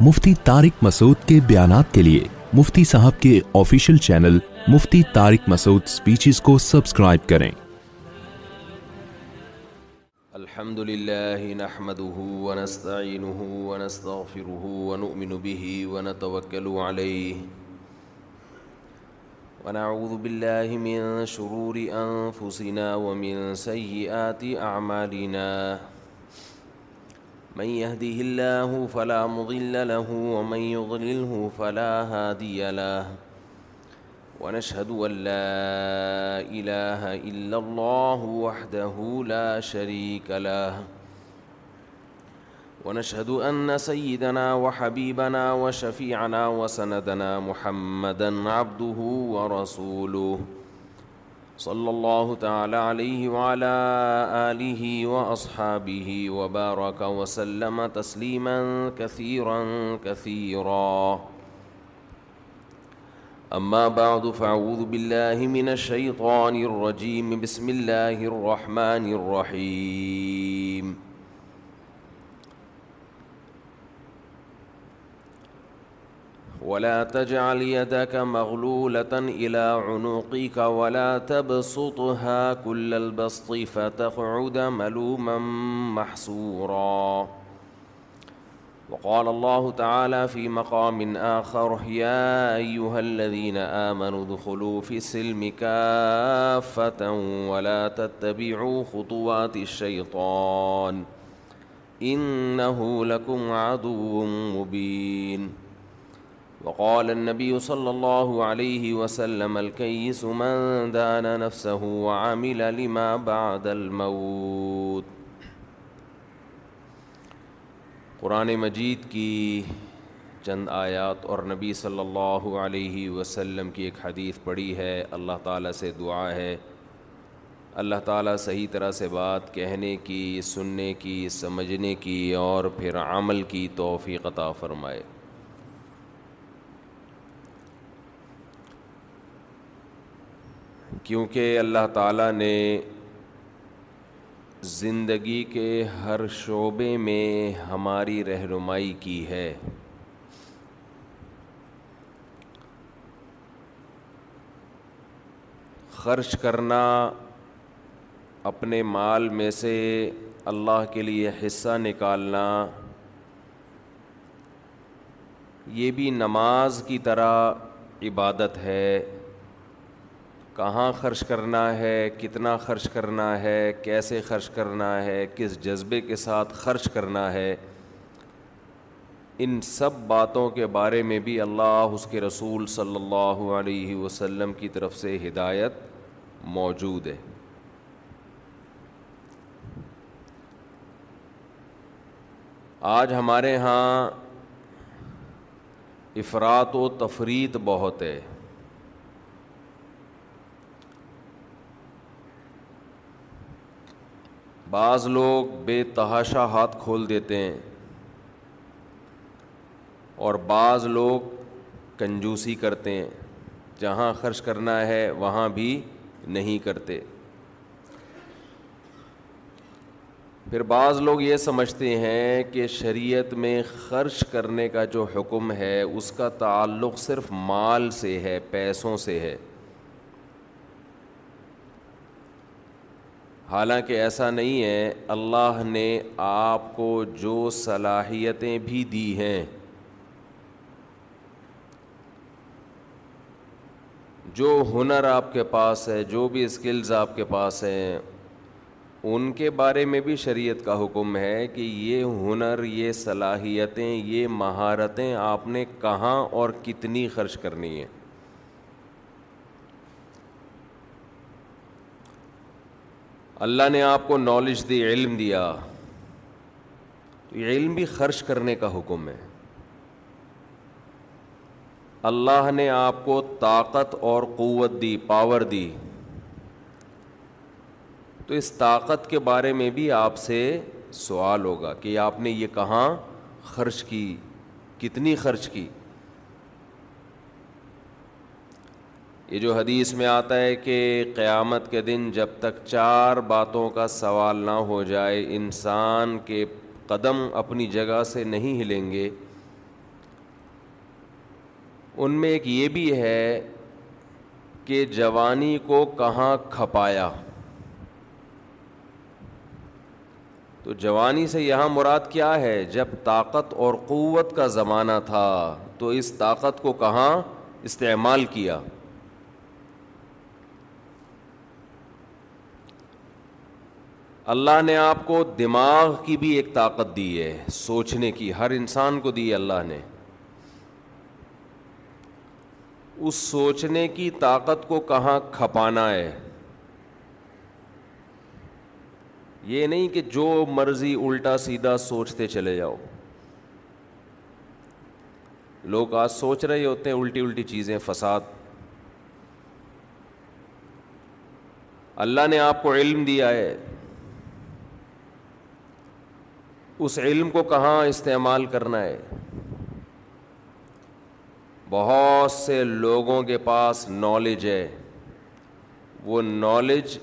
مفتی طارق مسعود کے بیانات کے لیے مفتی صاحب کے آفیشیل چینل مفتی طارق مسعود سپیچز کو سبسکرائب کریں۔ الحمد لله نحمده ونستعينه ونستغفره ونؤمن به ونتوكل عليه ونعوذ بالله من شرور أنفسنا ومن سيئات أعمالنا من يهده الله فلا مضل له ومن يضلله فلا هادي له. ونشهد أن لا إله إلا الله وحده لا شريك له. ونشهد أن سيدنا وحبيبنا وشفيعنا وسندنا محمدا عبده ورسوله. صلی اللہ تعالی علیہ وعلا آلہ واصحابہ وبارک وسلم تسلیما كثيرا كثيرا. اما بعد فاعوذ باللہ من الشیطان الرجیم بسم اللہ الرحمن الرحیم ولا تجعل يدك مغلولة إلى عنقك ولا تبسطها كل البسط فتقعد ملوما محسورا وقال الله تعالى في مقام آخر يا أيها الذين آمنوا ادخلوا في السلم كافة ولا تتبعوا خطوات الشيطان إنه لكم عدو مبين. وقال النبي صلى الله عليه وسلم الكيس من دان نفسه وعمل لما بعد الموت. قرآن مجید کی چند آیات اور نبی صلی اللہ علیہ وسلم کی ایک حدیث پڑھی ہے، اللہ تعالیٰ سے دعا ہے۔ اللہ تعالیٰ صحیح طرح سے بات کہنے کی، سننے کی، سمجھنے کی اور پھر عمل کی توفیق عطا فرمائے۔ کیونکہ اللہ تعالیٰ نے زندگی کے ہر شعبے میں ہماری رہنمائی کی ہے۔ خرچ کرنا اپنے مال میں سے اللہ کے لیے حصہ نکالنا، یہ بھی نماز کی طرح عبادت ہے۔ کہاں خرچ کرنا ہے، کتنا خرچ کرنا ہے، کیسے خرچ کرنا ہے، کس جذبے کے ساتھ خرچ کرنا ہے۔ ان سب باتوں کے بارے میں بھی اللہ، اس کے رسول صلی اللہ علیہ وسلم کی طرف سے ہدایت موجود ہے۔ آج ہمارے ہاں افراد و تفرید بہت ہے۔ بعض لوگ بے تحاشا ہاتھ کھول دیتے ہیں اور بعض لوگ کنجوسی کرتے ہیں جہاں خرچ کرنا ہے وہاں بھی نہیں کرتے پھر بعض لوگ یہ سمجھتے ہیں کہ شریعت میں خرچ کرنے کا جو حکم ہے اس کا تعلق صرف مال سے ہے، پیسوں سے ہے۔ حالانکہ ایسا نہیں ہے، اللہ نے آپ کو جو صلاحیتیں بھی دی ہیں، جو ہنر آپ کے پاس ہے، جو بھی اسکلز آپ کے پاس ہیں، ان کے بارے میں بھی شریعت کا حکم ہے کہ یہ ہنر، یہ صلاحیتیں، یہ مہارتیں آپ نے کہاں اور کتنی خرچ کرنی ہیں۔ اللہ نے آپ کو نالج دی، علم دیا۔ تو یہ علم بھی خرچ کرنے کا حکم ہے۔ اللہ نے آپ کو طاقت اور قوت دی پاور دی۔ تو اس طاقت کے بارے میں بھی آپ سے سوال ہوگا کہ آپ نے یہ کہاں خرچ کی، کتنی خرچ کی؟ یہ جو حدیث میں آتا ہے کہ قیامت کے دن جب تک چار باتوں کا سوال نہ ہو جائے، انسان کے قدم اپنی جگہ سے نہیں ہلیں گے۔ ان میں ایک یہ بھی ہے کہ جوانی کو کہاں کھپایا۔ تو جوانی سے یہاں مراد کیا ہے؟ جب طاقت اور قوت کا زمانہ تھا تو اس طاقت کو کہاں استعمال کیا؟ اللہ نے آپ کو دماغ کی بھی ایک طاقت دی ہے، سوچنے کی، ہر انسان کو دی اللہ نے۔ اس سوچنے کی طاقت کو کہاں کھپانا ہے؟ یہ نہیں کہ جو مرضی الٹا سیدھا سوچتے چلے جاؤ۔ لوگ آج سوچ رہے ہوتے ہیں الٹی الٹی چیزیں، فساد۔ اللہ نے آپ کو علم دیا ہے۔ اس علم کو کہاں استعمال کرنا ہے؟ بہت سے لوگوں کے پاس نالج ہے۔ وہ نالج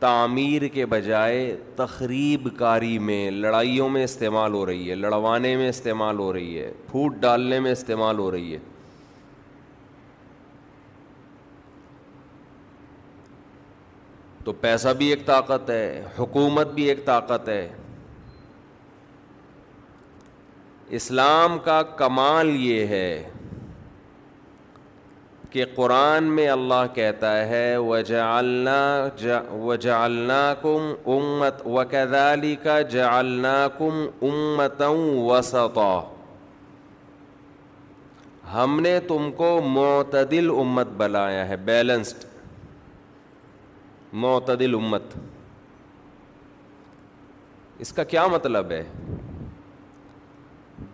تعمیر کے بجائے تقریب کاری میں لڑائیوں میں استعمال ہو رہی ہے، لڑوانے میں استعمال ہو رہی ہے، پھوٹ ڈالنے میں استعمال ہو رہی ہے۔ تو پیسہ بھی ایک طاقت ہے، حکومت بھی ایک طاقت ہے۔ اسلام کا کمال یہ ہے کہ قرآن میں اللہ کہتا ہے، وجعلنا وجعلنا کم امت و کیدالی کا جعلنا کم امتوں وسطا۔ ہم نے تم کو معتدل امت بنایا ہے بیلنسڈ معتدل امت۔ اس کا کیا مطلب ہے؟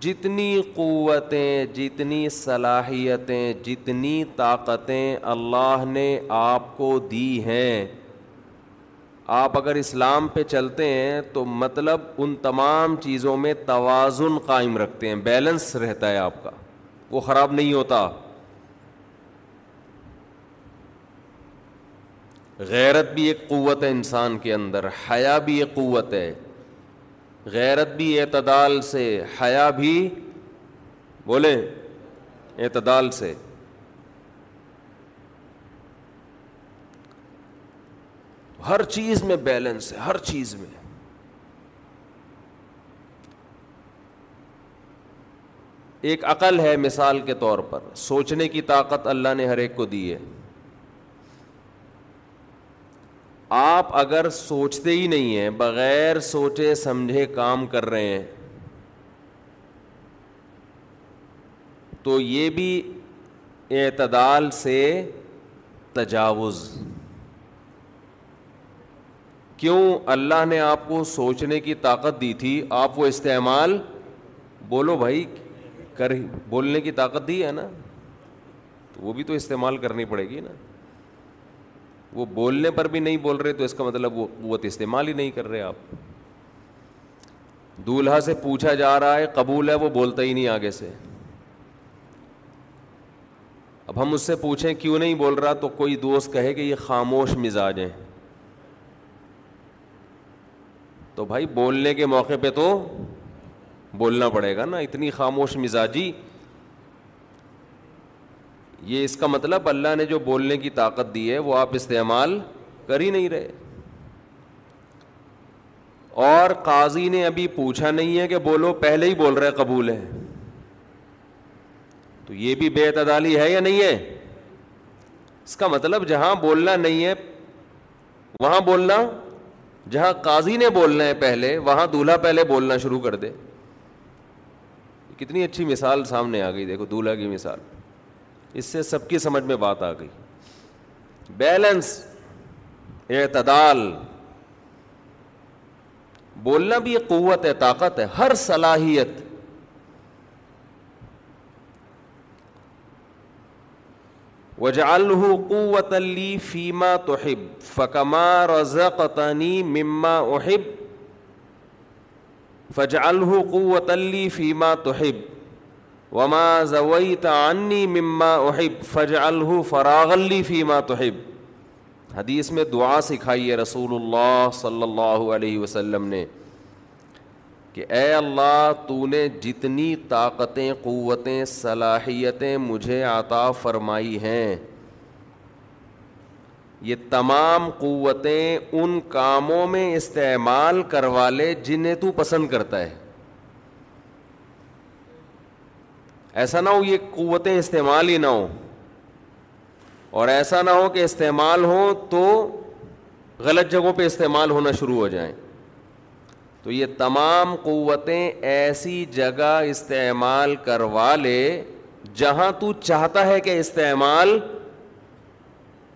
جتنی قوتیں، جتنی صلاحیتیں، جتنی طاقتیں اللہ نے آپ کو دی ہیں۔ آپ اگر اسلام پہ چلتے ہیں تو مطلب ان تمام چیزوں میں توازن قائم رکھتے ہیں، بیلنس رہتا ہے آپ کا۔ وہ خراب نہیں ہوتا۔ غیرت بھی ایک قوت ہے انسان کے اندر، حیا بھی ایک قوت ہے۔ غیرت بھی اعتدال سے، حیا بھی بولیں اعتدال سے۔ ہر چیز میں بیلنس ہے، ہر چیز میں۔ ایک عقل ہے مثال کے طور پر، سوچنے کی طاقت اللہ نے ہر ایک کو دی ہے۔ آپ اگر سوچتے ہی نہیں ہیں، بغیر سوچے سمجھے کام کر رہے ہیں، تو یہ بھی اعتدال سے تجاوز۔ کیوں؟ اللہ نے آپ کو سوچنے کی طاقت دی تھی، آپ وہ استعمال بولو بھائی، کر بولنے کی طاقت دی ہے نا؟ تو وہ بھی تو استعمال کرنی پڑے گی نا۔ وہ بولنے پر بھی نہیں بول رہے تو اس کا مطلب وہ قوت استعمال ہی نہیں کر رہے آپ۔ دولہا سے پوچھا جا رہا ہے، قبول ہے، وہ بولتا ہی نہیں آگے سے۔ اب ہم اس سے پوچھیں، کیوں نہیں بول رہا؟ تو کوئی دوست کہے کہ یہ خاموش مزاج ہیں۔ تو بھائی، بولنے کے موقع پہ تو بولنا پڑے گا نا۔ اتنی خاموش مزاجی یہ اس کا مطلب اللہ نے جو بولنے کی طاقت دی ہے وہ آپ استعمال کر ہی نہیں رہے۔ اور قاضی نے ابھی پوچھا نہیں ہے کہ بولو، پہلے ہی بول رہے قبول ہے تو یہ بھی بے اعتدالی ہے یا نہیں ہے؟ اس کا مطلب جہاں بولنا نہیں ہے، وہاں بولنا، جہاں قاضی نے بولنا ہے پہلے، وہاں دولہا پہلے بولنا شروع کر دے۔ کتنی اچھی مثال سامنے آ گئی، دیکھو دولہا کی مثال۔ اس سے سب کی سمجھ میں بات آ گئی۔ بیلنس، اعتدال، بولنا بھی ایک قوت ہے، طاقت ہے، ہر صلاحیت۔ وجعله قوة لي فيما تحب، فكما رزقتني مما أحب۔ فاجعله قوة لي فيما تحب۔ وما زویت عنی مما احب فج الح فراغ فیما تحب۔ حدیث میں دعا سکھائی ہے رسول اللہ صلی اللہ علیہ وسلم نے کہ اے اللہ، تو نے جتنی طاقتیں، قوتیں، صلاحیتیں مجھے عطا فرمائی ہیں، یہ تمام قوتیں ان کاموں میں استعمال کروا لے جنہیں تو پسند کرتا ہے۔ ایسا نہ ہو یہ قوتیں استعمال ہی نہ ہو اور ایسا نہ ہو کہ استعمال ہو تو غلط جگہوں پہ استعمال ہونا شروع ہو جائیں۔ تو یہ تمام قوتیں ایسی جگہ استعمال کروا لے جہاں تو چاہتا ہے کہ استعمال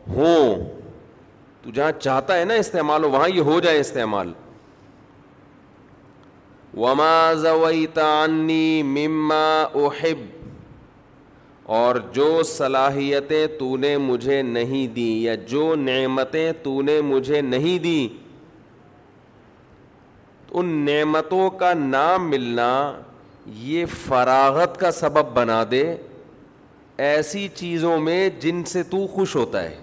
ہوں۔ تو جہاں چاہتا ہے نا استعمال ہو، وہاں یہ ہو جائے استعمال۔ وما عنی مما احب اور جو صلاحیتیں تو نے مجھے نہیں دی یا جو نعمتیں تو نے مجھے نہیں دی، ان نعمتوں کا نام ملنا یہ فراغت کا سبب بنا دے ایسی چیزوں میں جن سے تو خوش ہوتا ہے۔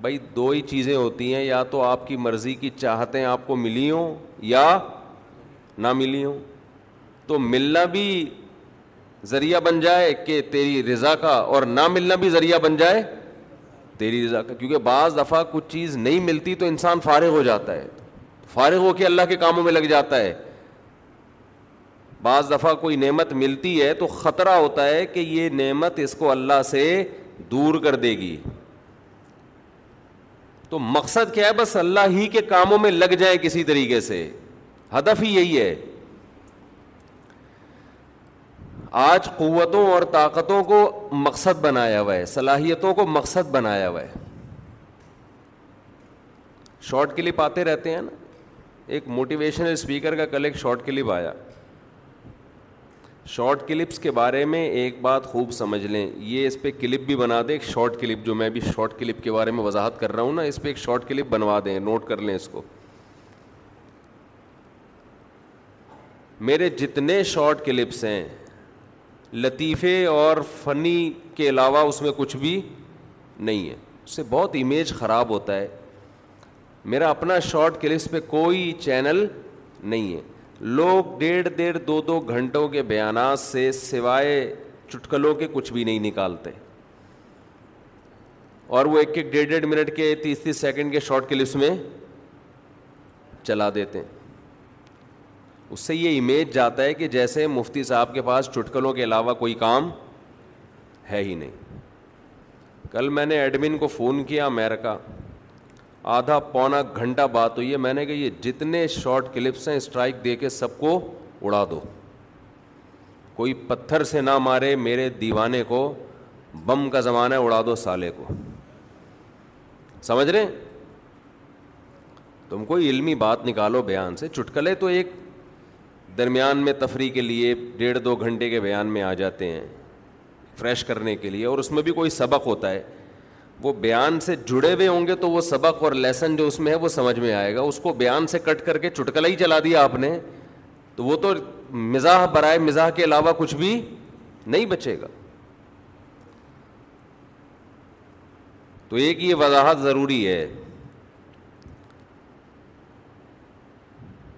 بھائی دو ہی چیزیں ہوتی ہیں، یا تو آپ کی مرضی کی چاہتیں آپ کو ملی ہوں یا نہ ملی ہوں۔ تو ملنا بھی ذریعہ بن جائے کہ تیری رضا کا اور نہ ملنا بھی ذریعہ بن جائے تیری رضا کا۔ کیونکہ بعض دفعہ کچھ چیز نہیں ملتی تو انسان فارغ ہو جاتا ہے۔ فارغ ہو کے اللہ کے کاموں میں لگ جاتا ہے۔ بعض دفعہ کوئی نعمت ملتی ہے تو خطرہ ہوتا ہے کہ یہ نعمت اس کو اللہ سے دور کر دے گی۔ تو مقصد کیا ہے؟ بس اللہ ہی کے کاموں میں لگ جائے کسی طریقے سے۔ ہدف ہی یہی ہے۔ آج قوتوں اور طاقتوں کو مقصد بنایا ہوا ہے، صلاحیتوں کو مقصد بنایا ہوا ہے۔ شارٹ کلپ آتے رہتے ہیں نا، ایک موٹیویشنل اسپیکر کا کل ایک شارٹ کلپ آیا۔ شارٹ کلپس کے بارے میں ایک بات خوب سمجھ لیں، یہ اس پہ کلپ بھی بنا دیں، ایک شارٹ کلپ جو میں بھی شارٹ کلپ کے بارے میں وضاحت کر رہا ہوں نا، اس پہ ایک شارٹ کلپ بنوا دیں، نوٹ کر لیں اس کو۔ میرے جتنے شارٹ کلپس ہیں، لطیفے اور فنی کے علاوہ اس میں کچھ بھی نہیں ہے۔ اس سے بہت امیج خراب ہوتا ہے۔ میرا اپنا شارٹ کلپس پہ کوئی چینل نہیں ہے۔ لوگ ڈیڑھ ڈیڑھ دو دو گھنٹوں کے بیانات سے سوائے چٹکلوں کے کچھ بھی نہیں نکالتے۔ اور وہ ایک ایک ڈیڑھ ڈیڑھ منٹ کے تیس تیس سیکنڈ کے شارٹ کلپس میں چلا دیتے ہیں۔ اس سے یہ امیج جاتا ہے کہ جیسے مفتی صاحب کے پاس چٹکلوں کے علاوہ کوئی کام ہے ہی نہیں۔ کل میں نے ایڈمن کو فون کیا امیرکا۔ آدھا پونا گھنٹہ بات ہوئی ہے۔ میں نے کہا، یہ جتنے شارٹ کلپس ہیں اسٹرائک دے کے سب کو اڑا دو۔ کوئی پتھر سے نہ مارے میرے دیوانے کو، بم کا زمانہ ہے، اڑا دو سالے کو۔ سمجھ رہے تم کوئی علمی بات نکالو بیان سے۔ چٹکلے تو ایک درمیان میں تفریح کے لیے ڈیڑھ دو گھنٹے کے بیان میں آ جاتے ہیں، فریش کرنے کے لیے، اور اس میں بھی کوئی سبق ہوتا ہے۔ وہ بیان سے جڑے ہوئے ہوں گے تو وہ سبق اور لیسن جو اس میں ہے وہ سمجھ میں آئے گا۔ اس کو بیان سے کٹ کر کے چٹکلا ہی چلا دیا آپ نے، تو وہ تو مزاح برائے مزاح کے علاوہ کچھ بھی نہیں بچے گا۔ تو ایک یہ وضاحت ضروری ہے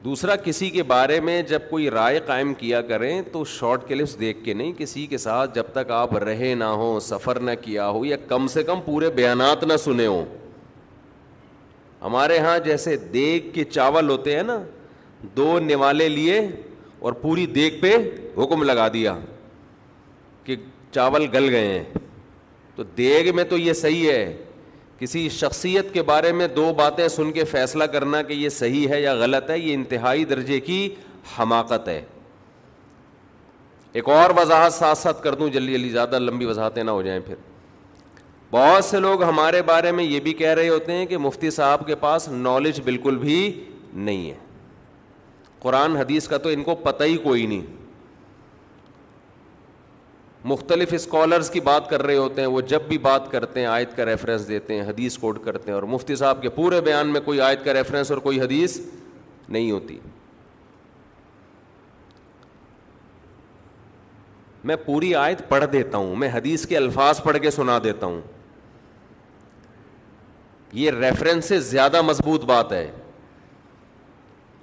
دوسرا، کسی کے بارے میں جب کوئی رائے قائم کیا کریں تو شارٹ کلپس دیکھ کے نہیں، کسی کے ساتھ جب تک آپ رہے نہ ہوں، سفر نہ کیا ہو، یا کم سے کم پورے بیانات نہ سنے ہوں۔ ہمارے یہاں جیسے دیگ کے چاول ہوتے ہیں نا، دو نوالے لیے اور پوری دیگ پہ حکم لگا دیا کہ چاول گل گئے ہیں۔ تو دیگ میں تو یہ صحیح ہے۔ کسی شخصیت کے بارے میں دو باتیں سن کے فیصلہ کرنا کہ یہ صحیح ہے یا غلط ہے، یہ انتہائی درجے کی حماقت ہے۔ ایک اور وضاحت ساتھ ساتھ کر دوں جلدی جلدی زیادہ لمبی وضاحتیں نہ ہو جائیں پھر۔ بہت سے لوگ ہمارے بارے میں یہ بھی کہہ رہے ہوتے ہیں کہ مفتی صاحب کے پاس نالج بالکل بھی نہیں ہے۔ قرآن حدیث کا تو ان کو پتہ ہی کوئی نہیں۔ مختلف اسکالرس کی بات کر رہے ہوتے ہیں، وہ جب بھی بات کرتے ہیں، آیت کا ریفرنس دیتے ہیں، حدیث کوٹ کرتے ہیں اور مفتی صاحب کے پورے بیان میں کوئی آیت کا ریفرنس اور کوئی حدیث نہیں ہوتی۔ میں پوری آیت پڑھ دیتا ہوں، میں حدیث کے الفاظ پڑھ کے سنا دیتا ہوں۔ یہ ریفرنس سے زیادہ مضبوط بات ہے۔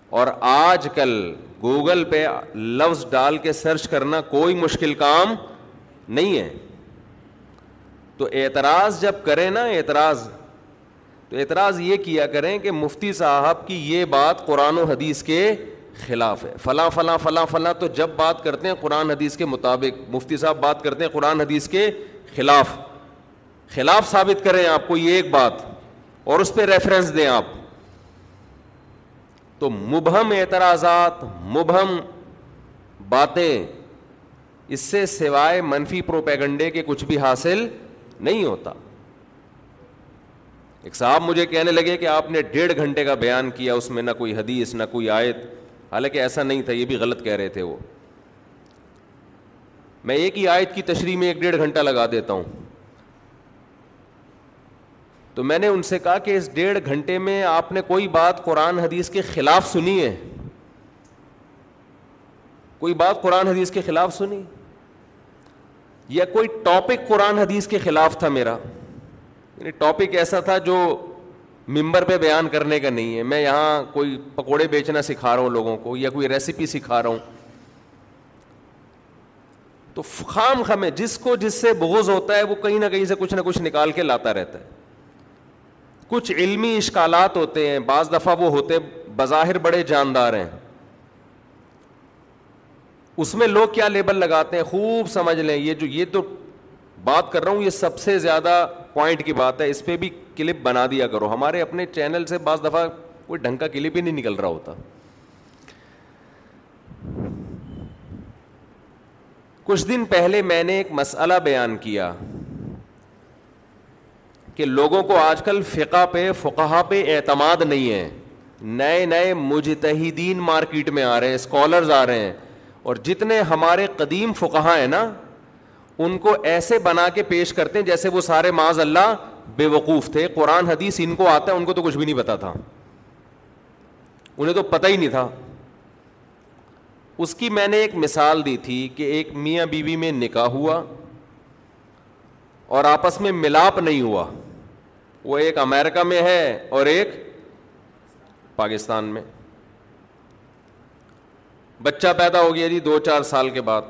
اور آج کل گوگل پہ لفظ ڈال کے سرچ کرنا کوئی مشکل کام نہیں ہے۔ تو اعتراض جب کریں نا، اعتراض۔ تو اعتراض یہ کیا کریں کہ مفتی صاحب کی یہ بات قرآن و حدیث کے خلاف ہے۔ فلاں فلاں فلاں فلاں تو جب بات کرتے ہیں قرآن، حدیث کے مطابق۔ مفتی صاحب بات کرتے ہیں قرآن، حدیث کے خلاف۔ خلاف ثابت کریں آپ کو یہ ایک بات۔ اور اس پہ ریفرنس دیں آپ۔ تو مبہم اعتراضات، مبہم باتیں اس سے سوائے منفی پروپیگنڈے کے کچھ بھی حاصل نہیں ہوتا۔ ایک صاحب مجھے کہنے لگے کہ آپ نے ڈیڑھ گھنٹے کا بیان کیا، اس میں نہ کوئی حدیث، نہ کوئی آیت۔ حالانکہ ایسا نہیں تھا، یہ بھی غلط کہہ رہے تھے وہ۔ میں ایک ہی آیت کی تشریح میں ایک ڈیڑھ گھنٹہ لگا دیتا ہوں۔ تو میں نے ان سے کہا کہ اس ڈیڑھ گھنٹے میں آپ نے کوئی بات قرآن حدیث کے خلاف سنی ہے؟ کوئی بات قرآن حدیث کے خلاف سنی؟ یا کوئی ٹاپک قرآن حدیث کے خلاف تھا میرا؟ یعنی ٹاپک ایسا تھا جو ممبر پہ بیان کرنے کا نہیں ہے۔ میں یہاں کوئی پکوڑے بیچنا سکھا رہا ہوں لوگوں کو یا کوئی ریسیپی سکھا رہا ہوں۔ تو خام خامے جس کو جس سے بغض ہوتا ہے، وہ کہیں نہ کہیں سے کچھ نہ کچھ نکال کے لاتا رہتا ہے۔ کچھ علمی اشکالات ہوتے ہیں، بعض دفعہ وہ ہوتے بظاہر بڑے جاندار ہیں۔ اس میں لوگ کیا لیبل لگاتے ہیں؟ خوب سمجھ لیں، یہ جو یہ تو بات کر رہا ہوں، یہ سب سے زیادہ پوائنٹ کی بات ہے۔ اس پہ بھی کلپ بنا دیا کرو۔ ہمارے اپنے چینل سے بعض دفعہ کوئی ڈھنگ کا کلپ ہی نہیں نکل رہا ہوتا۔ کچھ دن پہلے میں نے ایک مسئلہ بیان کیا کہ لوگوں کو آج کل فقہ پہ فقہ پہ اعتماد نہیں ہے۔ نئے نئے مجتہدین مارکیٹ میں آ رہے ہیں اسکالرز آ رہے ہیں۔ اور جتنے ہمارے قدیم فقہ ہیں نا، ان کو ایسے بنا کے پیش کرتے ہیں جیسے وہ سارے معاذ اللہ بے وقوف تھے۔ قرآن، حدیث ان کو آتا ہے، ان کو تو کچھ بھی نہیں پتا تھا۔ انہیں تو پتہ ہی نہیں تھا۔ اس کی میں نے ایک مثال دی تھی کہ ایک میاں بیوی میں نکاح ہوا اور آپس میں ملاپ نہیں ہوا۔ وہ ایک امیرکا میں ہے اور ایک پاکستان میں۔ بچہ پیدا ہو گیا جی دو چار سال کے بعد۔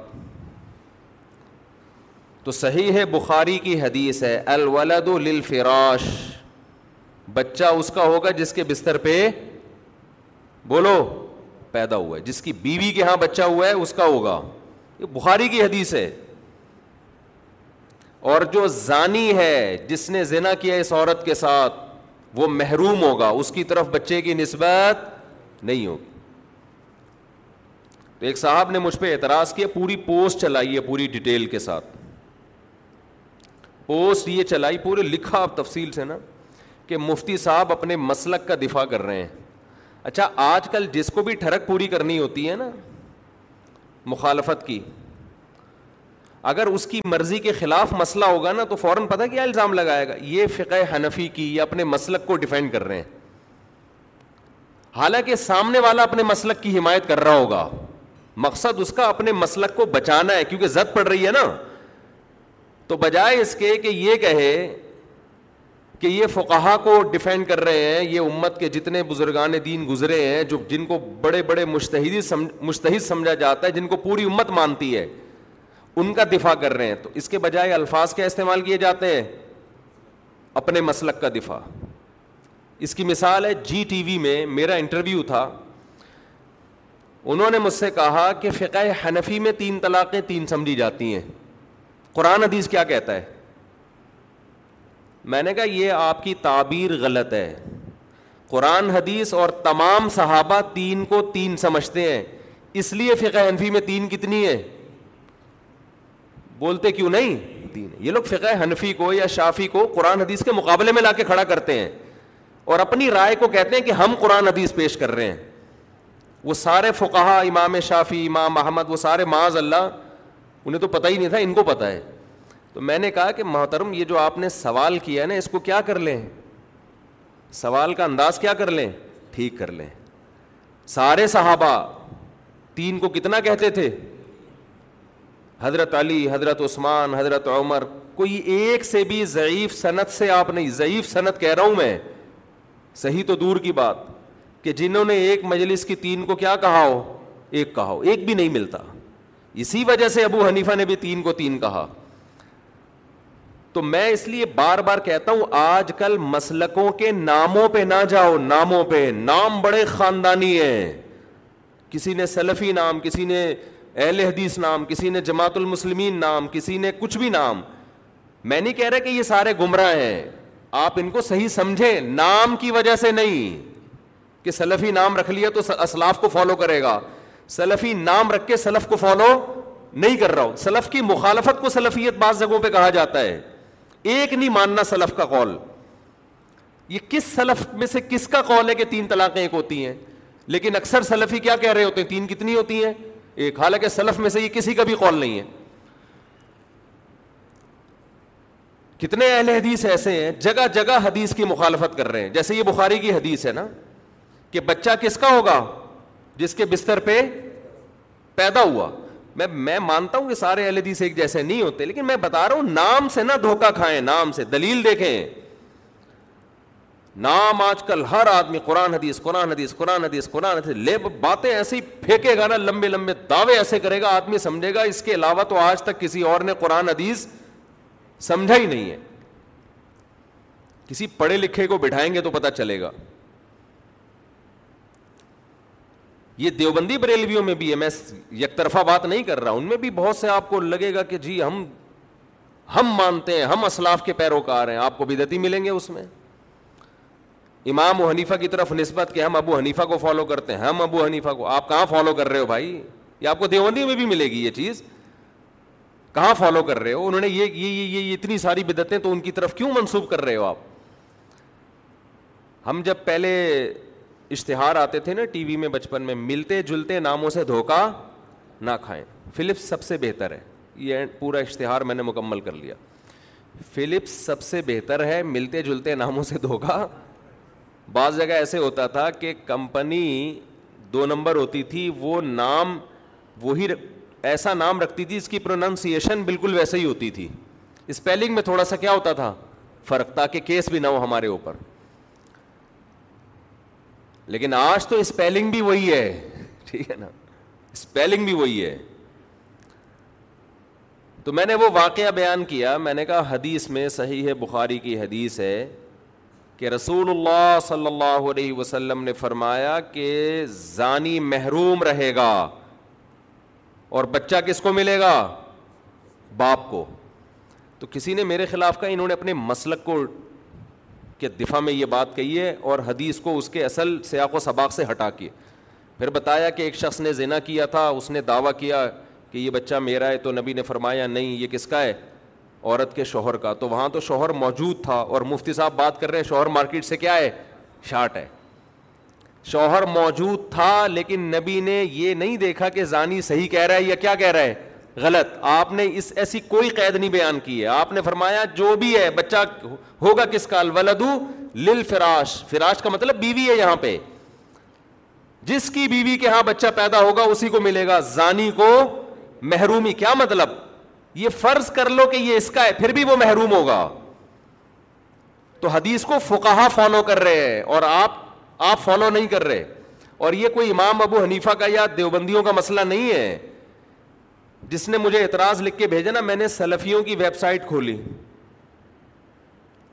تو صحیح ہے، بخاری کی حدیث ہے، الولد للفراش۔ بچہ اس کا ہوگا جس کے بستر پہ بولو پیدا ہوا ہے، جس کی بیوی کے ہاں بچہ ہوا ہے، اس کا ہوگا۔ یہ بخاری کی حدیث ہے۔ اور جو زانی ہے، جس نے زنا کیا اس عورت کے ساتھ، وہ محروم ہوگا، اس کی طرف بچے کی نسبت نہیں ہوگی۔ تو ایک صاحب نے مجھ پہ اعتراض کیا، پوری پوسٹ چلائی ہے پوری ڈیٹیل کے ساتھ۔ پوسٹ یہ چلائی، پورے لکھا اب تفصیل سے نا کہ مفتی صاحب اپنے مسلک کا دفاع کر رہے ہیں۔ اچھا آج کل جس کو بھی ٹھڑک پوری کرنی ہوتی ہے نا، مخالفت کی، اگر اس کی مرضی کے خلاف مسئلہ ہوگا نا تو فوراً پتہ کیا الزام لگائے گا۔ یہ فقہ حنفی کی یا اپنے مسلک کو ڈیفینڈ کر رہے ہیں۔ حالانکہ سامنے والا اپنے مسلک کی حمایت کر رہا ہوگا۔ مقصد اس کا اپنے مسلک کو بچانا ہے، کیونکہ زد پڑ رہی ہے نا۔ تو بجائے اس کے کہ یہ کہے کہ یہ فقہا کو ڈیفینڈ کر رہے ہیں، یہ امت کے جتنے بزرگان دین گزرے ہیں، جو جن کو بڑے بڑے مشتحدی مشتحد سمجھا جاتا ہے، جن کو پوری امت مانتی ہے، ان کا دفاع کر رہے ہیں۔ تو اس کے بجائے الفاظ کیا استعمال کیے جاتے ہیں؟ اپنے مسلک کا دفاع۔ اس کی مثال ہے جی ٹی وی میں میرا انٹرویو تھا۔ انہوں نے مجھ سے کہا کہ فقہ حنفی میں تین طلاقیں تین سمجھی جاتی ہیں۔ قرآن حدیث کیا کہتا ہے؟ میں نے کہا یہ آپ کی تعبیر غلط ہے۔ قرآن حدیث اور تمام صحابہ تین کو تین سمجھتے ہیں۔ اس لیے فقہ حنفی میں تین کتنی ہے بولتے کیوں نہیں؟ تین۔ یہ لوگ فقہ حنفی کو یا شافی کو قرآن حدیث کے مقابلے میں لا کے کھڑا کرتے ہیں۔ اور اپنی رائے کو کہتے ہیں کہ ہم قرآن حدیث پیش کر رہے ہیں۔ وہ سارے فقہ امام شافی امام محمد، وہ سارے معاذ اللہ، انہیں تو پتہ ہی نہیں تھا، ان کو پتہ ہے۔ تو میں نے کہا کہ محترم، یہ جو آپ نے سوال کیا ہے نا، اس کو کیا کر لیں؟ سوال کا انداز کیا کر لیں؟ ٹھیک کر لیں۔ سارے صحابہ، تین کو کتنا کہتے تھے؟ حضرت علی، حضرت عثمان، حضرت عمر، کوئی ایک سے بھی ضعیف صنعت سے آپ نہیں، ضعیف صنعت کہہ رہا ہوں میں۔ صحیح تو دور کی بات۔ کہ جنہوں نے ایک مجلس کی تین کو کیا کہا ہو؟ ایک کہا ہو، ایک بھی نہیں ملتا۔ اسی وجہ سے ابو حنیفہ نے بھی تین کو تین کہا۔ تو میں اس لیے بار بار کہتا ہوں، آج کل مسلکوں کے ناموں پہ نہ جاؤ، ناموں پہ۔ نام بڑے خاندانی ہیں۔ کسی نے سلفی نام، کسی نے اہل حدیث نام، کسی نے جماعت المسلمین نام، کسی نے کچھ بھی نام۔ میں نہیں کہہ رہا کہ یہ سارے گمراہ ہیں۔ آپ ان کو صحیح سمجھے نام کی وجہ سے نہیں۔ کہ سلفی نام رکھ لیا تو اسلاف کو فالو کرے گا۔ سلفی نام رکھ کے سلف کو فالو نہیں کر رہا ہوں۔ سلف کی مخالفت کو سلفیت بعض جگہوں پہ کہا جاتا ہے۔ ایک نہیں ماننا سلف کا قول۔ یہ کس سلف میں سے کس کا قول ہے کہ تین طلاقیں ایک ہوتی ہیں؟ لیکن اکثر سلفی کیا کہہ رہے ہوتے ہیں؟ تین کتنی ہوتی ہیں؟ ایک، حالانکہ سلف میں سے یہ کسی کا بھی قول نہیں ہے۔ کتنے اہل حدیث ایسے ہیں؟ جگہ جگہ حدیث کی مخالفت کر رہے ہیں۔ جیسے یہ بخاری کی حدیث ہے نا۔ کہ بچہ کس کا ہوگا جس کے بستر پہ پیدا ہوا؟ میں میں مانتا ہوں کہ سارے اہل حدیث ایک جیسے نہیں ہوتے، لیکن میں بتا رہا ہوں نام سے نہ دھوکہ کھائیں، نام سے دلیل دیکھیں۔ نام آج کل ہر آدمی، قرآن حدیث قرآن حدیث قرآن حدیث قرآن حدیث، لے باتیں ایسے ہی پھینکے گا نا، لمبے لمبے دعوے ایسے کرے گا، آدمی سمجھے گا اس کے علاوہ تو آج تک کسی اور نے قرآن حدیث سمجھا ہی نہیں ہے۔ کسی پڑھے لکھے کو بٹھائیں گے تو پتا چلے گا۔ یہ دیوبندی بریلویوں میں بھی ہے میں یک طرفہ بات نہیں کر رہا ان میں بھی بہت سے آپ کو لگے گا کہ جی ہم ہم مانتے ہیں ہم اسلاف کے پیروکار ہیں آپ کو بدتی ملیں گے اس میں؟ امام و حنیفہ کی طرف نسبت کہ ہم ابو حنیفہ کو فالو کرتے ہیں ہم ابو حنیفہ کو آپ کہاں فالو کر رہے ہو بھائی؟ یہ آپ کو دیوبندی میں بھی ملے گی یہ چیز۔ کہاں فالو کر رہے ہو؟ انہوں نے یہ یہ, یہ اتنی ساری بدتیں تو ان کی طرف کیوں منسوخ کر رہے ہو آپ؟ ہم جب پہلے اشتہار آتے تھے نا ٹی وی میں بچپن میں، ملتے جلتے ناموں سے دھوکہ نہ کھائیں۔ فلپس سب سے بہتر ہے۔ یہ پورا اشتہار میں نے مکمل کر لیا۔ فلپس سب سے بہتر ہے، ملتے جلتے ناموں سے دھوکا۔ بعض جگہ ایسے ہوتا تھا کہ کمپنی دو نمبر ہوتی تھی، وہ نام، وہی ایسا نام رکھتی تھی اس کی پروننسیشن بالکل ویسے ہی ہوتی تھی۔ اسپیلنگ میں تھوڑا سا کیا ہوتا تھا؟ فرق، تاکہ کیس بھی نہ ہو ہمارے اوپر۔ لیکن آج تو اسپیلنگ بھی وہی ہے۔ ٹھیک ہے نا۔ اسپیلنگ بھی وہی ہے۔ تو میں نے وہ واقعہ بیان کیا۔ میں نے کہا حدیث میں صحیح ہے، بخاری کی حدیث ہے کہ رسول اللہ صلی اللہ علیہ وسلم نے فرمایا کہ زانی محروم رہے گا اور بچہ کس کو ملے گا؟ باپ کو۔ تو کسی نے میرے خلاف کہا، انہوں نے اپنے مسلک کو کہ دفاع میں یہ بات کہی ہے اور حدیث کو اس کے اصل سیاق و سباق سے ہٹا کے۔ پھر بتایا کہ ایک شخص نے زنا کیا تھا، اس نے دعویٰ کیا کہ یہ بچہ میرا ہے تو نبی نے فرمایا نہیں، یہ کس کا ہے؟ عورت کے شوہر کا۔ تو وہاں تو شوہر موجود تھا اور مفتی صاحب بات کر رہے ہیں، شوہر مارکیٹ سے کیا ہے؟ شارٹ ہے۔ شوہر موجود تھا لیکن نبی نے یہ نہیں دیکھا کہ زانی صحیح کہہ رہا ہے یا کیا کہہ رہا ہے۔ غلط۔ آپ نے اس ایسی کوئی قید نہیں بیان کی ہے۔ آپ نے فرمایا، جو بھی ہے، بچہ ہوگا کس کا الولدو لل فراش فراش کا مطلب بیوی ہے یہاں پہ۔ جس کی بیوی کے ہاں بچہ پیدا ہوگا، اسی کو ملے گا۔ زانی کو محرومی۔ کیا مطلب؟ یہ فرض کر لو کہ یہ اس کا ہے، پھر بھی وہ محروم ہوگا۔ تو حدیث کو فکاہا فالو کر رہے ہیں اور آپ آپ فالو نہیں کر رہے۔ اور یہ کوئی امام ابو حنیفہ کا یا دیوبندیوں کا مسئلہ نہیں ہے۔ جس نے مجھے اعتراض لکھ کے بھیجا نا، میں نے سلفیوں کی ویب سائٹ کھولی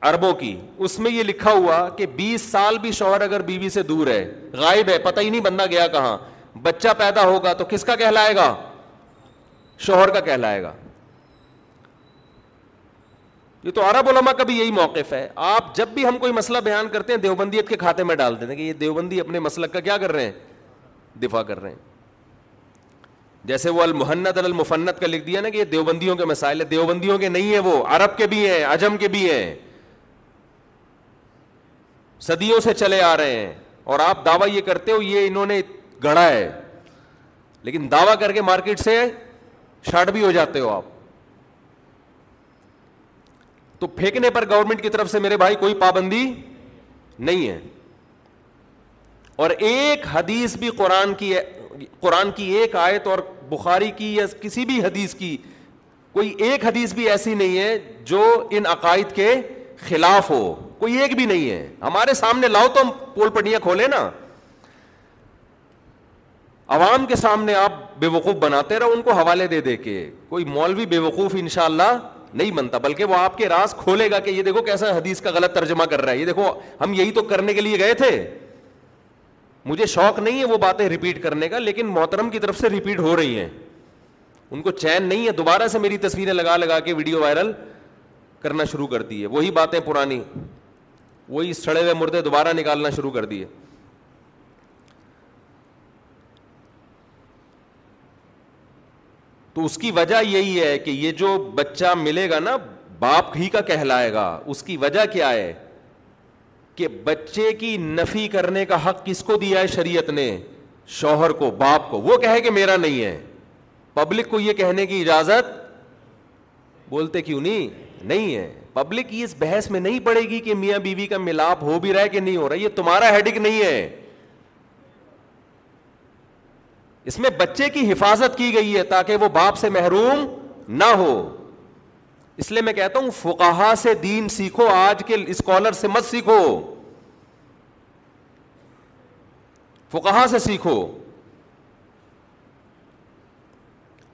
اربوں کی۔ اس میں یہ لکھا ہوا کہ بیس سال بھی شوہر اگر بیوی سے دور ہے، غائب ہے، پتہ ہی نہیں بندہ گیا کہاں۔ بچہ پیدا ہوگا تو کس کا کہلائے گا؟ شوہر کا کہلائے گا۔ یہ تو عرب علماء کا بھی یہی موقف ہے۔ آپ جب بھی ہم کوئی مسئلہ بیان کرتے ہیں، دیوبندیت کے کھاتے میں ڈال دیتے ہیں کہ یہ دیوبندی اپنے مسلک کا کیا کر رہے ہیں؟ دفاع کر رہے ہیں۔ جیسے وہ المحنت المفنت کا لکھ دیا نا کہ یہ دیوبندیوں کے مسائل ہے دیوبندیوں کے نہیں ہیں وہ، عرب کے بھی ہیں، عجم کے بھی ہیں۔ صدیوں سے چلے آ رہے ہیں اور آپ دعویٰ یہ کرتے ہو، یہ انہوں نے گڑھا ہے۔ لیکن دعویٰ کر کے مارکیٹ سے شارٹ بھی ہو جاتے ہو آپ۔ تو پھینکنے پر گورنمنٹ کی طرف سے میرے بھائی کوئی پابندی نہیں ہے۔ اور ایک حدیث بھی قرآن کی قرآن کی ایک آیت اور بخاری کی یا کسی بھی حدیث کی، کوئی ایک حدیث بھی ایسی نہیں ہے جو ان عقائد کے خلاف ہو، کوئی ایک بھی نہیں ہے۔ ہمارے سامنے لاؤ تو ہم پول پٹیاں کھولے نا۔ عوام کے سامنے آپ بے وقوف بناتے رہو، ان کو حوالے دے دے کے۔ کوئی مولوی بے وقوف ان شاء اللہ نہیں بنتا، بلکہ وہ آپ کے راز کھولے گا کہ یہ دیکھو کیسا حدیث کا غلط ترجمہ کر رہا ہے۔ یہ دیکھو، ہم یہی تو کرنے کے لیے گئے تھے۔ مجھے شوق نہیں ہے وہ باتیں ریپیٹ کرنے کا، لیکن محترم کی طرف سے ریپیٹ ہو رہی ہیں۔ ان کو چین نہیں ہے، دوبارہ سے میری تصویریں لگا لگا کے ویڈیو وائرل کرنا شروع کر دی ہے۔ وہی باتیں پرانی وہی سڑے ہوئے مردے دوبارہ نکالنا شروع کر دیے تو اس کی وجہ یہی ہے کہ یہ جو بچہ ملے گا نا، باپ ہی کا کہلائے گا۔ اس کی وجہ کیا ہے؟ کہ بچے کی نفی کرنے کا حق کس کو دیا ہے شریعت نے؟ شوہر کو، باپ کو۔ وہ کہے کہ میرا نہیں ہے۔ پبلک کو یہ کہنے کی اجازت؟ بولتے کیوں نہیں؟ نہیں ہے۔ پبلک اس بحث میں نہیں پڑے گی کہ میاں بیوی کا ملاپ ہو بھی رہا ہے کہ نہیں ہو رہا، یہ تمہارا ہیڈک نہیں ہے۔ اس میں بچے کی حفاظت کی گئی ہے تاکہ وہ باپ سے محروم نہ ہو۔ اس لیے میں کہتا ہوں فکاہا سے دین سیکھو، آج کے اسکالر سے مت سیکھو۔ فکاہا سے سیکھو۔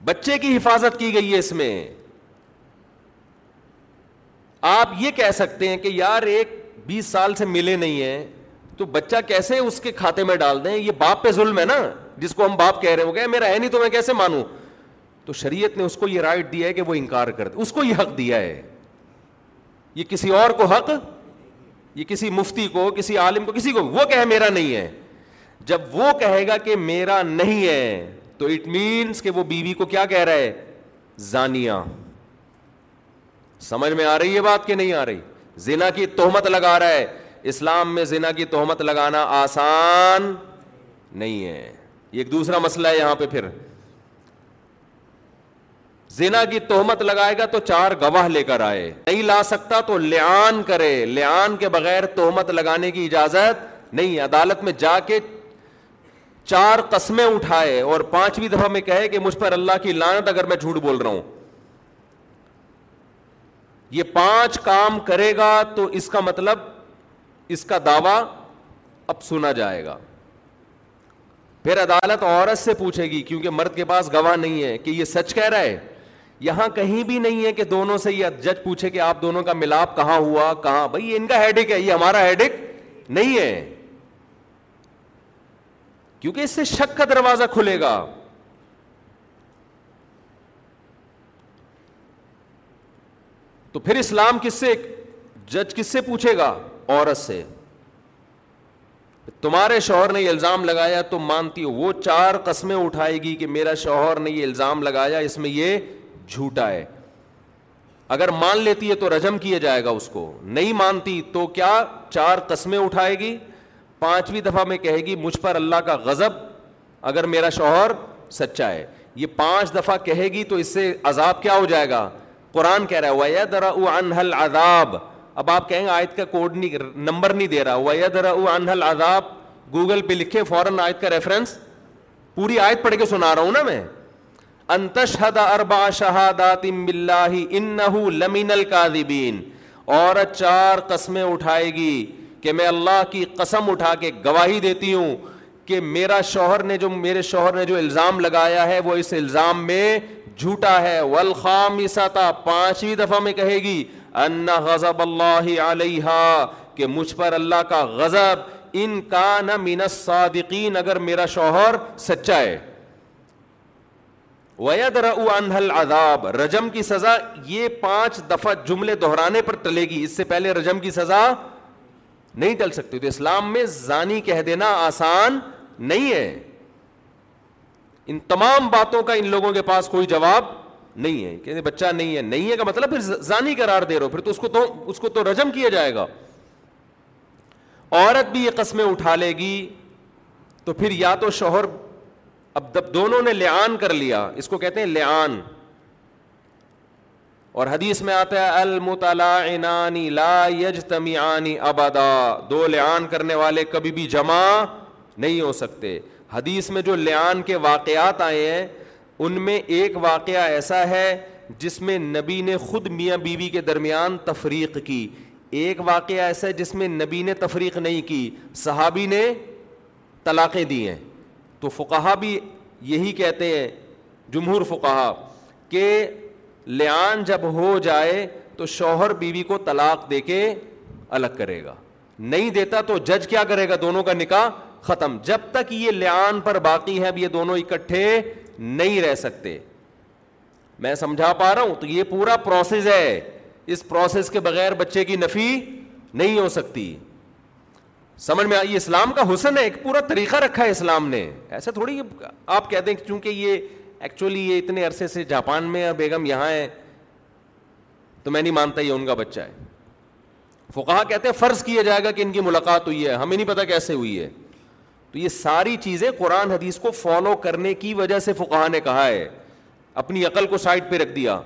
بچے کی حفاظت کی گئی ہے اس میں۔ آپ یہ کہہ سکتے ہیں کہ یار ایک بیس سال سے ملے نہیں ہیں، تو بچہ کیسے اس کے کھاتے میں ڈال دیں؟ یہ باپ پہ ظلم ہے نا، جس کو ہم باپ کہہ رہے ہو گئے میرا ہے نہیں تو میں کیسے مانوں؟ تو شریعت نے اس کو یہ رائٹ دیا ہے کہ وہ انکار کر دے، اس کو یہ حق دیا ہے۔ یہ کسی اور کو حق، یہ کسی مفتی کو، کسی عالم کو، کسی کو، وہ کہ میرا نہیں ہے۔ جب وہ کہے گا کہ میرا نہیں ہے، تو اٹ مینس کہ وہ بیوی کو کیا کہہ رہا ہے؟ زانیا سمجھ میں آ رہی ہے بات کہ نہیں آ رہی؟ زنا کی تہمت لگا رہا ہے۔ اسلام میں زنا کی تہمت لگانا آسان نہیں ہے۔ ایک دوسرا مسئلہ ہے یہاں پہ پھر۔ زنا کی تہمت لگائے گا تو چار گواہ لے کر آئے۔ نہیں لا سکتا تو لیان کرے۔ لیان کے بغیر تہمت لگانے کی اجازت نہیں۔ عدالت میں جا کے چار قسمیں اٹھائے اور پانچویں دفعہ میں کہے کہ مجھ پر اللہ کی لانت اگر میں جھوٹ بول رہا ہوں۔ یہ پانچ کام کرے گا تو اس کا مطلب اس کا دعوی اب سنا جائے گا۔ پھر عدالت عورت سے پوچھے گی کیونکہ مرد کے پاس گواہ نہیں ہے کہ یہ سچ کہہ رہا ہے۔ یہاں کہیں بھی نہیں ہے کہ دونوں سے یہ جج پوچھے کہ آپ دونوں کا ملاپ کہاں ہوا، کہاں؟ بھائی یہ ان کا ہیڈک ہے، یہ ہمارا ہیڈک نہیں ہے۔ کیونکہ اس سے شک کا دروازہ کھلے گا۔ تو پھر اسلام کس سے جج کس سے پوچھے گا؟ عورت سے۔ تمہارے شوہر نے یہ الزام لگایا، تم مانتی ہو، وہ چار قسمیں اٹھائے گی کہ میرا شوہر نے یہ الزام لگایا، اس میں یہ جھوٹا ہے۔ اگر مان لیتی ہے تو رجم کیا جائے گا اس کو۔ نہیں مانتی تو کیا چار قسمیں اٹھائے گی؟ پانچویں دفعہ میں کہے گی، مجھ پر اللہ کا غضب، اگر میرا شوہر سچا ہے۔ یہ پانچ دفعہ کہے گی تو اس سے عذاب کیا ہو جائے گا؟ قرآن کہہ رہا ہے در انہل عذاب اب آپ کہیں گے آیت کا کوڈ نہیں، نمبر نہیں دے رہا۔ وید انہل عذاب گوگل پہ لکھے فوراً آیت کا ریفرنس۔ پوری آیت پڑھ کے سنا رہا ہوں نا میں۔ انتشہد اربع شہادات باللہ انہو لمن القاذبین اور چار قسمیں اٹھائے گی کہ میں اللہ کی قسم اٹھا کے گواہی دیتی ہوں کہ میرا شوہر نے جو میرے شوہر نے جو الزام لگایا ہے وہ اس الزام میں جھوٹا ہے۔ ولخام پانچویں دفعہ میں کہے گی ان غضب اللہ علیہ کہ مجھ پر اللہ کا غضب ان کا نہ من الصادقین، اگر میرا شوہر سچا ہے۔ وَيَدْرَأُ الْعَذَابِ۔ رجم کی سزا یہ پانچ دفعہ جملے دہرانے پر ٹلے گی۔ اس سے پہلے رجم کی سزا نہیں ٹل سکتی۔ تو اسلام میں زانی کہہ دینا آسان نہیں ہے۔ ان تمام باتوں کا ان لوگوں کے پاس کوئی جواب نہیں ہے۔ کہ بچہ نہیں ہے نہیں ہے کا مطلب پھر زانی قرار دے رہے ہو۔ پھر تو اس کو تو، اس کو تو رجم کیا جائے گا۔ عورت بھی یہ قسمیں اٹھا لے گی تو پھر یا تو شوہر اب دونوں نے لعان کر لیا، اس کو کہتے ہیں لعان۔ اور حدیث میں آتا ہے المطلعنانی لا یجتمعانی ابدا۔ دو لعان کرنے والے کبھی بھی جمع نہیں ہو سکتے۔ حدیث میں جو لعان کے واقعات آئے ہیں، ان میں ایک واقعہ ایسا ہے جس میں نبی نے خود میاں بیوی کے درمیان تفریق کی۔ ایک واقعہ ایسا ہے جس میں نبی نے تفریق نہیں کی، صحابی نے طلاقیں دی ہیں۔ تو فقہ بھی یہی کہتے ہیں، جمہور فقہ کہ لیان جب ہو جائے تو شوہر بیوی کو طلاق دے کے الگ کرے گا۔ نہیں دیتا تو جج کیا کرے گا؟ دونوں کا نکاح ختم۔ جب تک یہ لیان پر باقی ہے اب یہ دونوں اکٹھے نہیں رہ سکتے۔ میں سمجھا پا رہا ہوں، تو یہ پورا پروسیس ہے۔ اس پروسیس کے بغیر بچے کی نفی نہیں ہو سکتی۔ سمجھ میں آئی؟ اسلام کا حسن ہے، ایک پورا طریقہ رکھا ہے اسلام نے۔ ایسا تھوڑی آپ کہتے ہیں چونکہ یہ ایکچولی یہ اتنے عرصے سے جاپان میں اور بیگم یہاں ہے، تو میں نہیں مانتا یہ ان کا بچہ ہے۔ فقہ کہتے ہیں، فرض کیا جائے گا کہ ان کی ملاقات ہوئی ہے، ہمیں نہیں پتا کیسے ہوئی ہے۔ تو یہ ساری چیزیں قرآن حدیث کو فالو کرنے کی وجہ سے فقہ نے کہا ہے۔ اپنی عقل کو سائڈ پہ رکھ دیا۔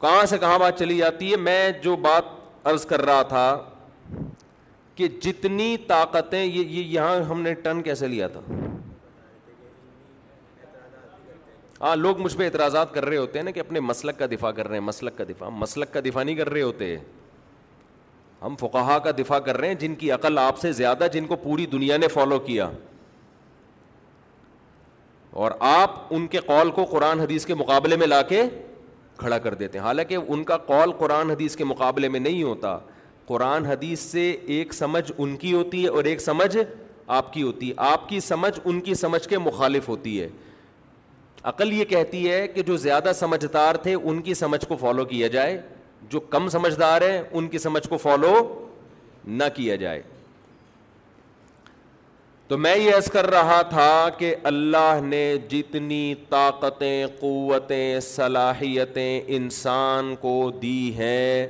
کہاں سے کہاں بات چلی جاتی ہے؟ میں جو بات عرض کر رہا تھا کہ جتنی طاقتیں، یہ یہاں ہم نے ٹن کیسے لیا تھا؟ ہاں لوگ مجھ پہ اعتراضات کر رہے ہوتے ہیں نا کہ اپنے مسلک کا دفاع کر رہے ہیں، مسلک کا دفاع۔ مسلک کا دفاع نہیں کر رہے ہوتے۔ ہم فقہا کا دفاع کر رہے ہیں، جن کی عقل آپ سے زیادہ، جن کو پوری دنیا نے فالو کیا۔ اور آپ ان کے قول کو قرآن حدیث کے مقابلے میں لا کے کھڑا کر دیتے ہیں۔ حالانکہ ان کا قول قرآن حدیث کے مقابلے میں نہیں ہوتا۔ قرآن حدیث سے ایک سمجھ ان کی ہوتی ہے اور ایک سمجھ آپ کی ہوتی ہے۔ آپ کی سمجھ ان کی سمجھ کے مخالف ہوتی ہے۔ عقل یہ کہتی ہے کہ جو زیادہ سمجھدار تھے، ان کی سمجھ کو فالو کیا جائے۔ جو کم سمجھدار ہیں، ان کی سمجھ کو فالو نہ کیا جائے۔ تو میں یہ عرض کر رہا تھا کہ اللہ نے جتنی طاقتیں، قوتیں، صلاحیتیں انسان کو دی ہیں،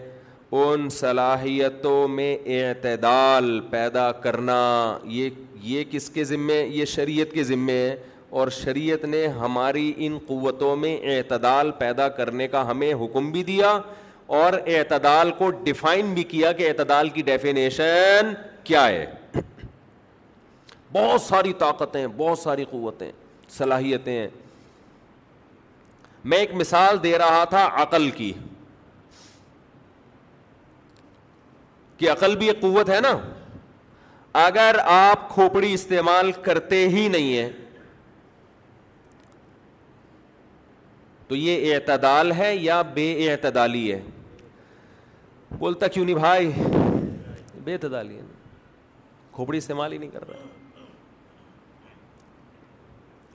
ان صلاحیتوں میں اعتدال پیدا کرنا، یہ یہ کس کے ذمے؟ یہ شریعت کے ذمے ہے۔ اور شریعت نے ہماری ان قوتوں میں اعتدال پیدا کرنے کا ہمیں حکم بھی دیا اور اعتدال کو ڈیفائن بھی کیا کہ اعتدال کی ڈیفینیشن کیا ہے۔ بہت ساری طاقتیں، بہت ساری قوتیں، صلاحیتیں۔ ہیں میں ایک مثال دے رہا تھا عقل کی، کہ عقل بھی ایک قوت ہے نا۔ اگر آپ کھوپڑی استعمال کرتے ہی نہیں ہیں، تو یہ اعتدال ہے یا بے اعتدالی ہے؟ بولتا کیوں نہیں بھائی؟ بے اعتدالی ہے۔ کھوپڑی استعمال ہی نہیں کر رہا۔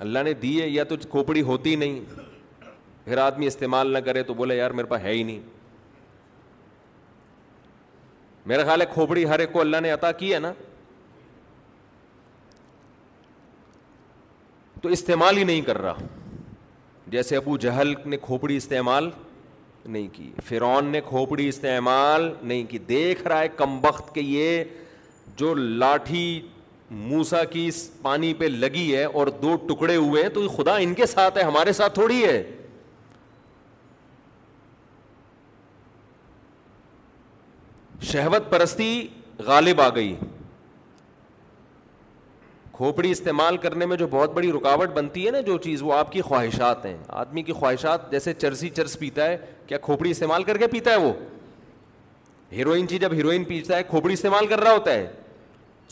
اللہ نے دی ہے، یا تو کھوپڑی ہوتی نہیں۔ پھر آدمی استعمال نہ کرے تو بولے، یار میرے پاس ہے ہی نہیں۔ میرا خیال ہے کھوپڑی ہر ایک کو اللہ نے عطا کی ہے نا۔ تو استعمال ہی نہیں کر رہا۔ جیسے ابو جہل نے کھوپڑی استعمال نہیں کی، فرعون نے کھوپڑی استعمال نہیں کی۔ دیکھ رہا ہے کم وقت کے یہ جو لاٹھی موسا کی پانی پہ لگی ہے اور دو ٹکڑے ہوئے ہیں، تو خدا ان کے ساتھ ہے، ہمارے ساتھ تھوڑی ہے۔ شہوت پرستی غالب آ گئی۔ کھوپڑی استعمال کرنے میں جو بہت بڑی رکاوٹ بنتی ہے نا، جو چیز، وہ آپ کی خواہشات ہیں۔ آدمی کی خواہشات جیسے چرسی چرس پیتا ہے، کیا کھوپڑی استعمال کر کے پیتا ہے وہ؟ ہیروئن چیز جب ہیروئن پیتا ہے، کھوپڑی استعمال کر رہا ہوتا ہے۔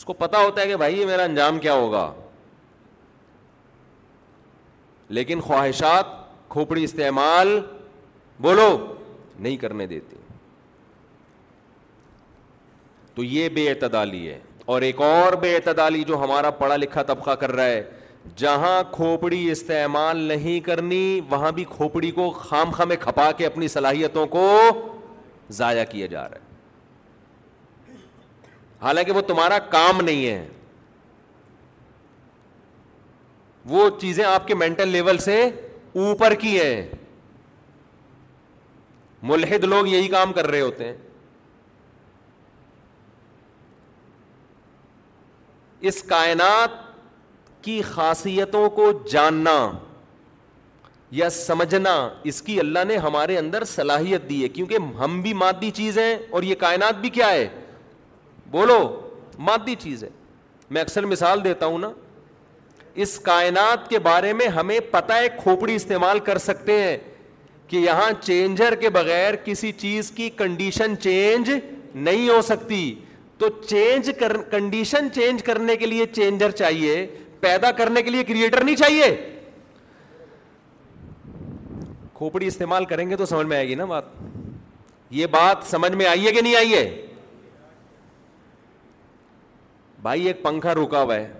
اس کو پتا ہوتا ہے کہ بھائی یہ میرا انجام کیا ہوگا۔ لیکن خواہشات، کھوپڑی استعمال، بولو، نہیں کرنے دیتی تو یہ بے اعتدالی ہے۔ اور ایک اور بے اعتدالی جو ہمارا پڑھا لکھا طبقہ کر رہا ہے، جہاں کھوپڑی استعمال نہیں کرنی، وہاں بھی کھوپڑی کو خام خامے کھپا کے اپنی صلاحیتوں کو ضائع کیا جا رہا ہے۔ حالانکہ وہ تمہارا کام نہیں ہے۔ وہ چیزیں آپ کے مینٹل لیول سے اوپر کی ہیں۔ ملحد لوگ یہی کام کر رہے ہوتے ہیں۔ اس کائنات کی خاصیتوں کو جاننا یا سمجھنا، اس کی اللہ نے ہمارے اندر صلاحیت دی ہے۔ کیونکہ ہم بھی مادی چیز ہیں اور یہ کائنات بھی کیا ہے؟ بولو، مادی چیز ہے۔ میں اکثر مثال دیتا ہوں نا، اس کائنات کے بارے میں ہمیں پتہ ہے، کھوپڑی استعمال کر سکتے ہیں کہ یہاں چینجر کے بغیر کسی چیز کی کنڈیشن چینج نہیں ہو سکتی۔ تو چینج کر کنڈیشن چینج کرنے کے لیے چینجر چاہیے، پیدا کرنے کے لیے کریٹر نہیں چاہیے۔ کھوپڑی استعمال کریں گے تو سمجھ میں آئے گی نا بات۔ یہ بات سمجھ میں آئی ہے کہ نہیں آئی ہے؟ بھائی، ایک پنکھا رکا ہوا ہے۔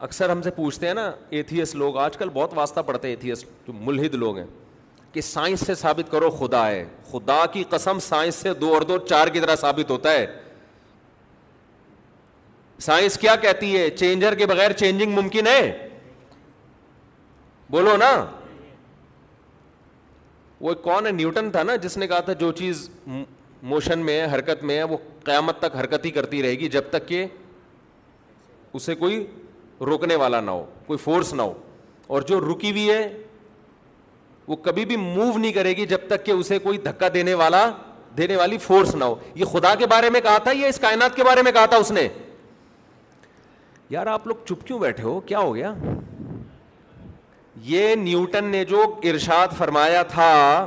اکثر ہم سے پوچھتے ہیں نا ایتھیس لوگ، آج کل بہت واسطہ پڑھتے ہیں ایتھیس جو ملحد لوگ ہیں، کہ سائنس سے ثابت کرو خدا ہے۔ خدا کی قسم سائنس سے دو اور دو چار کی طرح ثابت ہوتا ہے۔ سائنس کیا کہتی ہے؟ چینجر کے بغیر چینجنگ ممکن ہے؟ بولو نا۔ وہ کون ہے؟ نیوٹن تھا نا، جس نے کہا تھا جو چیز موشن میں ہے، حرکت میں ہے، وہ قیامت تک حرکت ہی کرتی رہے گی، جب تک کہ اسے کوئی روکنے والا نہ ہو، کوئی فورس نہ ہو۔ اور جو رکی ہوئی ہے، وہ کبھی بھی موو نہیں کرے گی جب تک کہ اسے کوئی دھکا دینے والا، دینے والی فورس نہ ہو۔ یہ خدا کے بارے میں کہا تھا یا اس کائنات کے بارے میں کہا تھا اس نے۔ یار، آپ لوگ چپ کیوں بیٹھے ہو؟ کیا ہو گیا؟ یہ نیوٹن نے جو ارشاد فرمایا تھا،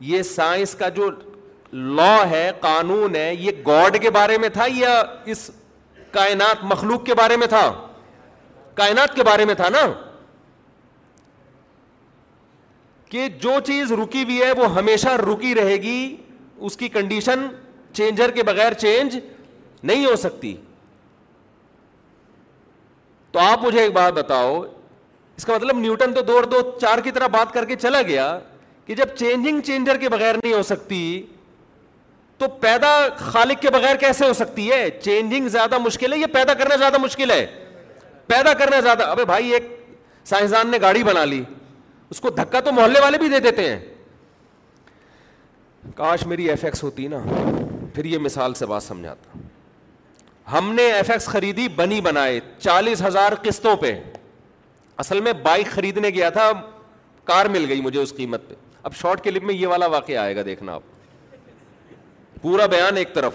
یہ سائنس کا جو لا ہے، قانون ہے، یہ گاڈ کے بارے میں تھا یا اس کائنات مخلوق کے بارے میں تھا۔ کائنات کے بارے میں تھا نا۔ کہ جو چیز رکی ہوئی ہے وہ ہمیشہ رکی رہے گی، اس کی کنڈیشن چینجر کے بغیر چینج نہیں ہو سکتی۔ تو آپ مجھے ایک بات بتاؤ، اس کا مطلب نیوٹن تو دو دو چار کی طرح بات کر کے چلا گیا کہ جب چینجنگ چینجر کے بغیر نہیں ہو سکتی تو پیدا خالق کے بغیر کیسے ہو سکتی ہے؟ چینجنگ زیادہ مشکل ہے یا پیدا کرنا زیادہ مشکل ہے؟ پیدا کرنا زیادہ، ابے بھائی ایک سائنسدان نے گاڑی بنا لی، اس کو دھکا تو محلے والے بھی دے دیتے ہیں۔ کاش میری ایف ایکس ہوتی نا، پھر یہ مثال سے بات سمجھاتا ہم نے ایف ایکس خریدی، بنی بنائے، چالیس ہزار قسطوں پہ۔ اصل میں بائک خریدنے گیا تھا کار مل گئی مجھے اس قیمت پہ۔ اب شارٹ کلپ میں یہ والا واقعہ آئے گا، دیکھنا آپ۔ پورا بیان ایک طرف۔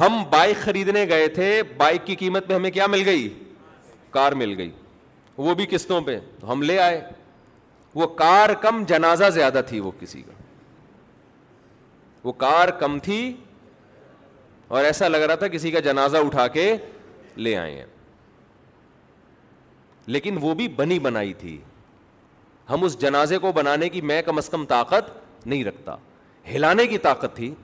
ہم بائک خریدنے گئے تھے، بائک کی قیمت پہ ہمیں کیا مل گئی؟ کار مل گئی۔ وہ بھی قسطوں پہ۔ ہم لے آئے۔ وہ کار کم، جنازہ زیادہ تھی وہ کسی کا۔ وہ کار کم تھی اور ایسا لگ رہا تھا کسی کا جنازہ اٹھا کے لے آئے ہیں۔ لیکن وہ بھی بنی بنائی تھی۔ ہم اس جنازے کو بنانے کی میں کم از کم طاقت نہیں رکھتا۔ ہلانے کی طاقت تھی۔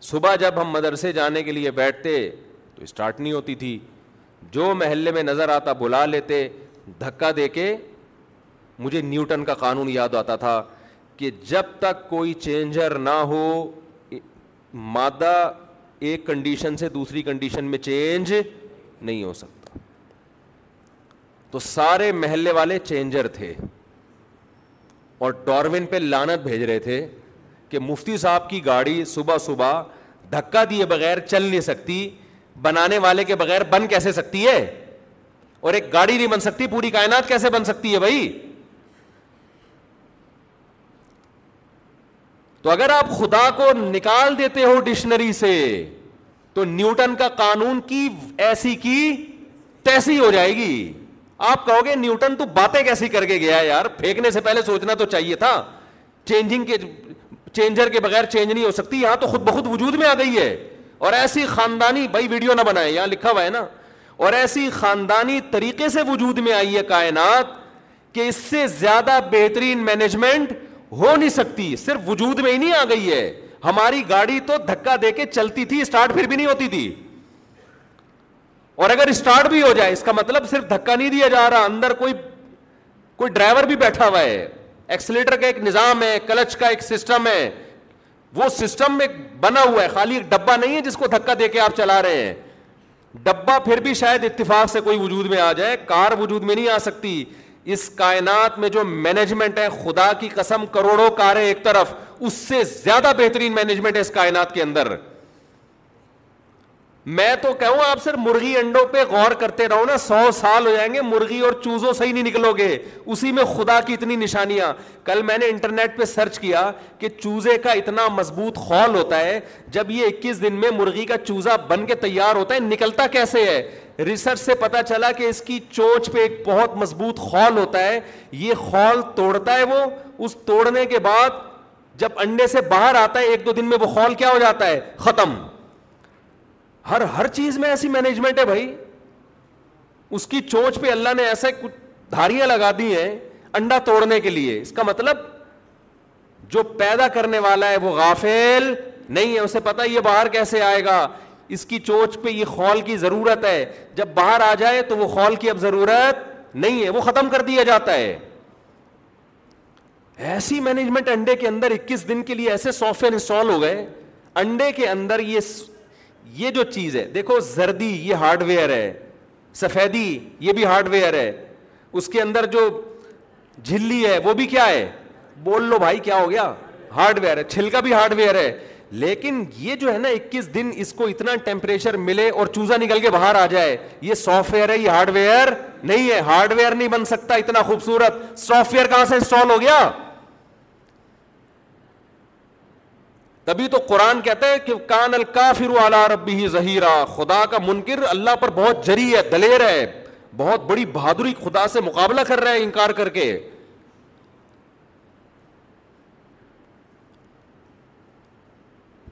صبح جب ہم مدرسے جانے کے لیے بیٹھتے تو اسٹارٹ نہیں ہوتی تھی۔ جو محلے میں نظر آتا بلا لیتے، دھکا دے کے مجھے نیوٹن کا قانون یاد آتا تھا کہ جب تک کوئی چینجر نہ ہو، مادہ ایک کنڈیشن سے دوسری کنڈیشن میں چینج نہیں ہو سکتا۔ تو سارے محلے والے چینجر تھے۔ اور ڈاروین پہ لانت بھیج رہے تھے کہ مفتی صاحب کی گاڑی صبح صبح دھکا دیے بغیر چل نہیں سکتی، بنانے والے کے بغیر بن کیسے سکتی ہے؟ اور ایک گاڑی نہیں بن سکتی، پوری کائنات کیسے بن سکتی ہے بھائی؟ تو اگر آپ خدا کو نکال دیتے ہو ڈکشنری سے، تو نیوٹن کا قانون کی ایسی کی تیسی ہو جائے گی۔ آپ کہو گے نیوٹن تو باتیں کیسی کر کے گیا یار؟ پھینکنے سے پہلے سوچنا تو چاہیے تھا۔ چینجنگ کے چینجر کے بغیر چینج نہیں ہو سکتی، یہاں تو خود بخود وجود میں آ گئی ہے۔ اور ایسی خاندانی بھائی ویڈیو نہ بنائے یہاں لکھا ہوا ہے نا۔ اور ایسی خاندانی طریقے سے وجود میں آئی ہے کائنات کہ اس سے زیادہ بہترین مینجمنٹ ہو نہیں سکتی۔ صرف وجود میں ہی نہیں آ گئی ہے۔ ہماری گاڑی تو دھکا دے کے چلتی تھی اسٹارٹ پھر بھی نہیں ہوتی تھی۔ اور اگر اسٹارٹ بھی ہو جائے، اس کا مطلب صرف دھکا نہیں دیا جا رہا، اندر کوئی کوئی ڈرائیور بھی بیٹھا ہوا ہے۔ ایکسلیٹر کا ایک نظام ہے، کلچ کا ایک سسٹم ہے۔ وہ سسٹم میں بنا ہوا ہے، خالی ایک ڈبا نہیں ہے جس کو دھکا دے کے آپ چلا رہے ہیں۔ ڈبا پھر بھی شاید اتفاق سے کوئی وجود میں آ جائے، کار وجود میں نہیں آ سکتی۔ اس کائنات میں جو مینجمنٹ ہے، خدا کی قسم کروڑوں کاریں ایک طرف، اس سے زیادہ بہترین مینجمنٹ ہے اس کائنات کے اندر۔ میں تو کہوں آپ صرف مرغی انڈوں پہ غور کرتے رہو نا، سو سال ہو جائیں گے مرغی اور چوزوں سے ہی نہیں نکلو گے۔ اسی میں خدا کی اتنی نشانیاں۔ کل میں نے انٹرنیٹ پہ سرچ کیا کہ چوزے کا اتنا مضبوط خول ہوتا ہے، جب یہ اکیس دن میں مرغی کا چوزا بن کے تیار ہوتا ہے، نکلتا کیسے ہے؟ ریسرچ سے پتا چلا کہ اس کی چوچ پہ ایک بہت مضبوط خول ہوتا ہے۔ یہ خول توڑتا ہے وہ، اس توڑنے کے بعد جب انڈے سے باہر آتا ہے، ایک دو دن میں وہ خول کیا ہو جاتا ہے؟ ختم۔ ہر ہر چیز میں ایسی مینجمنٹ ہے بھائی۔ اس کی چونچ پہ اللہ نے ایسے کچھ دھاریاں لگا دی ہیں انڈا توڑنے کے لیے۔ اس کا مطلب جو پیدا کرنے والا ہے وہ غافل نہیں ہے۔ اسے پتا یہ باہر کیسے آئے گا۔ اس کی چوچ پہ یہ خول کی ضرورت ہے۔ جب باہر آ جائے تو وہ خول کی اب ضرورت نہیں ہے، وہ ختم کر دیا جاتا ہے۔ ایسی مینجمنٹ انڈے کے اندر اکیس دن کے لیے ایسے سافٹ ویئر انسٹال ہو گئے۔ انڈے کے اندر یہ یہ جو چیز ہے، دیکھو زردی یہ ہارڈ ویئر ہے، سفیدی یہ بھی ہارڈ ویئر ہے، اس کے اندر جو جھلی ہے وہ بھی کیا ہے؟ بول لو بھائی، کیا ہو گیا؟ ہارڈ ویئر ہے، چھلکا بھی ہارڈ ویئر ہے۔ لیکن یہ جو ہے نا، اکیس دن اس کو اتنا ٹیمپریچر ملے اور چوزا نکل کے باہر آ جائے۔ یہ سافٹ ویئر ہے، یہ ہارڈ ویئر نہیں ہے۔ ہارڈ ویئر نہیں بن سکتا اتنا خوبصورت۔ سافٹ ویئر کہاں سے انسٹال ہو گیا؟ تبھی تو قرآن کہتا ہے کہ کان الکافر والا ربی ظہیرا، خدا کا منکر اللہ پر بہت جری ہے، دلیر ہے، بہت بڑی بہادری خدا سے مقابلہ کر رہا ہے انکار کر کے۔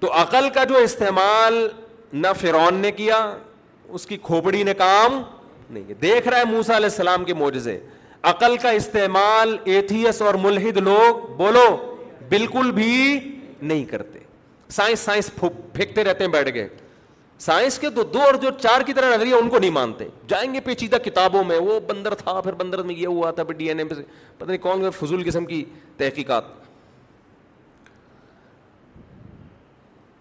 تو عقل کا جو استعمال نہ فرعون نے کیا، اس کی کھوپڑی نے کام نہیں، دیکھ رہا ہے موسا علیہ السلام کے موجے عقل کا استعمال ایتھیس اور ملحد لوگ بولو، بالکل بھی نہیں کرتے۔ سائنس سائنس پھینکتے رہتے ہیں بیٹھ کے۔ سائنس کے تو دو اور جو چار کی طرح نظریہ ان کو نہیں مانتے۔ جائیں گے پیچیدہ کتابوں میں، وہ بندر تھا، پھر بندر میں یہ ہوا تھا، پھر ڈی این اے پتہ نہیں کون فضول قسم کی تحقیقات۔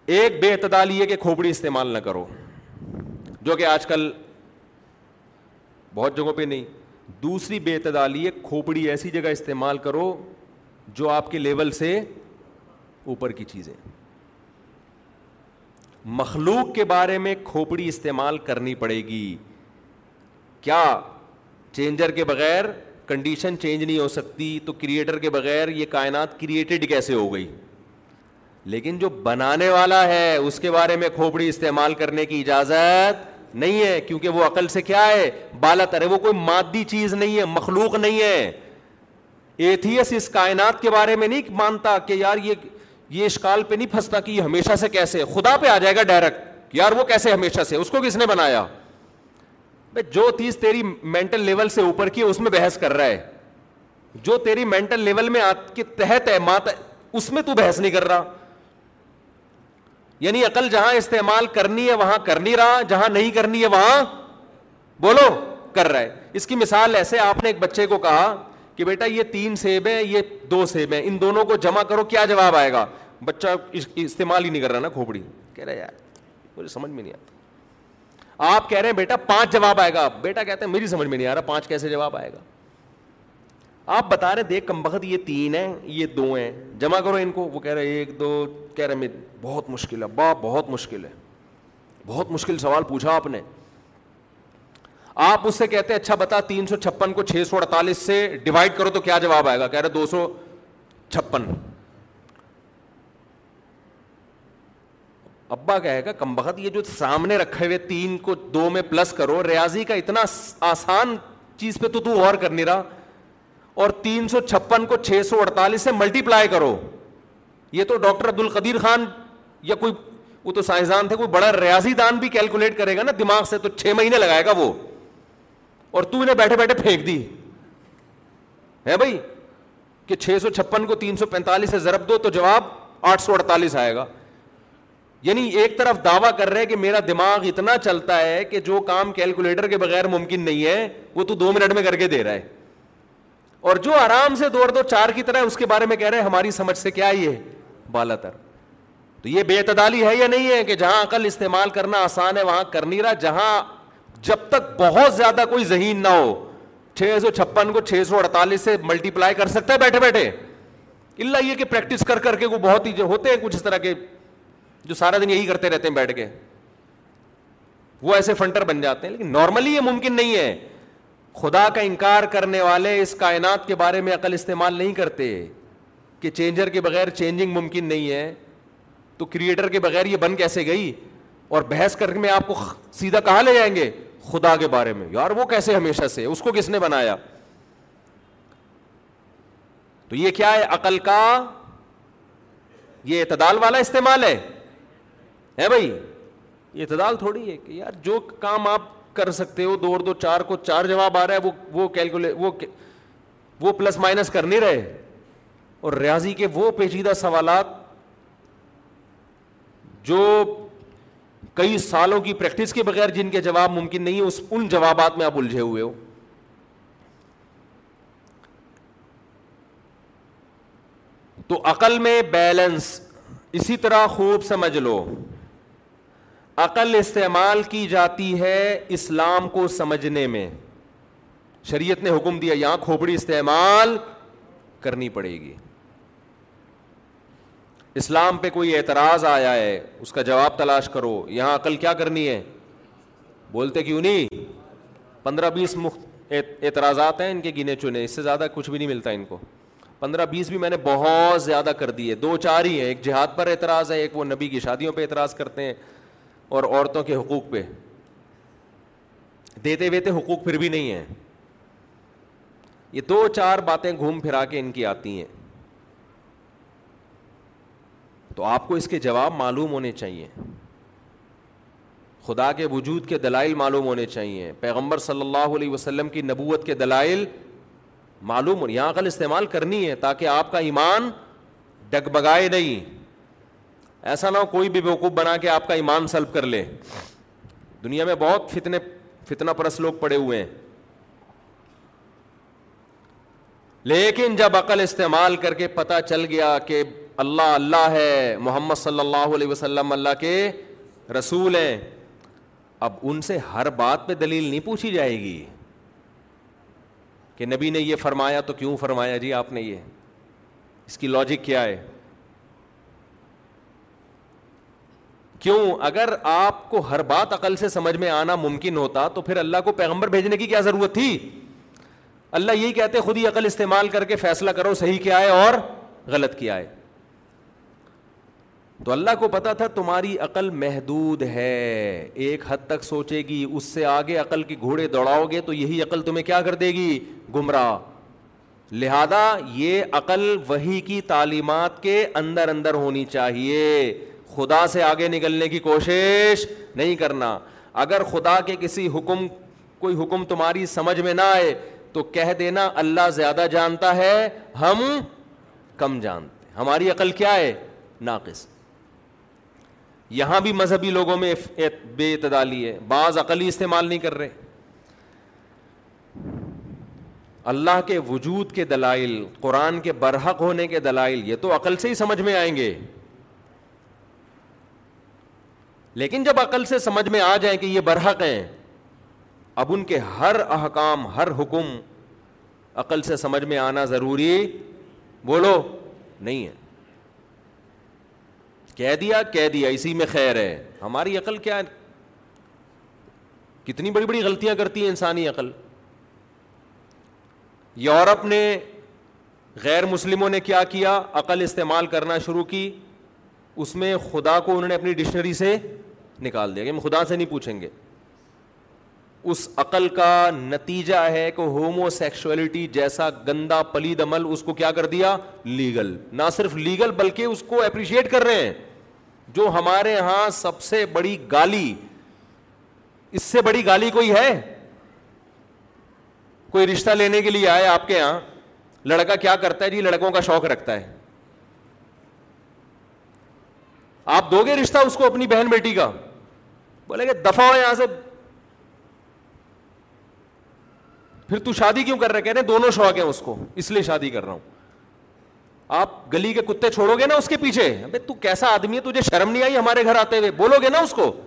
ایک بے اعتدال یہ کہ کھوپڑی استعمال نہ کرو، جو کہ آج کل بہت جگہوں پہ نہیں۔ دوسری بے اعتدال یہ کھوپڑی ایسی جگہ استعمال کرو جو آپ کے لیول سے اوپر کی چیزیں۔ مخلوق کے بارے میں کھوپڑی استعمال کرنی پڑے گی۔ کیا چینجر کے بغیر کنڈیشن چینج نہیں ہو سکتی؟ تو کریٹر کے بغیر یہ کائنات کریٹڈ کیسے ہو گئی؟ لیکن جو بنانے والا ہے، اس کے بارے میں کھوپڑی استعمال کرنے کی اجازت نہیں ہے، کیونکہ وہ عقل سے کیا ہے؟ بالا تر ہے، وہ کوئی مادی چیز نہیں ہے، مخلوق نہیں ہے۔ ایتھیس اس کائنات کے بارے میں نہیں مانتا کہ یار یہ یہ اشکال پہ نہیں پھنستا کہ یہ ہمیشہ سے کیسے خدا پہ آ جائے گا ڈائریکٹ یار وہ کیسے ہمیشہ سے اس کو کس نے بنایا؟ جو چیز تیری مینٹل لیول سے اوپر کی اس میں بحث کر رہا ہے۔ جو تیری مینٹل لیول میں کے تحت ہے، مات اس میں تو بحث نہیں کر رہا۔ یعنی عقل جہاں استعمال کرنی ہے، وہاں کر نہیں رہا، جہاں نہیں کرنی ہے، وہاں بولو، کر رہا ہے۔ اس کی مثال ایسے آپ نے ایک بچے کو کہا کہ بیٹا یہ تین سیب ہے یہ دو سیب ہے ان دونوں کو جمع کرو، کیا جواب آئے گا؟ بچہ استعمال ہی نہیں کر رہا نا، کھوپڑی۔ کہہ رہا یار، مجھے سمجھ میں نہیں آتا۔ آپ کہہ رہے ہیں، بیٹا، پانچ جواب آئے گا۔ بیٹا کہتے ہیں میری سمجھ میں نہیں آ رہا، پانچ کیسے جواب آئے گا؟ آپ بتا رہے دیکھ، کم بخت یہ تین ہیں، یہ دو ہیں۔ جمع کرو ان کو۔ وہ کہہ رہے ایک، دو۔ کہہ رہے بہت مشکل ہے، باپ، بہت مشکل ہے۔ بہت مشکل سوال پوچھا آپ نے۔ آپ اس سے کہتے ہیں اچھا بتا، تین سو چھپن کو چھ سو اڑتالیس سے ڈیوائڈ کرو تو کیا جواب آئے گا؟ کہہ رہے دو سو چھپن۔ ابا کہے گا، کم بخت، یہ جو سامنے رکھے ہوئے تین کو دو میں پلس کرو، ریاضی کا اتنا آسان چیز پہ تو تو اور کر نہیں رہا۔ اور تین سو چھپن کو چھ سو اڑتالیس سے ملٹی پلائی کرو۔ یہ تو ڈاکٹر عبد القدیر خان یا کوئی، وہ تو سائنسدان تھے، کوئی بڑا ریاضی دان بھی کیلکولیٹ کرے گا نا دماغ سے، تو چھ مہینے لگائے گا وہ۔ اور تو انہیں بیٹھے بیٹھے پھینک دی۔ ہے بھائی؟ کہ چھ سو چھپن کو تین سو پینتالیس سے ضرب دو تو جواب آٹھ سو اڑتالیس آئے گا۔ یعنی ایک طرف دعویٰ کر رہے کہ میرا دماغ اتنا چلتا ہے کہ جو کام کیلکولیٹر کے بغیر ممکن نہیں ہے، وہ تو دو منٹ میں کر کے دے رہا ہے۔ اور جو آرام سے دوڑ دو چار کی طرح اس کے بارے میں کہہ رہے ہیں، ہماری سمجھ سے کیا یہ؟ بالا تر۔ تو یہ بے اعتدالی ہے یا نہیں ہے کہ جہاں عقل استعمال کرنا آسان ہے، وہاں کر نہیں رہا، جہاں جب تک بہت زیادہ کوئی ذہین نہ ہو، چھ سو چھپن کو چھ سو اڑتالیس سے ملٹی پلائی کر سکتا ہے بیٹھے بیٹھے۔ اللہ یہ کہ پریکٹس کر کر کے وہ بہت ہی جو ہوتے ہیں، کچھ اس طرح کے جو سارا دن یہی کرتے رہتے ہیں بیٹھ کے۔ وہ ایسے فنٹر بن جاتے ہیں، لیکن نارملی یہ ممکن نہیں ہے۔ خدا کا انکار کرنے والے اس کائنات کے بارے میں عقل استعمال نہیں کرتے۔ کہ چینجر کے بغیر چینجنگ ممکن نہیں ہے۔ تو کریٹر کے بغیر یہ بن کیسے گئی؟ اور بحث کر کے میں آپ کو سیدھا کہاں لے جائیں گے؟ خدا کے بارے میں۔ یار وہ کیسے ہمیشہ سے اس کو کس نے بنایا؟ تو یہ کیا ہے؟ عقل کا یہ اعتدال والا استعمال ہے؟ بھائی؟ یہ اعتدال تھوڑی ہے کہ یار جو کام آپ کر سکتے ہو، دو اور دو، چار کو چار جواب آ رہا ہے، وہ وہ کیلکولی وہ وہ پلس مائنس کر نہیں رہے۔ اور ریاضی کے وہ پیچیدہ سوالات جو کئی سالوں کی پریکٹس کے بغیر جن کے جواب ممکن نہیں ہے اس ان جوابات میں آپ الجھے ہوئے ہو۔ تو عقل میں بیلنس اسی طرح خوب سمجھ لو۔ عقل استعمال کی جاتی ہے اسلام کو سمجھنے میں۔ شریعت نے حکم دیا، یہاں کھوپڑی استعمال کرنی پڑے گی۔ اسلام پہ کوئی اعتراض آیا ہے، اس کا جواب تلاش کرو، یہاں عقل کیا کرنی ہے؟ بولتے کیوں نہیں؟ پندرہ بیس مخت اعتراضات ہیں ان کے گنے چنے، اس سے زیادہ کچھ بھی نہیں ملتا ان کو۔ پندرہ بیس بھی میں نے بہت زیادہ کر دیے دو چار ہی ہیں، ایک جہاد پر اعتراض ہے، ایک وہ نبی کی شادیوں پہ اعتراض کرتے ہیں، اور عورتوں کے حقوق پہ۔ دیتے ویتے حقوق پھر بھی نہیں ہیں۔ یہ دو چار باتیں گھوم پھرا کے ان کی آتی ہیں۔ تو آپ کو اس کے جواب معلوم ہونے چاہیے۔ خدا کے وجود کے دلائل معلوم ہونے چاہیے۔ پیغمبر صلی اللہ علیہ وسلم کی نبوت کے دلائل معلوم ہو یہاں عقل استعمال کرنی ہے تاکہ آپ کا ایمان ڈگ بگائے نہیں۔ ایسا نہ ہو کوئی بھی بیوقوف بنا کے آپ کا ایمان سلب کر لے۔ دنیا میں بہت فتنے فتنا پرس لوگ پڑے ہوئے ہیں۔ لیکن جب عقل استعمال کر کے پتہ چل گیا کہ اللہ اللہ ہے، محمد صلی اللہ علیہ وسلم اللہ کے رسول ہیں۔ اب ان سے ہر بات پہ دلیل نہیں پوچھی جائے گی۔ کہ نبی نے یہ فرمایا تو کیوں فرمایا؟ جی آپ نے یہ۔ اس کی لاجک کیا ہے؟ کیوں؟ اگر آپ کو ہر بات عقل سے سمجھ میں آنا ممکن ہوتا تو پھر اللہ کو پیغمبر بھیجنے کی کیا ضرورت تھی؟ اللہ یہی کہتے خود ہی عقل استعمال کر کے فیصلہ کرو صحیح کیا ہے اور غلط کیا ہے۔ تو اللہ کو پتا تھا تمہاری عقل محدود ہے۔ ایک حد تک سوچے گی، اس سے آگے عقل کی گھوڑے دوڑاؤ گے تو یہی عقل تمہیں کیا کر دے گی؟ گمراہ۔ لہذا یہ عقل وہی کی تعلیمات کے اندر اندر ہونی چاہیے۔ خدا سے آگے نکلنے کی کوشش نہیں کرنا۔ اگر خدا کے کسی حکم، کوئی حکم تمہاری سمجھ میں نہ آئے تو کہہ دینا، اللہ زیادہ جانتا ہے، ہم کم جانتے ہماری عقل کیا ہے؟ ناقص۔ یہاں بھی مذہبی لوگوں میں بے اعتدالی ہے۔ بعض عقلی استعمال نہیں کر رہے۔ اللہ کے وجود کے دلائل، قرآن کے برحق ہونے کے دلائل، یہ تو عقل سے ہی سمجھ میں آئیں گے۔ لیکن جب عقل سے سمجھ میں آ جائیں کہ یہ برحق ہیں، اب ان کے ہر احکام، ہر حکم عقل سے سمجھ میں آنا ضروری۔ بولو، نہیں ہے۔ کہہ دیا کہہ دیا، اسی میں خیر ہے۔ ہماری عقل کیا کتنی بڑی بڑی غلطیاں کرتی ہیں انسانی عقل۔ یورپ نے غیر مسلموں نے کیا کیا؟ عقل استعمال کرنا شروع کی۔ اس میں خدا کو انہوں نے اپنی ڈکشنری سے نکال دیا کہ ہم خدا سے نہیں پوچھیں گے۔ اس عقل کا نتیجہ ہے کہ ہومو سیکشولیٹی جیسا گندا پلید عمل اس کو کیا کر دیا؟ لیگل نہ صرف لیگل بلکہ اس کو اپریشیٹ کر رہے ہیں۔ جو ہمارے یہاں سب سے بڑی گالی، اس سے بڑی گالی کوئی ہے؟ کوئی رشتہ لینے کے لیے آئے آپ کے یہاں لڑکا کیا کرتا ہے؟ جی لڑکوں کا شوق رکھتا ہے۔ آپ دو گے رشتہ اس کو اپنی بہن بیٹی کا؟ بولے گے دفاع ہو یہاں سے پھر تو شادی کیوں کر رہے کہہ رہے دونوں شوق ہیں اس کو، اس لیے شادی کر رہا ہوں۔ آپ گلی کے کتے چھوڑو گے نا اس کے پیچھے؟ ابے تو کیسا آدمی ہے؟ تجھے شرم نہیں آئی ہمارے گھر آتے ہوئے؟ بولو گے نا اس کو۔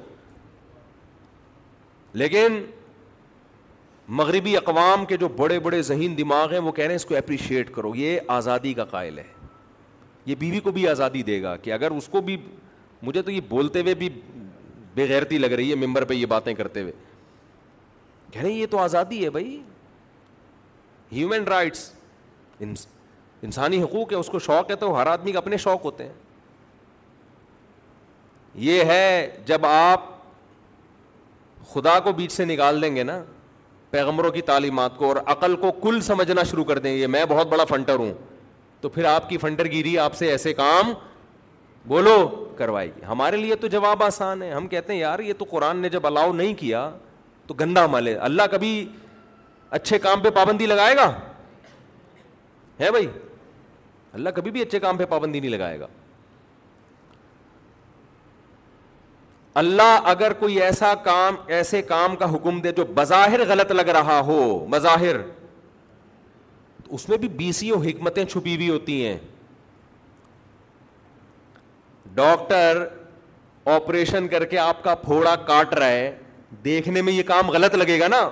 لیکن مغربی اقوام کے جو بڑے بڑے ذہین دماغ ہیں، وہ کہہ رہے ہیں اس کو اپریشیٹ کرو۔ یہ آزادی کا قائل ہے۔ یہ بیوی کو بھی آزادی دے گا کہ اگر اس کو بھی، مجھے تو یہ بولتے ہوئے بھی بےغیرتی لگ رہی ہے ممبر پہ یہ باتیں کرتے ہوئے۔ کہہ رہے ہیں یہ تو آزادی ہے بھائی۔ ہیومن رائٹس انسانی حقوق ہے اس کو شوق ہے تو ہر آدمی کے اپنے شوق ہوتے ہیں یہ ہے جب آپ خدا کو بیچ سے نکال دیں گے نا پیغمبروں کی تعلیمات کو اور عقل کو کل سمجھنا شروع کر دیں گے میں بہت بڑا فنٹر ہوں تو پھر آپ کی فنٹر گیری آپ سے ایسے کام بولو کروائے گی ہمارے لیے تو جواب آسان ہے ہم کہتے ہیں یار یہ تو قرآن نے جب الاؤ نہیں کیا تو گندا عمل ہے اللہ کبھی اچھے کام پہ پابندی لگائے گا؟ ہے بھائی؟ اللہ کبھی بھی اچھے کام پہ پابندی نہیں لگائے گا۔ اللہ اگر کوئی ایسا کام، ایسے کام کا حکم دے جو بظاہر غلط لگ رہا ہو، بظاہر، تو اس میں بھی بیسیوں حکمتیں چھپی ہوئی ہوتی ہیں۔ ڈاکٹر آپریشن کر کے آپ کا پھوڑا کاٹ رہا ہے، دیکھنے میں یہ کام غلط لگے گا نا؟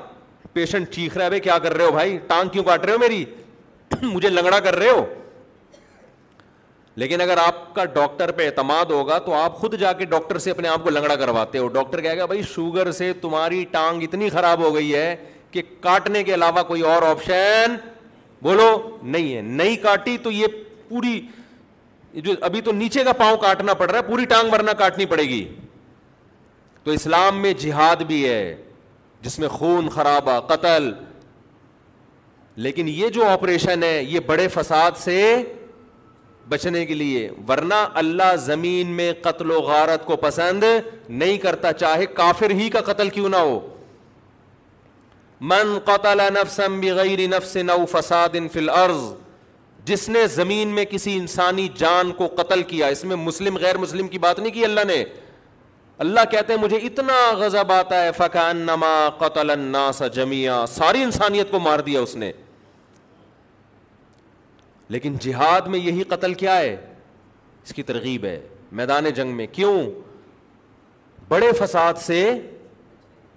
پیشنٹ چیخ رہا ہے، بھائی، کیا کر رہے ہو بھائی؟ ٹانگ کیوں کاٹ رہے ہو میری؟ مجھے لنگڑا کر رہے ہو؟ لیکن اگر آپ کا ڈاکٹر پہ اعتماد ہوگا تو آپ خود جا کے ڈاکٹر سے اپنے آپ کو لنگڑا کرواتے ہو۔ ڈاکٹر کہے گا، بھائی، شوگر سے تمہاری ٹانگ اتنی خراب ہو گئی ہے کہ کاٹنے کے علاوہ کوئی اور آپشن بولو، نہیں ہے، نہیں کاٹی تو یہ پوری جو ابھی تو نیچے کا پاؤں کاٹنا پڑ رہا ہے، پوری ٹانگ ورنہ کاٹنی پڑے گی۔ تو اسلام میں جہاد بھی ہے۔ جس میں خون خرابہ، قتل۔ لیکن یہ جو آپریشن ہے، یہ بڑے فساد سے بچنے کے لیے۔ ورنہ اللہ زمین میں قتل و غارت کو پسند نہیں کرتا، چاہے کافر ہی کا قتل کیوں نہ ہو۔ من قتل نفسا بغیر نفس نو فساد فی الارض، جس نے زمین میں کسی انسانی جان کو قتل کیا، اس میں مسلم غیر مسلم کی بات نہیں کی اللہ نے۔ اللہ کہتے ہیں مجھے اتنا غضب آتا ہے فکان نما قتل الناس جمیا ساری انسانیت کو مار دیا اس نے۔ لیکن جہاد میں یہی قتل کیا ہے؟ اس کی ترغیب ہے۔ میدان جنگ میں۔ کیوں؟ بڑے فساد سے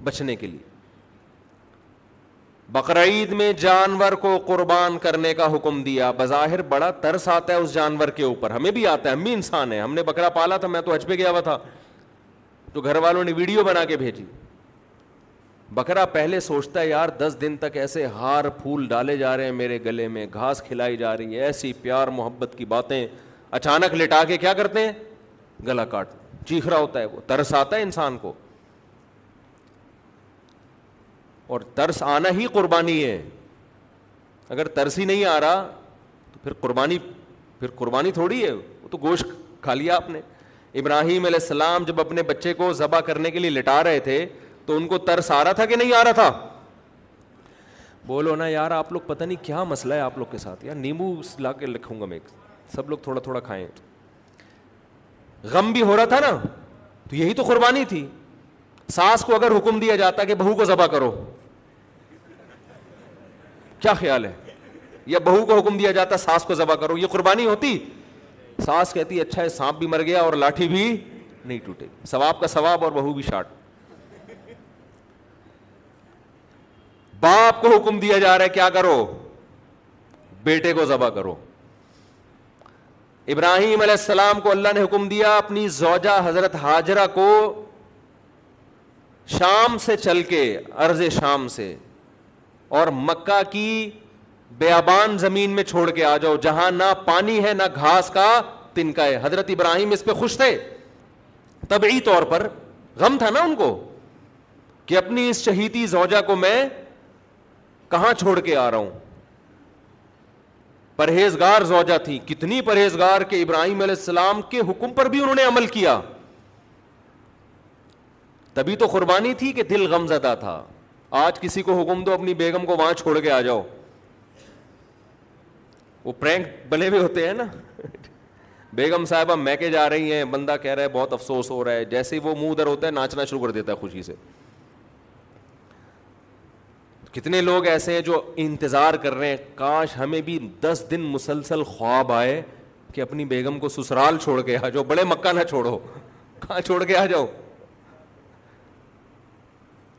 بچنے کے لیے۔ بقرعید میں جانور کو قربان کرنے کا حکم دیا۔ بظاہر بڑا ترس آتا ہے اس جانور کے اوپر۔ ہمیں بھی آتا ہے۔ ہم بھی انسان ہیں۔ ہم نے بکرا پالا تھا، میں تو حج پہ گیا ہوا تھا۔ تو گھر والوں نے ویڈیو بنا کے بھیجی۔ بکرا پہلے سوچتا ہے، یار، دس دن تک ایسے ہار پھول ڈالے جا رہے ہیں میرے گلے میں، گھاس کھلائی جا رہی ہے ایسی پیار محبت کی باتیں۔ اچانک لٹا کے کیا کرتے ہیں؟ گلا کاٹ۔ چیخ رہا ہوتا ہے وہ، ترس آتا ہے انسان کو۔ اور ترس آنا ہی قربانی ہے۔ اگر ترس ہی نہیں آ رہا، تو پھر قربانی پھر قربانی تھوڑی ہے۔ وہ تو گوشت کھا لیا آپ نے۔ ابراہیم علیہ السلام جب اپنے بچے کو ذبح کرنے کے لیے لٹا رہے تھے، تو ان کو ترس آ رہا تھا کہ نہیں آ رہا تھا؟ بولو نا یار، آپ لوگ پتہ نہیں کیا مسئلہ ہے آپ لوگ کے ساتھ؟ یار نیمبو لا کے لکھوں گا میں، سب لوگ تھوڑا تھوڑا کھائیں۔ غم بھی ہو رہا تھا نا، تو یہی تو قربانی تھی۔ ساس کو اگر حکم دیا جاتا کہ بہو کو ذبح کرو، کیا خیال ہے؟ یا بہو کو حکم دیا جاتا ساس کو ذبح کرو، یہ قربانی ہوتی۔ ساس کہتی اچھا ہے، سانپ بھی مر گیا اور لاٹھی بھی نہیں ٹوٹے۔ ثواب کا ثواب اور بہو بھی شاٹ۔ باپ کو حکم دیا جا رہا ہے، کیا کرو؟ بیٹے کو ذبح کرو۔ ابراہیم علیہ السلام کو اللہ نے حکم دیا، اپنی زوجہ حضرت حاجرہ کو شام سے چل کے ارض شام سے، اور مکہ کی بیابان زمین میں چھوڑ کے آ جاؤ، جہاں نہ پانی ہے، نہ گھاس کا۔ تنکا ہے۔ حضرت ابراہیم اس پہ خوش تھے۔ طبعی طور پر غم تھا نا ان کو کہ اپنی اس شہیدی زوجہ کو میں کہاں چھوڑ کے آ رہا ہوں؟ پرہیزگار زوجہ تھی۔ کتنی پرہیزگار کے ابراہیم علیہ السلام کے حکم پر بھی انہوں نے عمل کیا۔ تبھی تو قربانی تھی کہ دل غم زدہ تھا۔ آج کسی کو حکم دو، اپنی بیگم کو وہاں چھوڑ کے آ جاؤ۔ وہ پرینک بنے ہوئے ہوتے ہیں نا۔ بیگم صاحبہ میں کے جا رہی ہیں، بندہ کہہ رہا ہے، بہت افسوس ہو رہا ہے۔ جیسے ہی وہ منہ ادھر ہوتا ہے، ناچنا شروع کر دیتا ہے خوشی سے۔ کتنے لوگ ایسے ہیں جو انتظار کر رہے ہیں، کاش ہمیں بھی دس دن مسلسل خواب آئے کہ اپنی بیگم کو سسرال چھوڑ کے آ جاؤ، بڑے مکہ نہ چھوڑو۔ کہاں چھوڑ کے آ جاؤ؟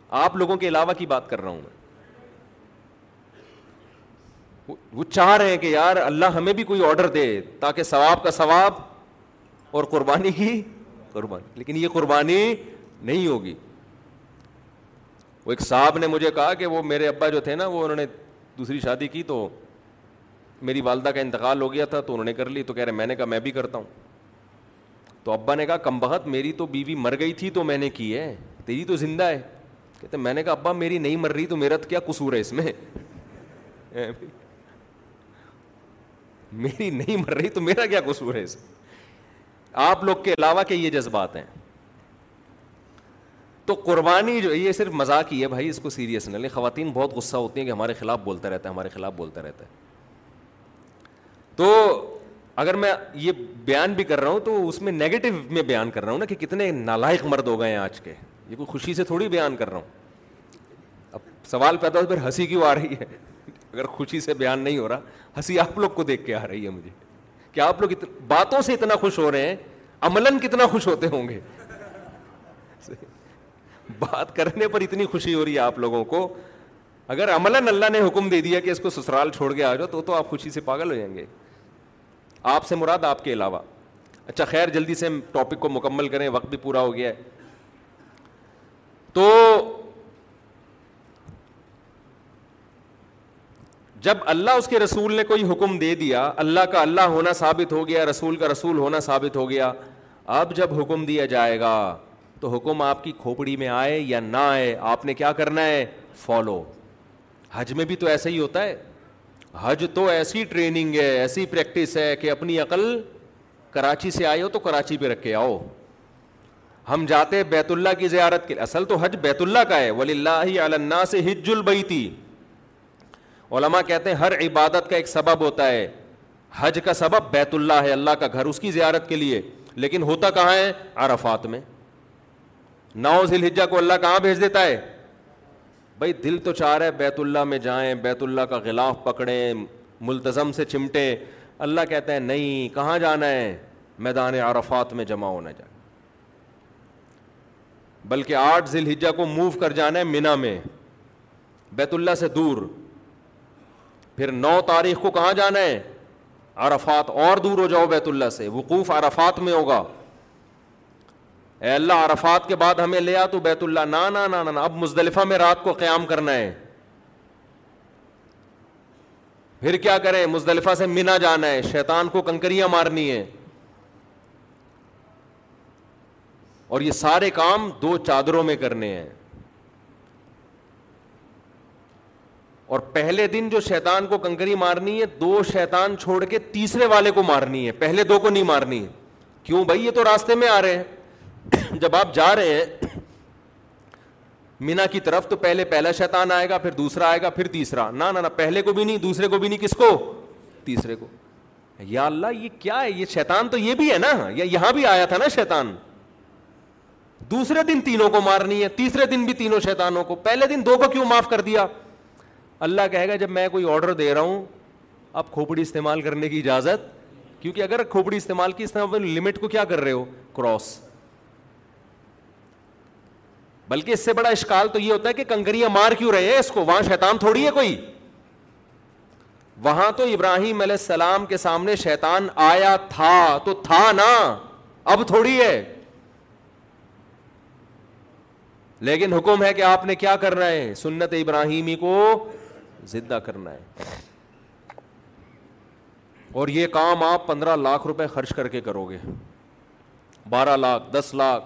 آپ لوگوں کے علاوہ کی بات کر رہا ہوں میں؟ وہ چاہ رہے ہیں کہ یار اللہ ہمیں بھی کوئی آرڈر دے تاکہ ثواب کا ثواب اور قربانی کی قربانی۔ لیکن یہ قربانی نہیں ہوگی۔ وہ ایک صاحب نے مجھے کہا کہ وہ میرے ابا جو تھے نا، وہ انہوں نے دوسری شادی کی تو میری والدہ کا انتقال ہو گیا تھا تو انہوں نے کر لی۔ تو کہہ رہے، میں نے کہا، میں بھی کرتا ہوں۔ تو ابا نے کہا، کم بہت، میری تو بیوی مر گئی تھی تو میں نے کی ہے، تیری تو زندہ ہے۔ کہتے، میں نے کہا، ابا، میری نہیں مر رہی تو میرا تو کیا قصور ہے اس میں؟ میری نہیں مر رہی تو میرا کیا قصور ہے اس آپ لوگ کے علاوہ کے یہ جذبات ہیں۔ تو قربانی جو یہ صرف مذاق ہی ہے بھائی، اس کو سیریس نہ لیں۔ خواتین بہت غصہ ہوتی ہیں کہ ہمارے خلاف بولتا رہتا ہے، ہمارے خلاف بولتا رہتا ہے۔ تو اگر میں یہ بیان بھی کر رہا ہوں تو اس میں نیگیٹو میں بیان کر رہا ہوں نا کہ کتنے نالائق مرد ہو گئے ہیں آج کے۔ یہ کوئی خوشی سے تھوڑی بیان کر رہا ہوں۔ اب سوال پیدا ہو پھر ہنسی کیوں آ رہی ہے؟ اگر خوشی سے بیان نہیں ہو رہا، ہنسی آپ لوگ کو دیکھ کے آ رہی ہے مجھے۔ کہ آپ لوگ باتوں سے اتنا خوش ہو رہے ہیں، عملاً کتنا خوش ہوتے ہوں گے۔ بات کرنے پر اتنی خوشی ہو رہی ہے آپ لوگوں کو۔ اگر عملاً اللہ نے حکم دے دیا کہ اس کو سسرال چھوڑ کے آ جاؤ، تو تو آپ خوشی سے پاگل ہو جائیں گے۔ آپ سے مراد آپ کے علاوہ۔ اچھا خیر، جلدی سے ہم ٹاپک کو مکمل کریں، وقت بھی پورا ہو گیا ہے۔ تو جب اللہ اس کے رسول نے کوئی حکم دے دیا، اللہ کا اللہ ہونا ثابت ہو گیا، رسول کا رسول ہونا ثابت ہو گیا، اب جب حکم دیا جائے گا، تو حکم آپ کی کھوپڑی میں آئے یا نہ آئے، آپ نے کیا کرنا ہے؟ فالو۔ حج میں بھی تو ایسا ہی ہوتا ہے۔ حج تو ایسی ٹریننگ ہے، ایسی پریکٹس ہے کہ اپنی عقل کراچی سے آئے ہو تو کراچی پہ رکھ کے آؤ۔ ہم جاتے بیت اللہ کی زیارت کے اصل تو حج بیت اللہ کا ہے۔ ولی اللہ علّہ سے ہج البیتی علماء کہتے ہیں ہر عبادت کا ایک سبب ہوتا ہے۔ حج کا سبب بیت اللہ ہے، اللہ کا گھر، اس کی زیارت کے لیے۔ لیکن ہوتا کہاں ہے؟ عرفات میں۔ نو ذی الحجہ کو اللہ کہاں بھیج دیتا ہے؟ بھائی دل تو چاہ رہے بیت اللہ میں جائیں، بیت اللہ کا غلاف پکڑیں ملتظم سے چمٹیں۔ اللہ کہتے ہیں نہیں، کہاں جانا ہے؟ میدان عرفات میں جمع ہونا جائے۔ بلکہ آٹھ ذی الحجہ کو موو کر جانا ہے مینا میں۔ بیت اللہ سے دور۔ پھر نو تاریخ کو کہاں جانا ہے؟ عرفات اور دور ہو جاؤ بیت اللہ سے، وقوف عرفات میں ہوگا۔ اے اللہ، عرفات کے بعد ہمیں لیا تو بیت اللہ۔ نا نا نا نا اب مزدلفہ میں رات کو قیام کرنا ہے۔ پھر کیا کریں؟ مزدلفہ سے منا جانا ہے۔ شیطان کو کنکریاں مارنی ہے اور یہ سارے کام دو چادروں میں کرنے ہیں۔ اور پہلے دن جو شیطان کو کنکری مارنی ہے، دو شیطان چھوڑ کے تیسرے والے کو مارنی ہے۔ پہلے دو کو نہیں مارنی کیوں بھائی؟ یہ تو راستے میں آ رہے ہیں۔ جب آپ جا رہے ہیں، مینا کی طرف تو پہلے پہلا شیطان آئے گا، پھر دوسرا آئے گا، پھر تیسرا۔ نہ نہ، پہلے کو بھی نہیں، دوسرے کو بھی نہیں، کس کو؟ تیسرے کو۔ یا اللہ، یہ کیا ہے؟ یہ شیطان تو یہ بھی ہے نا۔ یا یہاں بھی آیا تھا نا شیطان۔ دوسرے دن تینوں کو مارنی ہے، تیسرے دن بھی تینوں شیطانوں کو۔ پہلے دن دو کو کیوں معاف کر دیا؟ اللہ کہے گا جب میں کوئی آرڈر دے رہا ہوں، اب کھوپڑی استعمال کرنے کی اجازت؟ کیونکہ اگر کھوپڑی استعمال کی استعمال لمٹ کو کیا کر رہے ہو؟ کراس بلکہ اس سے بڑا اشکال تو یہ ہوتا ہے کہ کنکریاں مار کیوں رہے ہیں؟ اس کو وہاں شیطان تھوڑی ہے کوئی؟ وہاں تو ابراہیم علیہ السلام کے سامنے شیطان آیا تھا، تو تھا نا، اب تھوڑی ہے۔ لیکن حکم ہے کہ آپ نے کیا کرنا ہے؟ سنت ابراہیمی کو زندہ کرنا ہے۔ اور یہ کام آپ پندرہ لاکھ روپے خرچ کر کے کرو گے۔ بارہ لاکھ، دس لاکھ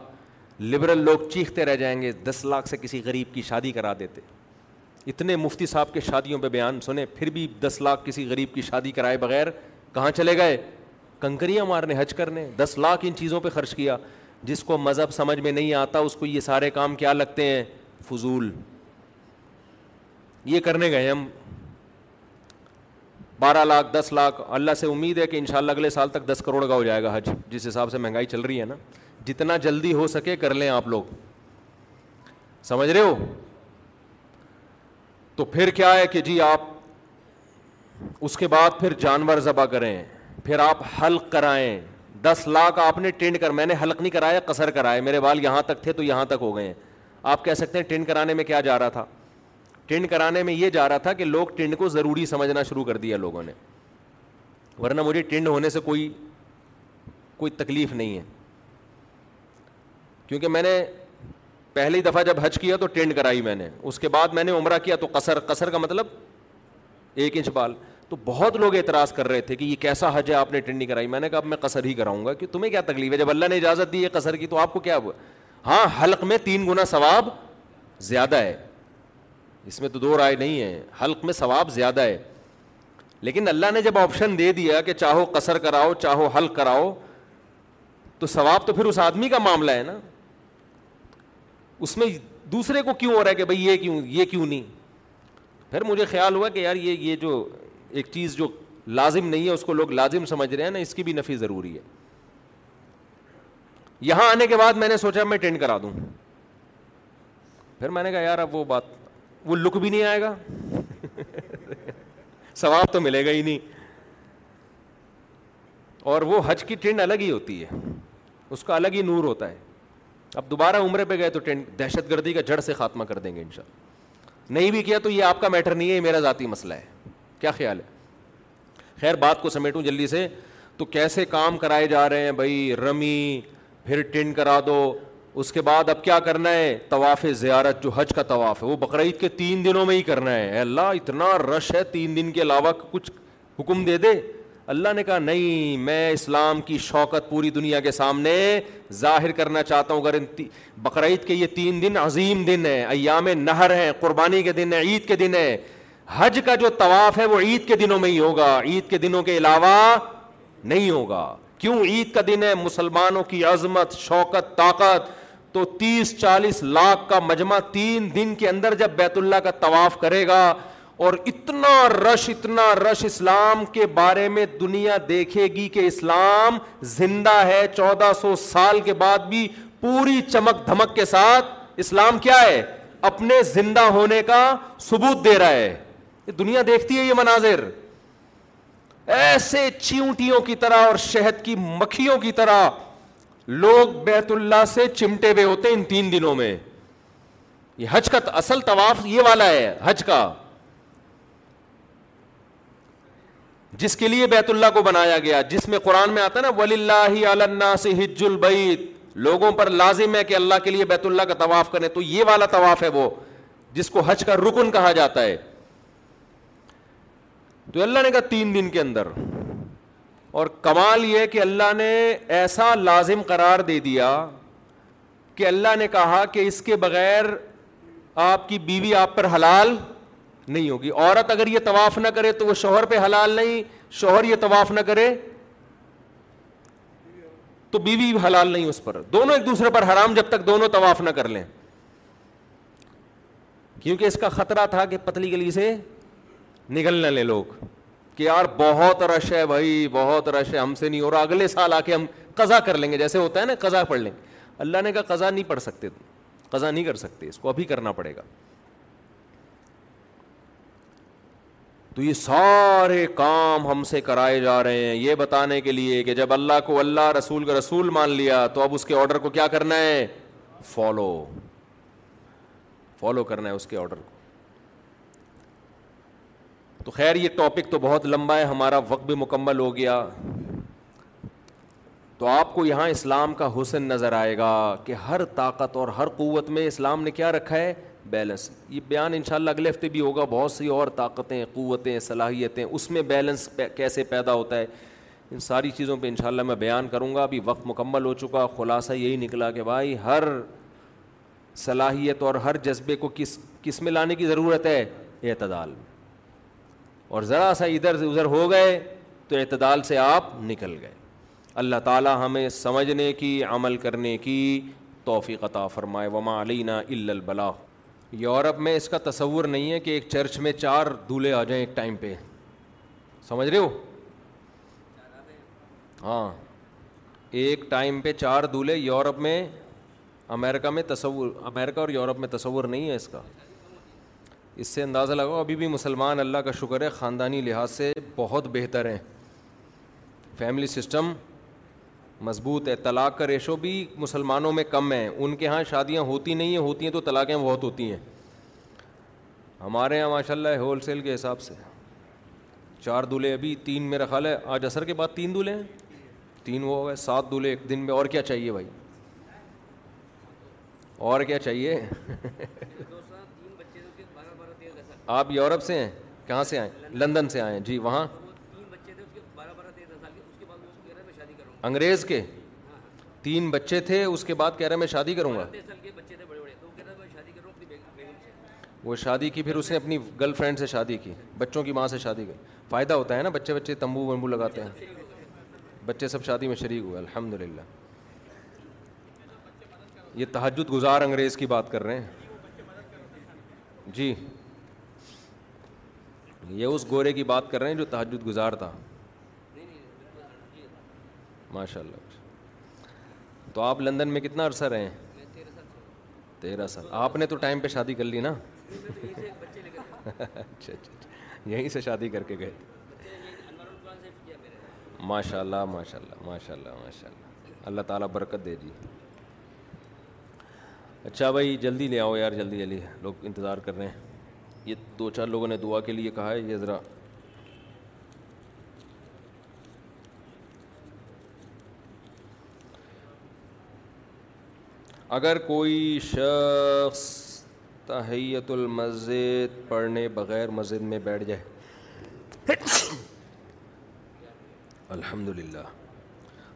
لبرل لوگ چیختے رہ جائیں گے، دس لاکھ سے کسی غریب کی شادی کرا دیتے۔ اتنے مفتی صاحب کے شادیوں پہ بیان سنے پھر بھی دس لاکھ کسی غریب کی شادی کرائے بغیر کہاں چلے گئے؟ کنکریاں مارنے، حج کرنے، دس لاکھ ان چیزوں پہ خرچ کیا۔ جس کو مذہب سمجھ میں نہیں آتا، اس کو یہ سارے کام کیا لگتے ہیں؟ فضول۔ یہ کرنے گئے ہم۔ بارہ لاکھ، دس لاکھ، اللہ سے امید ہے کہ انشاءاللہ اگلے سال تک دس کروڑ کا ہو جائے گا حج، جس حساب سے مہنگائی چل رہی ہے نا۔ جتنا جلدی ہو سکے کر لیں آپ لوگ۔ سمجھ رہے ہو؟ تو پھر کیا ہے کہ جی آپ اس کے بعد پھر جانور ذبح کریں، پھر آپ حلق کرائیں۔ دس لاکھ آپ نے ٹینڈ کر، میں نے حلق نہیں کرایا، قصر کرائے میرے بال یہاں تک تھے تو یہاں تک ہو گئے ہیں۔ آپ کہہ سکتے ہیں ٹینڈ کرانے میں کیا جا رہا تھا؟ ٹینڈ کرانے میں یہ جا رہا تھا کہ لوگ ٹینڈ کو ضروری سمجھنا شروع کر دیا لوگوں نے۔ ورنہ مجھے ٹینڈ ہونے سے کوئی کوئی تکلیف نہیں ہے۔ کیونکہ میں نے پہلی دفعہ جب حج کیا تو ٹینڈ کرائی میں نے۔ اس کے بعد میں نے عمرہ کیا تو قصر قصر کا مطلب ایک انچ بال۔ تو بہت لوگ اعتراض کر رہے تھے کہ یہ کیسا حج ہے، آپ نے ٹینڈ نہیں کرائی۔ میں نے کہا اب میں قصر ہی کراؤں گا کہ تمہیں کیا تکلیف ہے؟ جب اللہ نے اجازت دی ہے قصر کی تو آپ کو کیا ہوا؟ ہاں حلق میں تین گنا ثواب زیادہ ہے۔ اس میں تو دو رائے نہیں ہے حلق میں ثواب زیادہ ہے۔ لیکن اللہ نے جب آپشن دے دیا کہ چاہو قصر کراؤ، چاہو حلق کراؤ، تو ثواب تو پھر اس آدمی کا معاملہ ہے نا۔ اس میں دوسرے کو کیوں ہو رہا ہے کہ بھائی یہ کیوں یہ کیوں نہیں؟ پھر مجھے خیال ہوا کہ یار یہ یہ جو ایک چیز جو لازم نہیں ہے، اس کو لوگ لازم سمجھ رہے ہیں نا، اس کی بھی نفی ضروری ہے۔ یہاں آنے کے بعد میں نے سوچا میں اٹینڈ کرا دوں۔ پھر میں نے کہا یار اب وہ بات وہ لک بھی نہیں آئے گا۔ ثواب تو ملے گا ہی نہیں۔ اور وہ حج کی ٹرینڈ الگ ہی ہوتی ہے۔ اس کا الگ ہی نور ہوتا ہے۔ اب دوبارہ عمرے پہ گئے تو ٹرینڈ دہشت گردی کا جڑ سے خاتمہ کر دیں گے ان شاء اللہ۔ نہیں بھی کیا تو یہ آپ کا میٹر نہیں ہے، یہ میرا ذاتی مسئلہ ہے۔ کیا خیال ہے؟ خیر، بات کو سمیٹوں جلدی سے۔ تو کیسے کام کرائے جا رہے ہیں بھائی؟ رمی، پھر ٹینڈ کرا دو۔ اس کے بعد اب کیا کرنا ہے؟ طواف زیارت جو حج کا طواف ہے، وہ بقرعید کے تین دنوں میں ہی کرنا ہے۔ اے اللہ، اتنا رش ہے تین دن کے علاوہ کچھ حکم دے دے۔ اللہ نے کہا، نہیں، میں اسلام کی شوکت پوری دنیا کے سامنے ظاہر کرنا چاہتا ہوں۔ اگر بقرعید کے یہ تین دن عظیم دن ہیں، ایام نہر ہیں، قربانی کے دن ہیں، عید کے دن ہے حج کا جو طواف ہے، وہ عید کے دنوں میں ہی ہوگا۔ عید کے دنوں کے علاوہ نہیں ہوگا۔ کیوں عید کا دن ہے؟ مسلمانوں کی عظمت، شوکت، طاقت تو تیس چالیس لاکھ کا مجمع تین دن کے اندر جب بیت اللہ کا طواف کرے گا اور اتنا رش اتنا رش اسلام کے بارے میں دنیا دیکھے گی کہ اسلام زندہ ہے، چودہ سو سال کے بعد بھی پوری چمک دھمک کے ساتھ اسلام کیا ہے؟ اپنے زندہ ہونے کا ثبوت دے رہا ہے۔ دنیا دیکھتی ہے یہ مناظر۔ ایسے چیونٹیوں کی طرح اور شہد کی مکھیوں کی طرح لوگ بیت اللہ سے چمٹے ہوئے ہوتے ہیں ان تین دنوں میں۔ یہ حج کا اصل طواف یہ والا ہے، حج کا۔ جس کے لیے بیت اللہ کو بنایا گیا، جس میں قرآن میں آتا ہے نا ولی اللہ سے ہج البعید لوگوں پر لازم ہے کہ اللہ کے لیے بیت اللہ کا طواف کریں۔ تو یہ والا طواف ہے وہ، جس کو حج کا رکن کہا جاتا ہے۔ تو اللہ نے کہا تین دن کے اندر۔ اور کمال یہ کہ اللہ نے ایسا لازم قرار دے دیا کہ اللہ نے کہا کہ اس کے بغیر آپ کی بیوی آپ پر حلال نہیں ہوگی۔ عورت اگر یہ طواف نہ کرے تو وہ شوہر پہ حلال نہیں، شوہر یہ طواف نہ کرے تو بیوی حلال نہیں اس پر۔ دونوں ایک دوسرے پر حرام جب تک دونوں طواف نہ کر لیں۔ کیونکہ اس کا خطرہ تھا کہ پتلی گلی سے نکل نہ لے لوگ۔ کہ یار بہت رش ہے بھائی، بہت رش ہے، ہم سے نہیں اور اگلے سال آ کے ہم قزا کر لیں گے۔ جیسے ہوتا ہے نا قزا پڑھ لیں گے۔ اللہ نے کہا قزا نہیں پڑھ سکتے قزا نہیں کر سکتے، اس کو ابھی کرنا پڑے گا۔ تو یہ سارے کام ہم سے کرائے جا رہے ہیں۔ یہ بتانے کے لیے کہ جب اللہ کو اللہ رسول کا رسول مان لیا، تو اب اس کے آرڈر کو کیا کرنا ہے؟ فالو فالو کرنا ہے اس کے آرڈر کو۔ تو خیر، یہ ٹاپک تو بہت لمبا ہے، ہمارا وقت بھی مکمل ہو گیا۔ تو آپ کو یہاں اسلام کا حسن نظر آئے گا کہ ہر طاقت اور ہر قوت میں اسلام نے کیا رکھا ہے؟ بیلنس یہ بیان ان شاء اللہ اگلے ہفتے بھی ہوگا۔ بہت سی اور طاقتیں، قوتیں، صلاحیتیں، اس میں بیلنس کیسے پیدا ہوتا ہے؟ ان ساری چیزوں پہ ان شاء اللہ میں بیان کروں گا۔ ابھی وقت مکمل ہو چکا، خلاصہ یہی نکلا کہ بھائی، ہر صلاحیت اور ہر جذبے کو کس کس میں لانے کی ضرورت ہے؟ اعتدال۔ میں اور ذرا سا ادھر سے ادھر ہو گئے تو اعتدال سے آپ نکل گئے۔ اللہ تعالیٰ ہمیں سمجھنے کی، عمل کرنے کی توفیق عطا فرمائے۔ وما علینا البلا یورپ میں اس کا تصور نہیں ہے کہ ایک چرچ میں چار دولہے آ جائیں ایک ٹائم پہ۔ سمجھ رہے ہو؟ ہاں۔ ایک ٹائم پہ چار دولہے یورپ میں، امریکہ میں تصور، امریکہ اور یورپ میں تصور نہیں ہے اس کا۔ اس سے اندازہ لگاؤ، ابھی بھی مسلمان اللہ کا شکر ہے، خاندانی لحاظ سے بہت بہتر ہیں۔ فیملی سسٹم مضبوط ہے، طلاق کا ریشو بھی مسلمانوں میں کم ہے۔ ان کے یہاں شادیاں ہوتی نہیں ہیں، ہوتی ہیں تو طلاقیں بہت ہوتی ہیں۔ ہمارے یہاں ماشاء اللہ ہول سیل کے حساب سے۔ چار دولہے ابھی تین میرا خیال ہے، آج اثر کے بعد تین دولہے ہیں۔ تین وہ ہو گئے، سات دولہے ایک دن میں۔ اور کیا چاہیے بھائی؟ اور کیا چاہیے؟ آپ یورپ سے ہیں؟ کہاں سے آئے؟ لندن سے آئے ہیں۔ جی وہاں؟ انگریز کے۔ تین بچے تھے، اس کے بعد کہہ رہے میں شادی کروں گا۔ وہ شادی کی، پھر اس نے اپنی گرل فرینڈ سے شادی کی، بچوں کی ماں سے شادی کی۔ فائدہ ہوتا ہے نا، بچے بچے تمبو ومبو لگاتے ہیں۔ بچے سب شادی میں شریک ہوئے الحمد للہ یہ تحجد گزار انگریز کی بات کر رہے ہیں۔ جی۔ یہ اس گورے کی بات کر رہے ہیں جو تحجد گزار تھا۔ ماشاء اللہ تو آپ لندن میں کتنا عرصہ رہے ہیں؟ تیرہ سال۔ آپ نے تو ٹائم پہ شادی کر لی نا۔ اچھا اچھا اچھا۔ یہیں سے شادی کر کے گئے۔ ماشاء اللہ ماشاء اللہ ماشاء اللہ ماشاء اللہ اللہ تعالیٰ برکت دے جی۔ اچھا بھائی، جلدی لے آؤ یار، جلدی جلدی۔ لوگ انتظار کر رہے ہیں۔ یہ دو چار لوگوں نے دعا کے لیے کہا ہے، یہ ذرا۔ اگر کوئی شخص تحیت المسجد پڑھنے بغیر مسجد میں بیٹھ جائے۔ الحمد للہ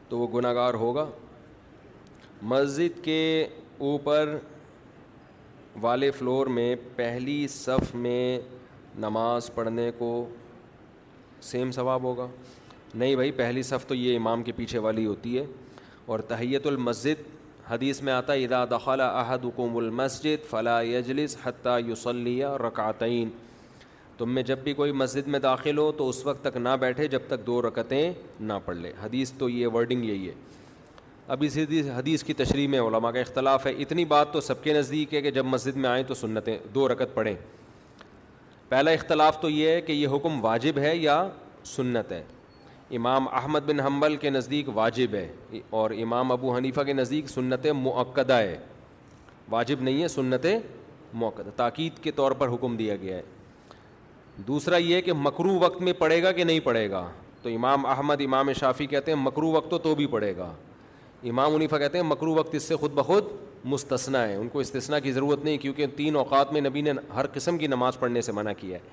تو وہ گناہ گار ہوگا۔ مسجد کے اوپر والے فلور میں پہلی صف میں نماز پڑھنے کو سیم ثواب ہوگا۔ نہیں بھائی، پہلی صف تو یہ امام کے پیچھے والی ہوتی ہے۔ اور تحیت المسجد، حدیث میں آتا ہے ادا دخل احدکم المسجد فلا یجلس حتیٰ یوسلیہ رکعتین تم میں جب بھی کوئی مسجد میں داخل ہو تو اس وقت تک نہ بیٹھے جب تک دو رکعتیں نہ پڑھ لے۔ حدیث تو یہ ورڈنگ یہی ہے۔ اب اس حدیث کی تشریح میں علماء کا اختلاف ہے۔ اتنی بات تو سب کے نزدیک ہے کہ جب مسجد میں آئیں تو سنتیں دو رکعت پڑھیں۔ پہلا اختلاف تو یہ ہے کہ یہ حکم واجب ہے یا سنت ہے۔ امام احمد بن حنبل کے نزدیک واجب ہے اور امام ابو حنیفہ کے نزدیک سنت معقدہ ہے۔ واجب نہیں ہے، سنت موقع تاکید کے طور پر حکم دیا گیا ہے۔ دوسرا یہ کہ مکرو وقت میں پڑھے گا کہ نہیں پڑھے گا۔ تو امام احمد، امام شافی کہتے ہیں مکرو وقت تو تو بھی پڑھے گا۔ امام منیفہ کہتے ہیں مکرو وقت اس سے خود بخود مستثنا ہے۔ ان کو استثنا کی ضرورت نہیں کیونکہ تین اوقات میں نبی نے ہر قسم کی نماز پڑھنے سے منع کیا ہے۔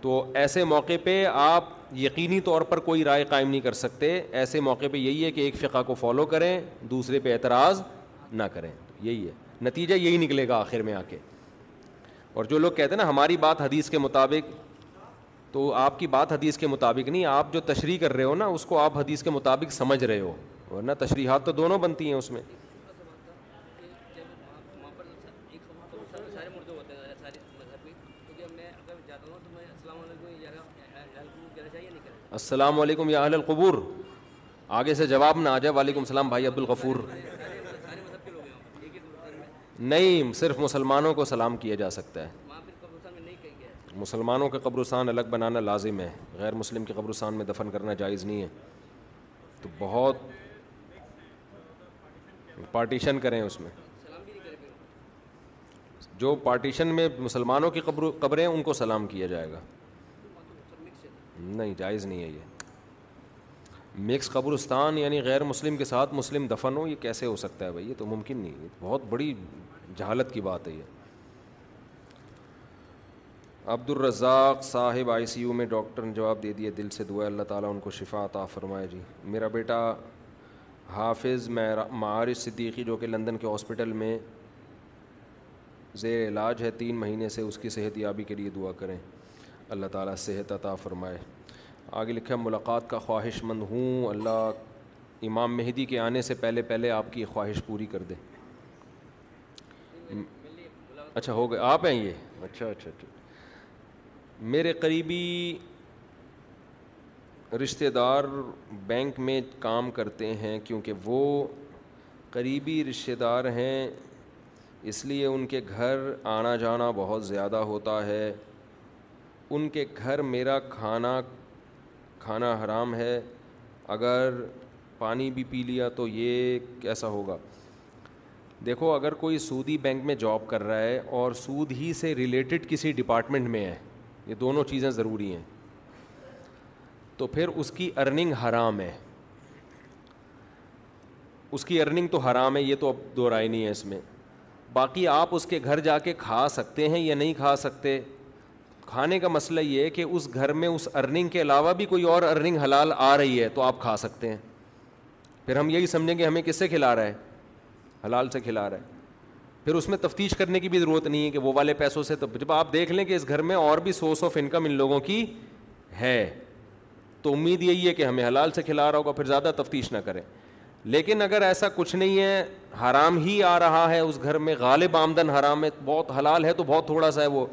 تو ایسے موقع پہ آپ یقینی طور پر کوئی رائے قائم نہیں کر سکتے۔ ایسے موقع پہ یہی ہے کہ ایک فقہ کو فالو کریں، دوسرے پہ اعتراض نہ کریں۔ یہی ہے۔ نتیجہ یہی نکلے گا آخر میں آ کے۔ اور جو لوگ کہتے ہیں نا، ہماری بات حدیث کے مطابق، تو آپ کی بات حدیث کے مطابق نہیں، آپ جو تشریح کر رہے ہو نا، اس کو آپ حدیث کے مطابق سمجھ رہے ہو۔ ورنہ تشریحات تو دونوں بنتی ہیں اس میں۔ السلام علیکم یا اہل القبور۔ آگے سے جواب نہ آ جائے۔ وعلیکم السلام بھائی عبد الغفور۔ نہیں، صرف مسلمانوں کو سلام کیا جا سکتا ہے۔ مسلمانوں کے قبرستان الگ بنانا لازم ہے۔ غیر مسلم کے قبرستان میں دفن کرنا جائز نہیں ہے۔ تو بہت پارٹیشن کریں اس میں۔ جو پارٹیشن میں مسلمانوں کی قبر، قبریں ان کو سلام کیا جائے گا۔ نہیں، جائز نہیں ہے یہ۔ مکس قبرستان یعنی غیر مسلم کے ساتھ مسلم دفن ہو، یہ کیسے ہو سکتا ہے بھائی؟ یہ تو ممکن نہیں ہے۔ بہت بڑی جہالت کی بات ہے یہ۔ عبد الرزاق صاحب آئی سی یو میں ڈاکٹر نے جواب دے دیا، دل سے دعا اللہ تعالیٰ ان کو شفا عطا فرمائے۔ جی میرا بیٹا حافظ معارش صدیقی جو کہ لندن کے ہاسپٹل میں زیر علاج ہے تین مہینے سے اس کی صحت یابی کے لیے دعا کریں۔ اللہ تعالیٰ صحت عطا فرمائے۔ آگے لکھا ملاقات کا خواہش مند ہوں۔ اللہ امام مہدی کے آنے سے پہلے پہلے آپ کی خواہش پوری کر دے۔ اچھا ہو گئے۔ آپ ہیں یہ؟ اچھا اچھا اچھا۔ میرے قریبی رشتہ دار بینک میں کام کرتے ہیں کیونکہ وہ قریبی رشتہ دار ہیں، اس لیے ان کے گھر آنا جانا بہت زیادہ ہوتا ہے۔ ان کے گھر میرا کھانا کھانا حرام ہے۔ اگر پانی بھی پی لیا تو یہ کیسا ہوگا؟ دیکھو، اگر کوئی سودی بینک میں جاب کر رہا ہے اور سود ہی سے ریلیٹڈ کسی ڈپارٹمنٹ میں ہے، یہ دونوں چیزیں ضروری ہیں۔ تو پھر اس کی ارننگ حرام ہے۔ اس کی ارننگ تو حرام ہے، یہ تو اب دو رائے نہیں ہے اس میں۔ باقی آپ اس کے گھر جا کے کھا سکتے ہیں یا نہیں کھا سکتے۔ کھانے کا مسئلہ یہ ہے کہ اس گھر میں اس ارننگ کے علاوہ بھی کوئی اور ارننگ حلال آ رہی ہے تو آپ کھا سکتے ہیں۔ پھر ہم یہی سمجھیں گے، ہمیں کس سے کھلا رہا ہے؟ حلال سے کھلا رہا ہے۔ پھر اس میں تفتیش کرنے کی بھی ضرورت نہیں ہے کہ وہ والے پیسوں سے جب آپ دیکھ لیں کہ اس گھر میں اور بھی سورس آف انکم ان لوگوں کی ہے۔ تو امید یہی ہے کہ ہمیں حلال سے کھلا رہا ہوگا، پھر زیادہ تفتیش نہ کریں۔ لیکن اگر ایسا کچھ نہیں ہے، حرام ہی آ رہا ہے اس گھر میں، غالب آمدن حرام ہے، بہت حلال ہے تو بہت تھوڑا سا ہے وہ۔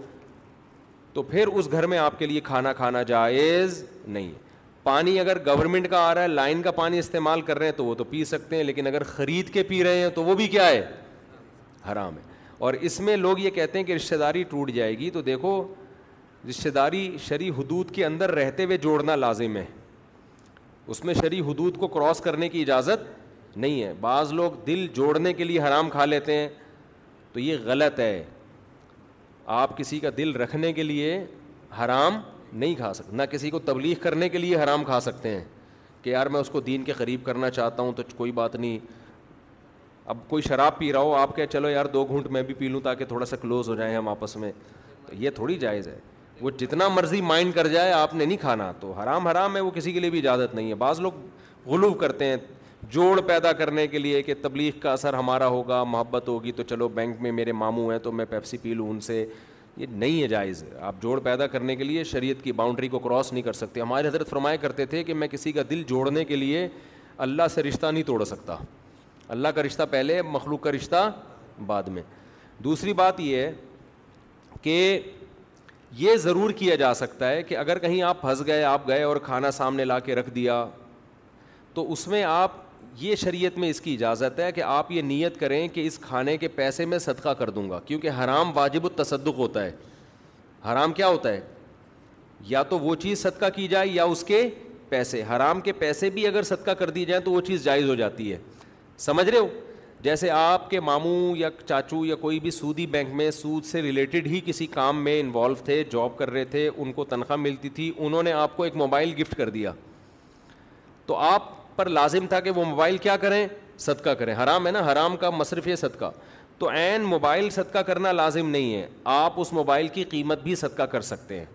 تو پھر اس گھر میں آپ کے لیے کھانا کھانا جائز نہیں ہے۔ پانی اگر گورنمنٹ کا آ رہا ہے لائن کا پانی استعمال کر رہے ہیں تو وہ تو پی سکتے ہیں، لیکن اگر خرید کے پی رہے ہیں تو وہ بھی کیا ہے؟ حرام ہے۔ اور اس میں لوگ یہ کہتے ہیں کہ رشتہ داری ٹوٹ جائے گی۔ تو دیکھو رشتہ داری شرع حدود کے اندر رہتے ہوئے جوڑنا لازم ہے۔ اس میں شرع حدود کو کراس کرنے کی اجازت نہیں ہے۔ بعض لوگ دل جوڑنے کے لیے حرام کھا لیتے ہیں۔ تو یہ غلط ہے۔ آپ کسی کا دل رکھنے کے لیے حرام نہیں کھا سکتے، نہ کسی کو تبلیغ کرنے کے لیے حرام کھا سکتے ہیں۔ کہ یار میں اس کو دین کے قریب کرنا چاہتا ہوں تو کوئی بات نہیں۔ اب کوئی شراب پی رہا ہو، آپ کہ چلو یار دو گھونٹ میں بھی پی لوں تاکہ تھوڑا سا کلوز ہو جائیں ہم آپس میں۔ تو یہ تھوڑی جائز ہے۔ وہ جتنا مرضی مائنڈ کر جائے، آپ نے نہیں کھانا، تو حرام حرام ہے، وہ کسی کے لیے بھی اجازت نہیں ہے۔ بعض لوگ غلو کرتے ہیں جوڑ پیدا کرنے کے لیے کہ تبلیغ کا اثر ہمارا ہوگا، محبت ہوگی، تو چلو بینک میں میرے ماموں ہیں تو میں پیپسی پی لوں ان سے۔ یہ نہیں ہے جائز۔ آپ جوڑ پیدا کرنے کے لیے شریعت کی باؤنڈری کو کراس نہیں کر سکتے۔ ہمارے حضرت فرمایا کرتے تھے کہ میں کسی کا دل جوڑنے کے لیے اللہ سے رشتہ نہیں توڑ سکتا۔ اللہ کا رشتہ پہلے، مخلوق کا رشتہ بعد میں۔ دوسری بات یہ ہے کہ یہ ضرور کیا جا سکتا ہے کہ اگر کہیں آپ پھنس گئے، آپ گئے اور کھانا سامنے لا کے رکھ دیا، تو اس میں آپ، یہ شریعت میں اس کی اجازت ہے کہ آپ یہ نیت کریں کہ اس کھانے کے پیسے میں صدقہ کر دوں گا، کیونکہ حرام واجب التصدق ہوتا ہے۔ حرام کیا ہوتا ہے؟ یا تو وہ چیز صدقہ کی جائے یا اس کے پیسے۔ حرام کے پیسے بھی اگر صدقہ کر دی جائیں تو وہ چیز جائز ہو جاتی ہے۔ سمجھ رہے ہو؟ جیسے آپ کے ماموں یا چاچو یا کوئی بھی سودی بینک میں سود سے ریلیٹڈ ہی کسی کام میں انوالو تھے جاب کر رہے تھے، ان کو تنخواہ ملتی تھی، انہوں نے آپ کو ایک موبائل گفٹ کر دیا۔ تو آپ پر لازم تھا کہ وہ موبائل کیا کریں؟ صدقہ کریں۔ حرام ہے نا؟ حرام کا مصرف ہے صدقہ۔ تو عین موبائل صدقہ کرنا لازم نہیں ہے۔ آپ اس موبائل کی قیمت بھی صدقہ کر سکتے ہیں۔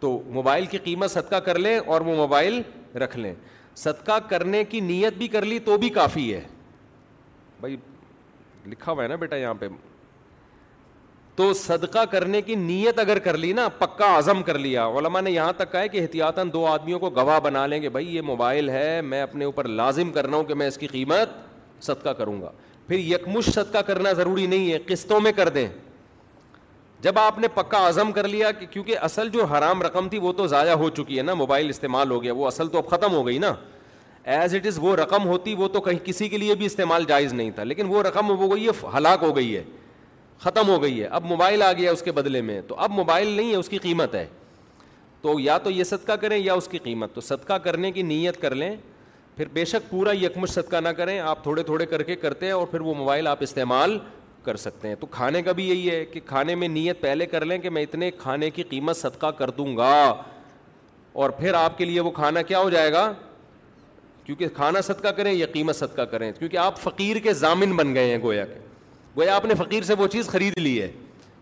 تو موبائل کی قیمت صدقہ کر لیں اور وہ موبائل رکھ لیں۔ صدقہ کرنے کی نیت بھی کر لی تو بھی کافی ہے۔ بھائی لکھا ہوا ہے نا بیٹا یہاں پہ۔ تو صدقہ کرنے کی نیت اگر کر لی نا، پکا عزم کر لیا۔ علماء نے یہاں تک کہا ہے کہ احتیاطاً دو آدمیوں کو گواہ بنا لیں گے، بھائی یہ موبائل ہے، میں اپنے اوپر لازم کر رہا ہوں کہ میں اس کی قیمت صدقہ کروں گا۔ پھر یکمش صدقہ کرنا ضروری نہیں ہے، قسطوں میں کر دیں۔ جب آپ نے پکا عزم کر لیا کہ کیونکہ اصل جو حرام رقم تھی وہ تو ضائع ہو چکی ہے نا، موبائل استعمال ہو گیا، وہ اصل تو اب ختم ہو گئی نا۔ ایز اٹ از وہ رقم ہوتی، وہ تو کہیں کسی کے لیے بھی استعمال جائز نہیں تھا، لیکن وہ رقم ہو گئی ہے، ہلاک ہو گئی ہے، ختم ہو گئی ہے۔ اب موبائل آ گیا اس کے بدلے میں، تو اب موبائل نہیں ہے، اس کی قیمت ہے۔ تو یا تو یہ صدقہ کریں یا اس کی قیمت۔ تو صدقہ کرنے کی نیت کر لیں، پھر بے شک پورا یکمش صدقہ نہ کریں۔ آپ تھوڑے تھوڑے کر کے کرتے ہیں اور پھر وہ موبائل آپ استعمال کر سکتے ہیں۔ تو کھانے کا بھی یہی ہے کہ کھانے میں نیت پہلے کر لیں کہ میں اتنے کھانے کی قیمت صدقہ کر دوں گا۔ اور پھر آپ کے لیے وہ کھانا کیا ہو جائے گا؟ کیونکہ کھانا صدقہ کریں، یا قیمت صدقہ کریں۔ کیونکہ آپ فقیر کے ضامن بن گئے ہیں گویا کے گویا آپ نے فقیر سے وہ چیز خرید لی ہے۔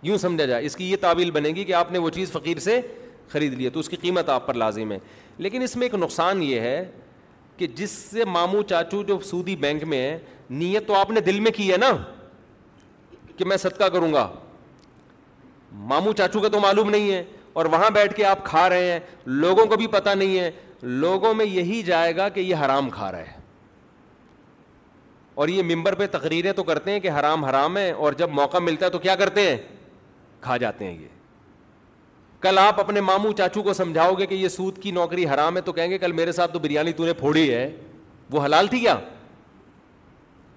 یوں سمجھا جائے۔ اس کی یہ تعویل بنے گی کہ آپ نے وہ چیز فقیر سے خرید لی ہے۔ تو اس کی قیمت آپ پر لازم ہے۔ لیکن اس میں ایک نقصان یہ ہے کہ جس سے ماموں چاچو جو سودی بینک میں ہے نیت تو آپ نے دل میں کی ہے نا کہ میں صدقہ کروں گا۔ ماموں چاچو کا تو معلوم نہیں ہے۔ اور وہاں بیٹھ کے آپ کھا رہے ہیں۔ لوگوں کو بھی پتہ نہیں ہے۔ لوگوں میں یہی جائے گا کہ یہ حرام کھا رہا ہے۔ اور یہ ممبر پہ تقریریں تو کرتے ہیں کہ حرام حرام ہے، اور جب موقع ملتا ہے تو کیا کرتے ہیں؟ کھا جاتے ہیں یہ۔ کل آپ اپنے ماموں چاچو کو سمجھاؤ گے کہ یہ سود کی نوکری حرام ہے تو کہیں گے کل میرے ساتھ تو بریانی تو نے پھوڑی ہے۔ وہ حلال تھی کیا؟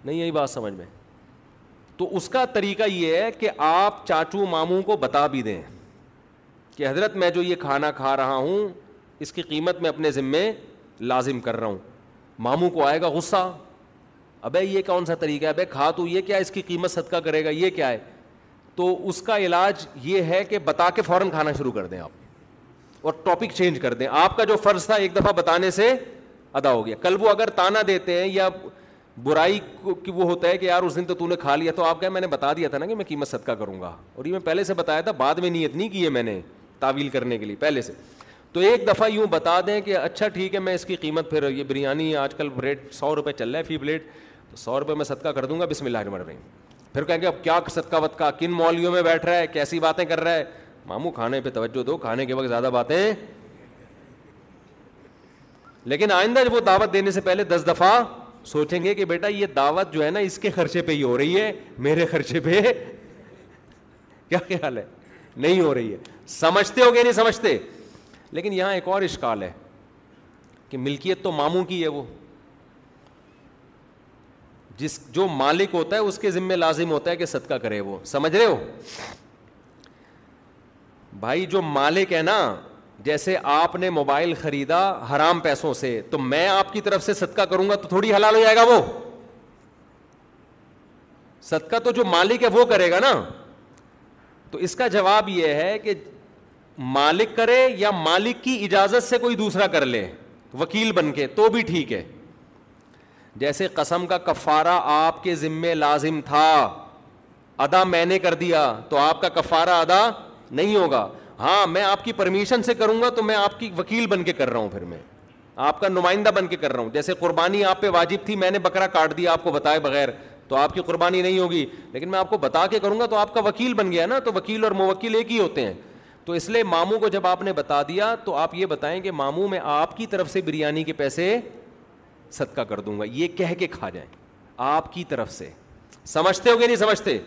نہیں، یہی بات سمجھ میں۔ تو اس کا طریقہ یہ ہے کہ آپ چاچو ماموں کو بتا بھی دیں کہ حضرت میں جو یہ کھانا کھا رہا ہوں اس کی قیمت میں اپنے ذمے لازم کر رہا ہوں۔ ماموں کو آئے گا غصہ۔ ابے یہ کون سا طریقہ ہے؟ ابے کھا تو یہ کیا اس کی قیمت صدقہ کرے گا، یہ کیا ہے؟ تو اس کا علاج یہ ہے کہ بتا کے فوراً کھانا شروع کر دیں آپ۔ اور ٹاپک چینج کر دیں۔ آپ کا جو فرض تھا، ایک دفعہ بتانے سے ادا ہو گیا۔ کل وہ اگر تانا دیتے ہیں یا برائی کی وہ ہوتا ہے کہ یار، اس دن تو تو نے کھا لیا تو آپ کہیں میں نے بتا دیا تھا نا کہ میں قیمت صدقہ کروں گا۔ اور یہ میں پہلے سے بتایا تھا، بعد میں نیت نہیں کی ہے میں نے تعویل کرنے کے لیے، پہلے سے۔ تو ایک دفعہ یوں بتا دیں کہ اچھا ٹھیک ہے، میں اس کی قیمت پھر یہ بریانی آج کل ریٹ سو روپے چل رہا ہے، فی پلیٹ، تو سو روپئے میں صدقہ کر دوں گا، بسم اللہ الرحمن الرحیم۔ پھر کہیں گے، اب کیا صدقہ وط کن مولیوں میں بیٹھ رہا ہے، کیسی باتیں کر رہا ہے؟ ماموں، کھانے پہ توجہ دو، کھانے کے وقت زیادہ باتیں۔ لیکن آئندہ وہ دعوت دینے سے پہلے دس دفعہ سوچیں گے کہ بیٹا، یہ دعوت جو ہے نا، اس کے خرچے پہ ہی ہو رہی ہے، میرے خرچے پہ۔ کیا خیال ہے؟ نہیں ہو رہی ہے۔ سمجھتے ہو گے نہیں سمجھتے؟ لیکن یہاں ایک اور اشکال ہے کہ ملکیت تو ماموں کی ہے وہ۔ جس جو مالک ہوتا ہے اس کے ذمے لازم ہوتا ہے کہ صدقہ کرے وہ۔ سمجھ رہے ہو؟ بھائی جو مالک ہے نا، جیسے آپ نے موبائل خریدا حرام پیسوں سے، تو میں آپ کی طرف سے صدقہ کروں گا تو تھوڑی حلال ہو جائے گا وہ۔ صدقہ تو جو مالک ہے وہ کرے گا نا۔ تو اس کا جواب یہ ہے کہ مالک کرے یا مالک کی اجازت سے کوئی دوسرا کر لے، وکیل بن کے، تو بھی ٹھیک ہے۔ جیسے قسم کا کفارہ آپ کے ذمے لازم تھا، ادا میں نے کر دیا، تو آپ کا کفارہ ادا نہیں ہوگا۔ ہاں میں آپ کی پرمیشن سے کروں گا، تو میں آپ کی وکیل بن کے کر رہا ہوں پھر میں۔ آپ کا نمائندہ بن کے کر رہا ہوں۔ جیسے قربانی آپ پہ واجب تھی، میں نے بکرا کاٹ دیا آپ کو بتائے بغیر، تو آپ کی قربانی نہیں ہوگی۔ لیکن میں آپ کو بتا کے کروں گا، تو آپ کا وکیل بن گیا نا، تو وکیل اور موکل ایک ہی ہوتے ہیں۔ تو اس لیے ماموں کو جب آپ نے بتا دیا تو آپ یہ بتائیں کہ ماموں میں آپ کی طرف سے بریانی کے پیسے صدقہ کر دوں گا، یہ کہہ کے کھا جائیں، آپ کی طرف سے۔ سمجھتے ہو گے نہیں سمجھتے؟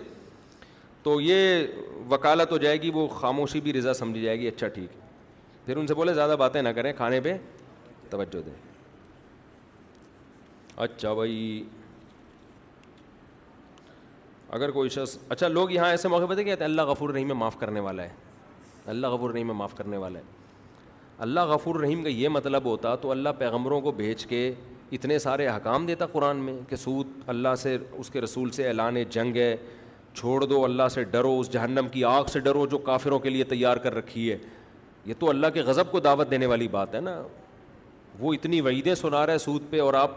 تو یہ وکالت ہو جائے گی، وہ خاموشی بھی رضا سمجھی جائے گی اچھا ٹھیک۔ پھر ان سے بولے، زیادہ باتیں نہ کریں، کھانے پہ توجہ دیں۔ اچھا بھائی۔ اگر کوئی شخص اچھا لوگ یہاں ایسے موقع پہ کہتے ہیں اللہ غفور رحیم میں معاف کرنے والا ہے۔ اللہ غفور رحیم میں معاف کرنے والا ہے۔ اللہ غفور رحیم کا یہ مطلب ہوتا تو اللہ پیغمبروں کو بھیج کے اتنے سارے حکام دیتا قرآن میں کہ سود اللہ سے، اس کے رسول سے اعلان جنگ ہے، چھوڑ دو اللہ سے ڈرو، اس جہنم کی آگ سے ڈرو جو کافروں کے لیے تیار کر رکھی ہے۔ یہ تو اللہ کے غضب کو دعوت دینے والی بات ہے نا۔ وہ اتنی وعیدیں سنا رہا ہے سود پہ اور آپ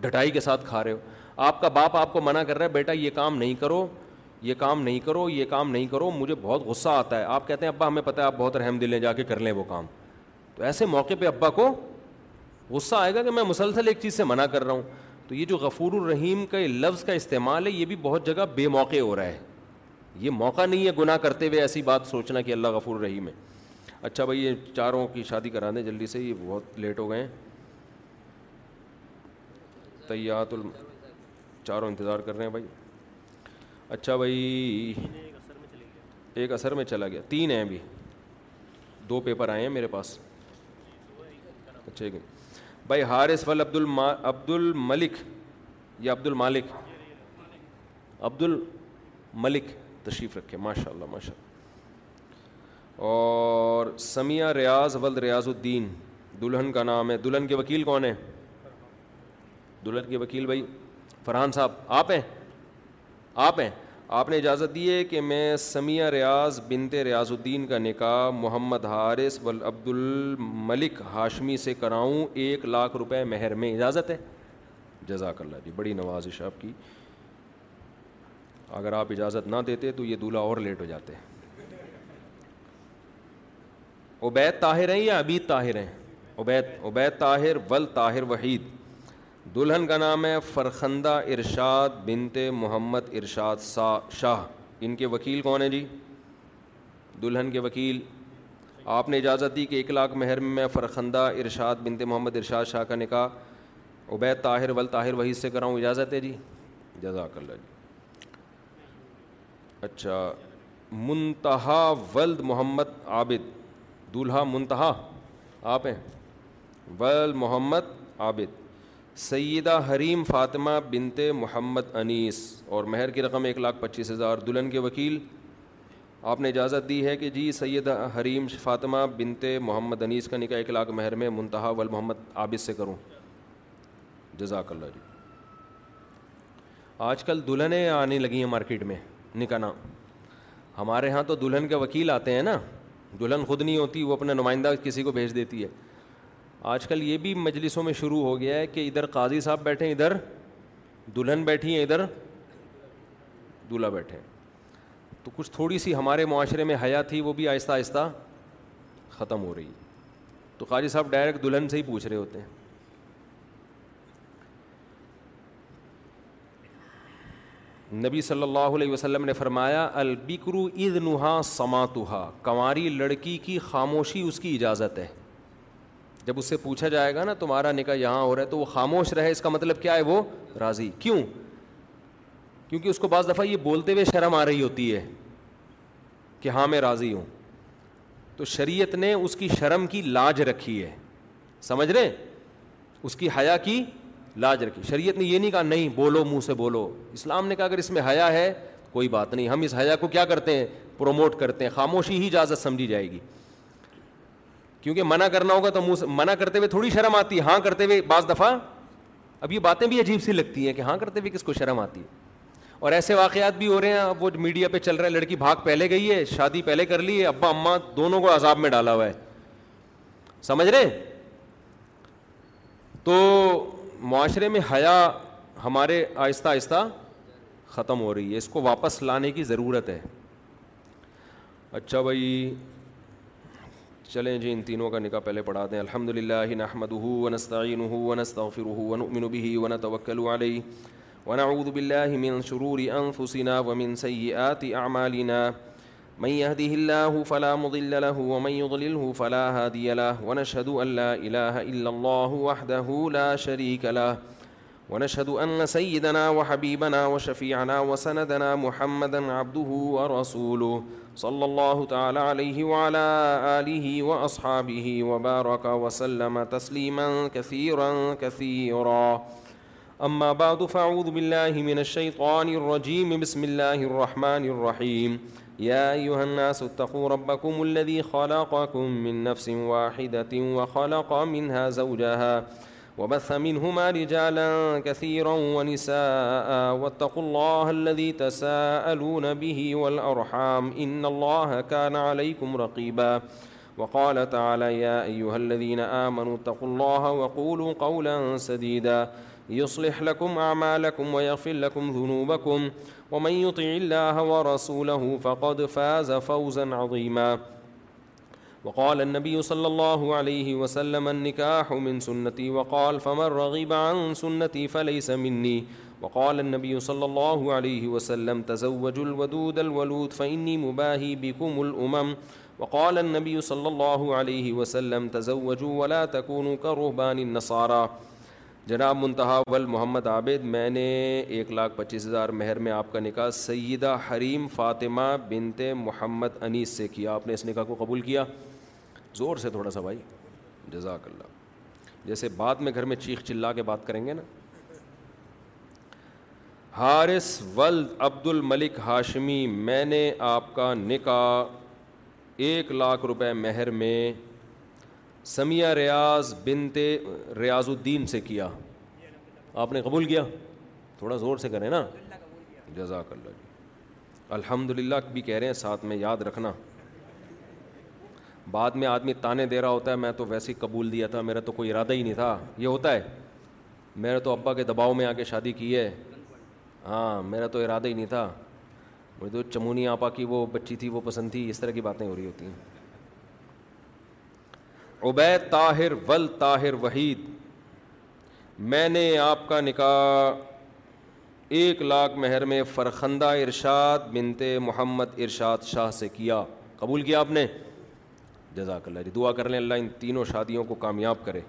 ڈھٹائی کے ساتھ کھا رہے ہو۔ آپ کا باپ آپ کو منع کر رہا ہے، بیٹا یہ کام نہیں کرو۔ یہ کام نہیں کرو، یہ کام نہیں کرو، مجھے بہت غصہ آتا ہے۔ آپ کہتے ہیں، ابا، ہمیں پتہ ہے آپ بہت رحم دل جا کے کر لیں وہ کام۔ تو ایسے موقع پہ ابا کو غصہ آئے گا کہ میں مسلسل ایک چیز سے منع کر رہا ہوں۔ تو یہ جو غفور الرحیم کا لفظ کا استعمال ہے، یہ بھی بہت جگہ بے موقع ہو رہا ہے۔ یہ موقع نہیں ہے گناہ کرتے ہوئے ایسی بات سوچنا کہ اللہ غفور الرحیم ہے۔ اچھا بھائی، یہ چاروں کی شادی کرا دیں جلدی سے، یہ بہت لیٹ ہو گئے ہیں۔ طیات ال چاروں انتظار کر رہے ہیں بھائی۔ اچھا بھائی، ایک اثر میں چلا گیا۔ تین ہیں ابھی۔ دو پیپر آئے ہیں میرے پاس۔ اچھا بھائی، حارث ول عبد الما، عبد الملک یا عبد المالک؟ عبد الملک، تشریف رکھے ماشاء اللہ ماشاء اللہ اور سمیہ ریاض ولد ریاض الدین۔ دلہن کا نام ہے۔ دلہن کے وکیل کون ہے دلہن کے وکیل بھائی، فرحان صاحب، آپ ہیں؟ آپ ہیں۔ آپ نے اجازت دی ہے کہ میں سمیہ ریاض بنت ریاض الدین کا نکاح محمد حارث و عبد الملک ہاشمی سے کراؤں۔ ایک لاکھ روپے مہر میں اجازت ہے۔ جزاک اللہ جی بڑی نوازش آپ کی۔ اگر آپ اجازت نہ دیتے تو یہ دولہا اور لیٹ ہو جاتے۔ عبید طاہر ہیں یا عبید طاہر ہیں؟ عبید عبید طاہر، ول طاہر، وحید۔ دلہن کا نام ہے فرخندہ ارشاد بنت محمد ارشاد شاہ۔ ان کے وکیل کون ہیں جی؟ دلہن کے وکیل۔ آپ نے اجازت دی کہ ایک لاکھ مہر میں فرخندہ ارشاد بنت محمد ارشاد شاہ کا نکاح عبید طاہر ول طاہر وحید سے کراؤں، اجازت ہے جی؟ جزاک اللہ جی۔ اچھا منتہا ولد محمد عابد۔ دولہا منتہا، آپ ہیں؟ ولد محمد عابد۔ سیدہ حریم فاطمہ بنت محمد انیس اور مہر کی رقم ایک لاکھ پچیس ہزار دلہن کے وکیل۔ آپ نے اجازت دی ہے کہ جی سید حریم فاطمہ بنت محمد انیس کا نکاح ایک لاکھ مہر میں منتہا ول محمد عابد سے کروں۔ جزاک اللہ جی۔ آج کل دلہنیں آنے لگی ہیں مارکیٹ میں نکاح ہمارے ہاں تو دلہن کے وکیل آتے ہیں نا۔ دلہن خود نہیں ہوتی، وہ اپنا نمائندہ کسی کو بھیج دیتی ہے۔ آج کل یہ بھی مجلسوں میں شروع ہو گیا ہے کہ ادھر قاضی صاحب بیٹھے ہیں، ادھر دلہن بیٹھی ہیں، ادھر دلہا بیٹھے ہیں۔ تو کچھ تھوڑی سی ہمارے معاشرے میں حیا تھی، وہ بھی آہستہ آہستہ ختم ہو رہی۔ تو قاضی صاحب ڈائریکٹ دلہن سے ہی پوچھ رہے ہوتے ہیں۔ نبی صلی اللہ علیہ وسلم نے فرمایا، البکرو عید نہا سماتوہا کنواری لڑکی کی خاموشی اس کی اجازت ہے۔ جب اس سے پوچھا جائے گا نا تمہارا نکاح یہاں ہو رہا ہے تو وہ خاموش رہے، اس کا مطلب کیا ہے؟ وہ راضی۔ کیوں؟ کیونکہ اس کو بعض دفعہ یہ بولتے ہوئے شرم آ رہی ہوتی ہے کہ ہاں میں راضی ہوں۔ تو شریعت نے اس کی شرم کی لاج رکھی ہے۔ سمجھ رہے؟ اس کی حیا کی لاج رکھی۔ شریعت نے یہ نہیں کہا، نہیں، بولو، منہ سے بولو۔ اسلام نے کہا، اگر اس میں حیا ہے، کوئی بات نہیں۔ ہم اس حیا کو کیا کرتے ہیں؟ پروموٹ کرتے ہیں۔ خاموشی ہی اجازت سمجھی جائے گی۔ کیونکہ منع کرنا ہوگا تو منہ منع کرتے ہوئے تھوڑی شرم آتی ہے ہاں کرتے ہوئے بعض دفعہ۔ اب یہ باتیں بھی عجیب سی لگتی ہیں کہ ہاں کرتے ہوئے کس کو شرم آتی ہے۔ اور ایسے واقعات بھی ہو رہے ہیں، اب وہ میڈیا پہ چل رہا ہے، لڑکی بھاگ پہلے گئی ہے، شادی پہلے کر لی ہے، ابا اماں دونوں کو عذاب میں ڈالا ہوا ہے۔ سمجھ رہے؟ تو معاشرے میں حیا ہمارے آہستہ آہستہ ختم ہو رہی ہے، اس کو واپس لانے کی ضرورت ہے۔ اچھا بھائی چلیں جی ان تینوں کا نکاح پہلے پڑھا دیں۔ الحمد للہ نحمد ونستعین ونستغفر ونؤمن به ونتوکل علیہ۔ ونعوذ بالله من شرور انفسنا ومن سيئات اعمالنا۔ من يهده الله فلا مضل له ومن يضلله فلا هادي له۔ ونشهد ان لا اله الا الله وحده لا شريك له۔ ونشهد ان سيدنا وحبيبنا وشفيعنا وسندنا محمدا عبده ورسوله صلى الله تعالى عليه وعلى اله واصحابه وبارك وسلم تسليما كثيرا كثيرا. اما بعد فاعوذ بالله من الشيطان الرجيم. بسم الله الرحمن الرحيم. يا ايها الناس، اتقوا ربكم الذي خلقكم من نفس واحده وخلق منها زوجها وبث منهما رجالا كثيرا ونساء واتقوا الله الذي تساءلون به والارحام ان الله كان عليكم رقيبا وقال تعالى يا ايها الذين امنوا اتقوا الله وقولوا قولا سديدا يصلح لكم اعمالكم ويغفر لكم ذنوبكم ومن يطع الله ورسوله فقد فاز فوزا عظيما وقال النبي صلى الله عليه وسلم النكاح من سنتي وقال فمن رغب عن سنتي فليس مني. وقال النبي صلى الله عليه وسلم تزوجوا الودود الولود فإني مباهي بكم الأمم. وقال النبي صلى الله عليه وسلم تزوجوا ولا تكونوا كرهبان النصارى. جناب منتہا ول محمد عابد، میں نے ایک لاکھ پچیس ہزار مہر میں آپ کا نکاح سیدہ حریم فاطمہ بنت محمد انیس سے کیا، آپ نے اس نکاح کو قبول کیا؟ زور سے تھوڑا سا بھائی، جزاک اللہ۔ جیسے بعد میں گھر میں چیخ چلا کے بات کریں گے نا۔ حارث ولد عبد الملک ہاشمی، میں نے آپ کا نکاح ایک لاکھ روپے مہر میں سمیہ ریاض بنتے ریاض الدین سے کیا۔ آپ نے قبول کیا؟ تھوڑا زور سے کریں نا۔ جزاک اللہ جی۔ الحمد للہ بھی کہہ رہے ہیں، ساتھ میں یاد رکھنا۔ بعد میں آدمی تانے دے رہا ہوتا ہے، میں تو ویسے ہی قبول دیا تھا، میرا تو کوئی ارادہ ہی نہیں تھا۔ یہ ہوتا ہے، میرے تو ابا کے دباؤ میں آ کے شادی کی ہے۔ ہاں میرا تو ارادہ ہی نہیں تھا۔ مجھے تو چمونی آپا کی وہ بچی تھی، وہ پسند تھی، اس طرح کی باتیں ہو رہی ہوتی ہیں۔ عبید طاہر ول طاہر وحید، میں نے آپ کا نکاح ایک لاکھ مہر میں فرخندہ ارشاد بنتے محمد ارشاد شاہ سے کیا۔ قبول کیا آپ نے؟ جزاک اللہ جی دعا کر لیں اللہ ان تینوں شادیوں کو کامیاب کرے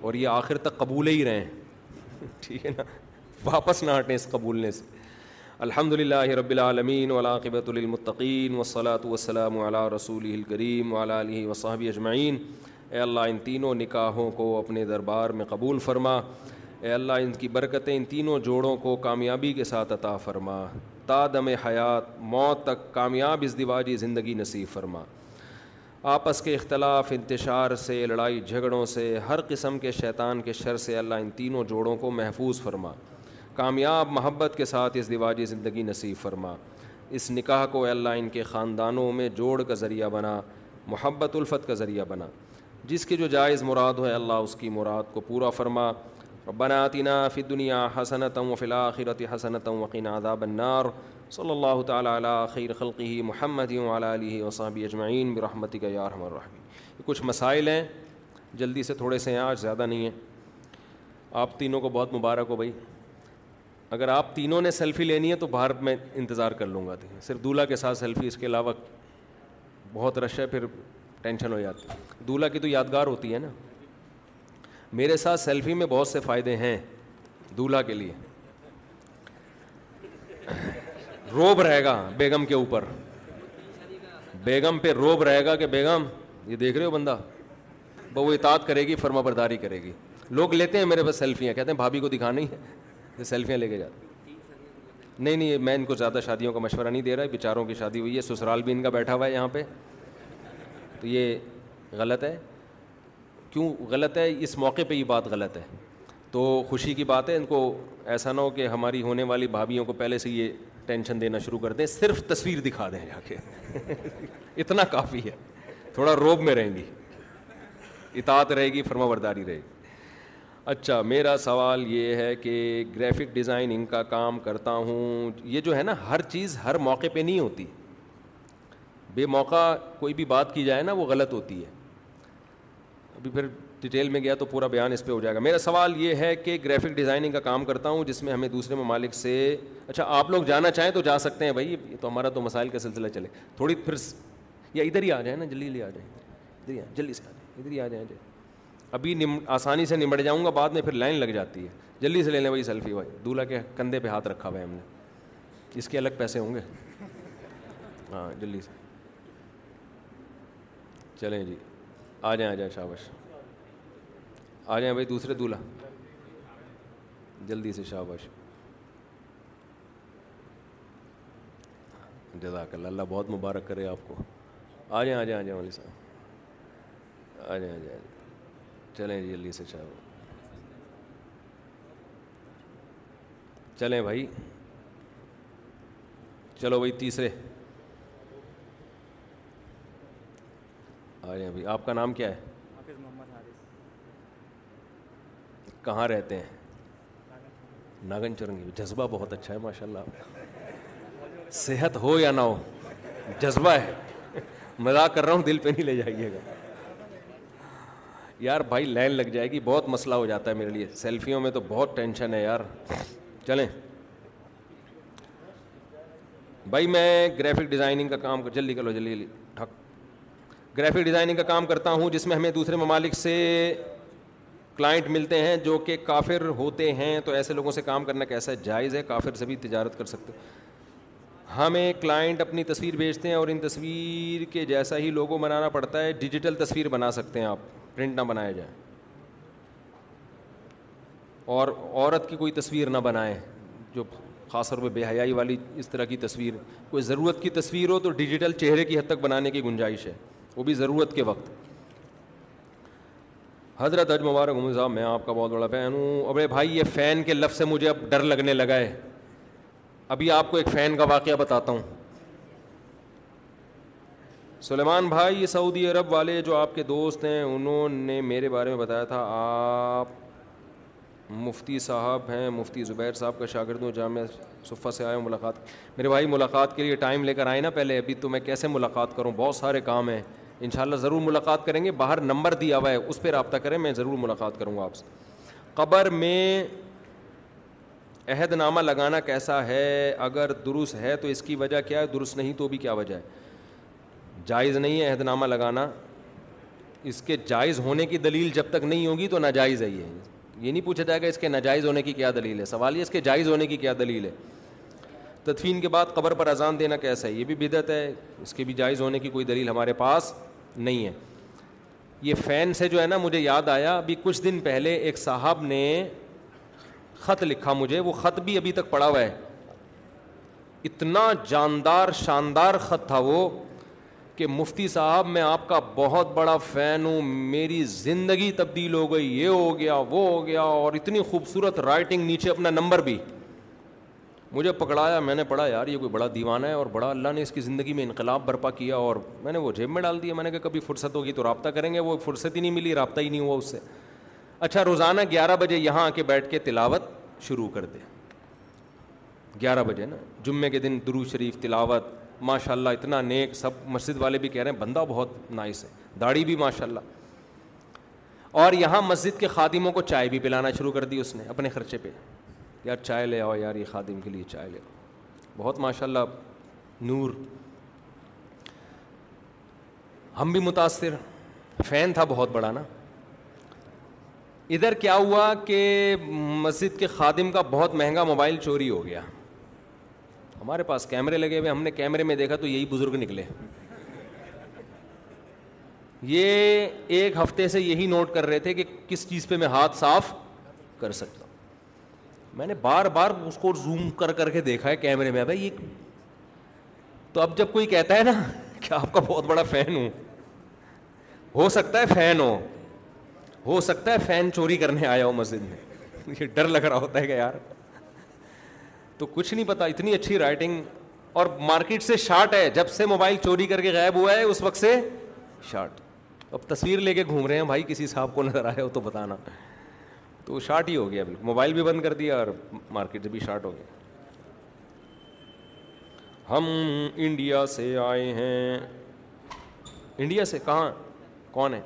اور یہ آخر تک قبول ہی رہیں۔ ٹھیک ہے نا؟ واپس نہ ہٹیں اس قبولنے سے۔ الحمد للہ رب العالمین ولاقبۃ المطقین وصلاۃ وسلم علیہ رسول الکریم ولا علیہ وصحب اجمعین۔ اے اللہ ان تینوں نکاحوں کو اپنے دربار میں قبول فرما۔ اے اللہ ان کی برکتیں ان تینوں جوڑوں کو کامیابی کے ساتھ عطا فرما۔ تا دم حیات، موت تک کامیاب اس دیواجی زندگی نصیب فرما۔ آپس کے اختلاف، انتشار سے، لڑائی جھگڑوں سے، ہر قسم کے شیطان کے شر سے اللہ ان تینوں جوڑوں کو محفوظ فرما۔ کامیاب محبت کے ساتھ اس دیواجی زندگی نصیب فرما۔ اس نکاح کو اللہ ان کے خاندانوں میں جوڑ کا ذریعہ بنا، محبت الفت کا ذریعہ بنا۔ جس کی جو جائز مراد ہو اللہ اس کی مراد کو پورا فرما۔ ربنا آتنا فی دنیا حسنۃ و فلاخرت حسنۃ وقین عذاب النار. صلی اللہ تعالیٰ علیہ خیر خلقی محمد علیہ وصحب اجمعین برحمتی کا یارحم الرحمین یہ کچھ مسائل ہیں، جلدی سے تھوڑے سے ہیں، آج زیادہ نہیں ہیں. آپ تینوں کو بہت مبارک ہو بھائی. اگر آپ تینوں نے سیلفی لینی ہے تو باہر میں انتظار کر لوں گا صرف دولہا کے ساتھ سیلفی، اس کے علاوہ بہت رش ہے، پھر ٹینشن ہو جاتی دولہا کی تو یادگار ہوتی ہے نا. میرے ساتھ سیلفی میں بہت سے فائدے ہیں دولہا کے لیے۔ روب رہے گا بیگم کے اوپر۔ بیگم پہ روب رہے گا کہ بیگم، یہ دیکھ رہے ہو بندہ؟ وہ اطاعت کرے گی، فرما برداری کرے گی۔ لوگ لیتے ہیں میرے پاس سیلفیاں کہتے ہیں بھابھی کو دکھانی ہے سیلفیاں لے کے جاتے نہیں نہیں، میں ان کو زیادہ شادیوں کا مشورہ نہیں دے رہا بیچاروں کی شادی ہوئی ہے، سسرال بھی ان کا بیٹھا ہوا ہے یہاں پہ۔ تو یہ غلط ہے۔ کیوں غلط ہے؟ اس موقع پہ یہ بات غلط ہے۔ تو خوشی کی بات ہے، ان کو ایسا نہ ہو کہ ہماری ہونے والی بھابھیوں کو پہلے سے یہ ٹینشن دینا شروع کر دیں۔ صرف تصویر دکھا دیں جا کے۔ اتنا کافی ہے۔ تھوڑا روب میں رہیں گی۔ اطاعت رہے گی، فرما برداری رہے گی۔ اچھا میرا سوال یہ ہے کہ گرافک ڈیزائننگ کا کام کرتا ہوں، یہ جو ہے نا، ہر چیز ہر موقع پہ نہیں ہوتی۔ بے موقع کوئی بھی بات کی جائے نا، وہ غلط ہوتی ہے۔ ابھی پھر ڈیٹیل میں گیا تو پورا بیان اس پہ ہو جائے گا۔ میرا سوال یہ ہے کہ گرافک ڈیزائننگ کا کام کرتا ہوں جس میں ہمیں دوسرے ممالک سے اچھا آپ لوگ جانا چاہیں تو جا سکتے ہیں بھائی تو ہمارا تو مسائل کا سلسلہ چلے۔ تھوڑی پھر یا ادھر ہی آ جائیں نا، جلدی جلدی آ جائیں۔ ادھر ہی آ، جلدی سے آ جائیں، ادھر ہی آ جائیں ابھی نم آسانی سے نمٹ جاؤں گا، بعد میں پھر لائن لگ جاتی ہے۔ جلدی سے لے لیں بھائی سیلفی بھائی۔ دولہا کے کندھے پہ ہاتھ رکھا ہوا ہے ہم نے۔ اس کے الگ پیسے ہوں گے۔ ہاں جلدی سے۔ چلیں جی۔ آ جائیں آ جائیں شابش آ جائیں بھائی، دوسرے دولہا۔ جلدی سے شابش جزاک اللہ اللہ بہت مبارک کرے آپ کو۔ آ جائیں آ جائیں آ جائیں والی صاحب۔ آ جائیں آ جائیں چلیں جی، جلدی سے چاہو چلیں بھائی۔ چلو بھائی، تیسرے۔ جائیں بھائی آپ کا نام کیا ہے؟ کہاں رہتے ہیں؟ ناگن چرنگی جذبہ بہت اچھا ہے ماشاء اللہ صحت ہو یا نہ ہو جذبہ ہے۔ مذاق کر رہا ہوں دل پہ نہیں لے جائیے گا۔ یار بھائی لائن لگ جائے گی بہت مسئلہ ہو جاتا ہے میرے لیے۔ سیلفیوں میں تو بہت ٹینشن ہے یار۔ چلیں۔ بھائی میں گرافک ڈیزائننگ کا کام جلدی کرو جلدی جلدی۔ گرافک ڈیزائننگ کا کام کرتا ہوں، جس میں ہمیں دوسرے ممالک سے کلائنٹ ملتے ہیں جو کہ کافر ہوتے ہیں، تو ایسے لوگوں سے کام کرنا کیسا جائز ہے؟ کافر سے بھی تجارت کر سکتے ہمیں کلائنٹ اپنی تصویر بھیجتے ہیں اور ان تصویر کے جیسا ہی لوگوں بنانا پڑتا ہے، ڈیجیٹل تصویر بنا سکتے ہیں آپ، پرنٹ نہ بنایا جائے۔ اور عورت کی کوئی تصویر نہ بنائیں، جو خاص طور پہ بے حیائی والی اس طرح کی تصویر، کوئی ضرورت کی تصویر ہو تو ڈیجیٹل چہرے کی حد تک بنانے کی گنجائش ہے۔ وہ بھی ضرورت کے وقت۔ حضرت اج مبارک صاحب، میں آپ کا بہت بڑا فین ہوں۔ ابے بھائی، یہ فین کے لفظ سے مجھے اب ڈر لگنے لگا ہے۔ ابھی آپ کو ایک فین کا واقعہ بتاتا ہوں۔ سلیمان بھائی، یہ سعودی عرب والے جو آپ کے دوست ہیں، انہوں نے میرے بارے میں بتایا تھا۔ آپ مفتی صاحب ہیں، مفتی زبیر صاحب کا شاگرد ہوں، جامعہ صفہ سے آئے ہوں ملاقات۔ میرے بھائی، ملاقات کے لیے ٹائم لے کر آئے نا پہلے، ابھی تو میں کیسے ملاقات کروں؟ بہت سارے کام ہیں۔ ان شاء اللہ ضرور ملاقات کریں گے۔ باہر نمبر دیا ہوا ہے، اس پہ رابطہ کریں، میں ضرور ملاقات کروں گا آپ سے۔ قبر میں عہد نامہ لگانا کیسا ہے؟ اگر درست ہے تو اس کی وجہ کیا ہے؟ درست نہیں تو بھی کیا وجہ ہے؟ جائز نہیں ہے عہد نامہ لگانا۔ اس کے جائز ہونے کی دلیل جب تک نہیں ہوگی تو ناجائز ہے یہ۔ یہ نہیں پوچھا جائے گا اس کے ناجائز ہونے کی کیا دلیل ہے۔ سوال یہ اس کے جائز ہونے کی کیا دلیل ہے؟ تدفین کے بعد قبر پر اذان دینا کیسا ہے؟ یہ بھی بدعت ہے، اس کے بھی جائز ہونے کی کوئی دلیل ہمارے پاس نہیں ہے۔ یہ فین سے جو ہے نا مجھے یاد آیا، ابھی کچھ دن پہلے ایک صاحب نے خط لکھا مجھے، وہ خط بھی ابھی تک پڑا ہوا ہے۔ اتنا جاندار شاندار خط تھا وہ کہ مفتی صاحب، میں آپ کا بہت بڑا فین ہوں، میری زندگی تبدیل ہو گئی، یہ ہو گیا، وہ ہو گیا، اور اتنی خوبصورت رائٹنگ نیچے اپنا نمبر بھی۔ مجھے پکڑایا، میں نے پڑھا، یار یہ کوئی بڑا دیوانہ ہے اور بڑا اللہ نے اس کی زندگی میں انقلاب برپا کیا اور میں نے وہ جیب میں ڈال دیا میں نے کہا کبھی فرصت ہوگی تو رابطہ کریں گے، وہ فرصت ہی نہیں ملی، رابطہ ہی نہیں ہوا اس سے۔ اچھا روزانہ گیارہ بجے یہاں آ کے بیٹھ کے تلاوت شروع کر دے۔ گیارہ بجے نا جمعے کے دن درو شریف، تلاوت ماشاء اللہ اتنا نیک، سب مسجد والے بھی کہہ رہے ہیں، بندہ بہت نائس ہے، داڑھی بھی ماشاء اللہ اور یہاں مسجد کے خادموں کو چائے بھی پلانا شروع کر دی اس نے، اپنے خرچے پہ۔ یار چائے لے آؤ، یار یہ خادم کے لیے چائے لے آؤ۔ بہت ماشاء اللہ نور۔ ہم بھی متاثر، فین تھا بہت بڑا نا۔ ادھر کیا ہوا کہ مسجد کے خادم کا بہت مہنگا موبائل چوری ہو گیا۔ ہمارے پاس کیمرے لگے ہوئے، ہم نے کیمرے میں دیکھا تو یہی بزرگ نکلے۔ یہ ایک ہفتے سے یہی نوٹ کر رہے تھے کہ کس چیز پہ میں ہاتھ صاف کر سکتا میں نے بار بار اس کو زوم کر کر کے دیکھا ہے کیمرے میں۔ بھائی، یہ تو اب جب کوئی کہتا ہے نا کہ آپ کا بہت بڑا فین ہوں، ہو سکتا ہے فین ہو ہو سکتا ہے فین چوری کرنے آیا ہو مسجد میں۔ یہ ڈر لگ رہا ہوتا ہے کہ یار، تو کچھ نہیں پتا، اتنی اچھی رائٹنگ اور مارکیٹ سے شارٹ ہے۔ جب سے موبائل چوری کر کے غائب ہوا ہے، اس وقت سے شارٹ اب تصویر لے کے گھوم رہے ہیں، بھائی، کسی صاحب کو نظر آئے ہو تو بتانا۔ تو شارٹ ہی ہو گیا بالکل۔ موبائل بھی بند کر دیا اور مارکیٹ بھی شارٹ ہو گیا۔ ہم انڈیا سے آئے ہیں۔ انڈیا سے کہاں؟ کون ہے؟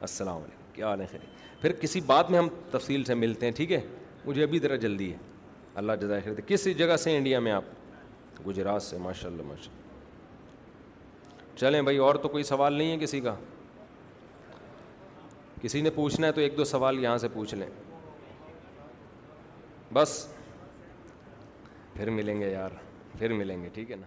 السلام علیکم۔ کیا حال ہے؟ خیر۔ پھر کسی بات میں ہم تفصیل سے ملتے ہیں، ٹھیک ہے؟ مجھے ابھی ذرا جلدی ہے۔ اللہ جزائے خیر کس جگہ سے انڈیا میں آپ؟ گجرات سے ماشاء اللہ ماشاء اللہ چلیں بھائی، اور تو کوئی سوال نہیں ہے کسی کا؟ کسی نے پوچھنا ہے تو ایک دو سوال یہاں سے پوچھ لیں۔ بس۔ پھر ملیں گے یار۔ پھر ملیں گے، ٹھیک ہے نا؟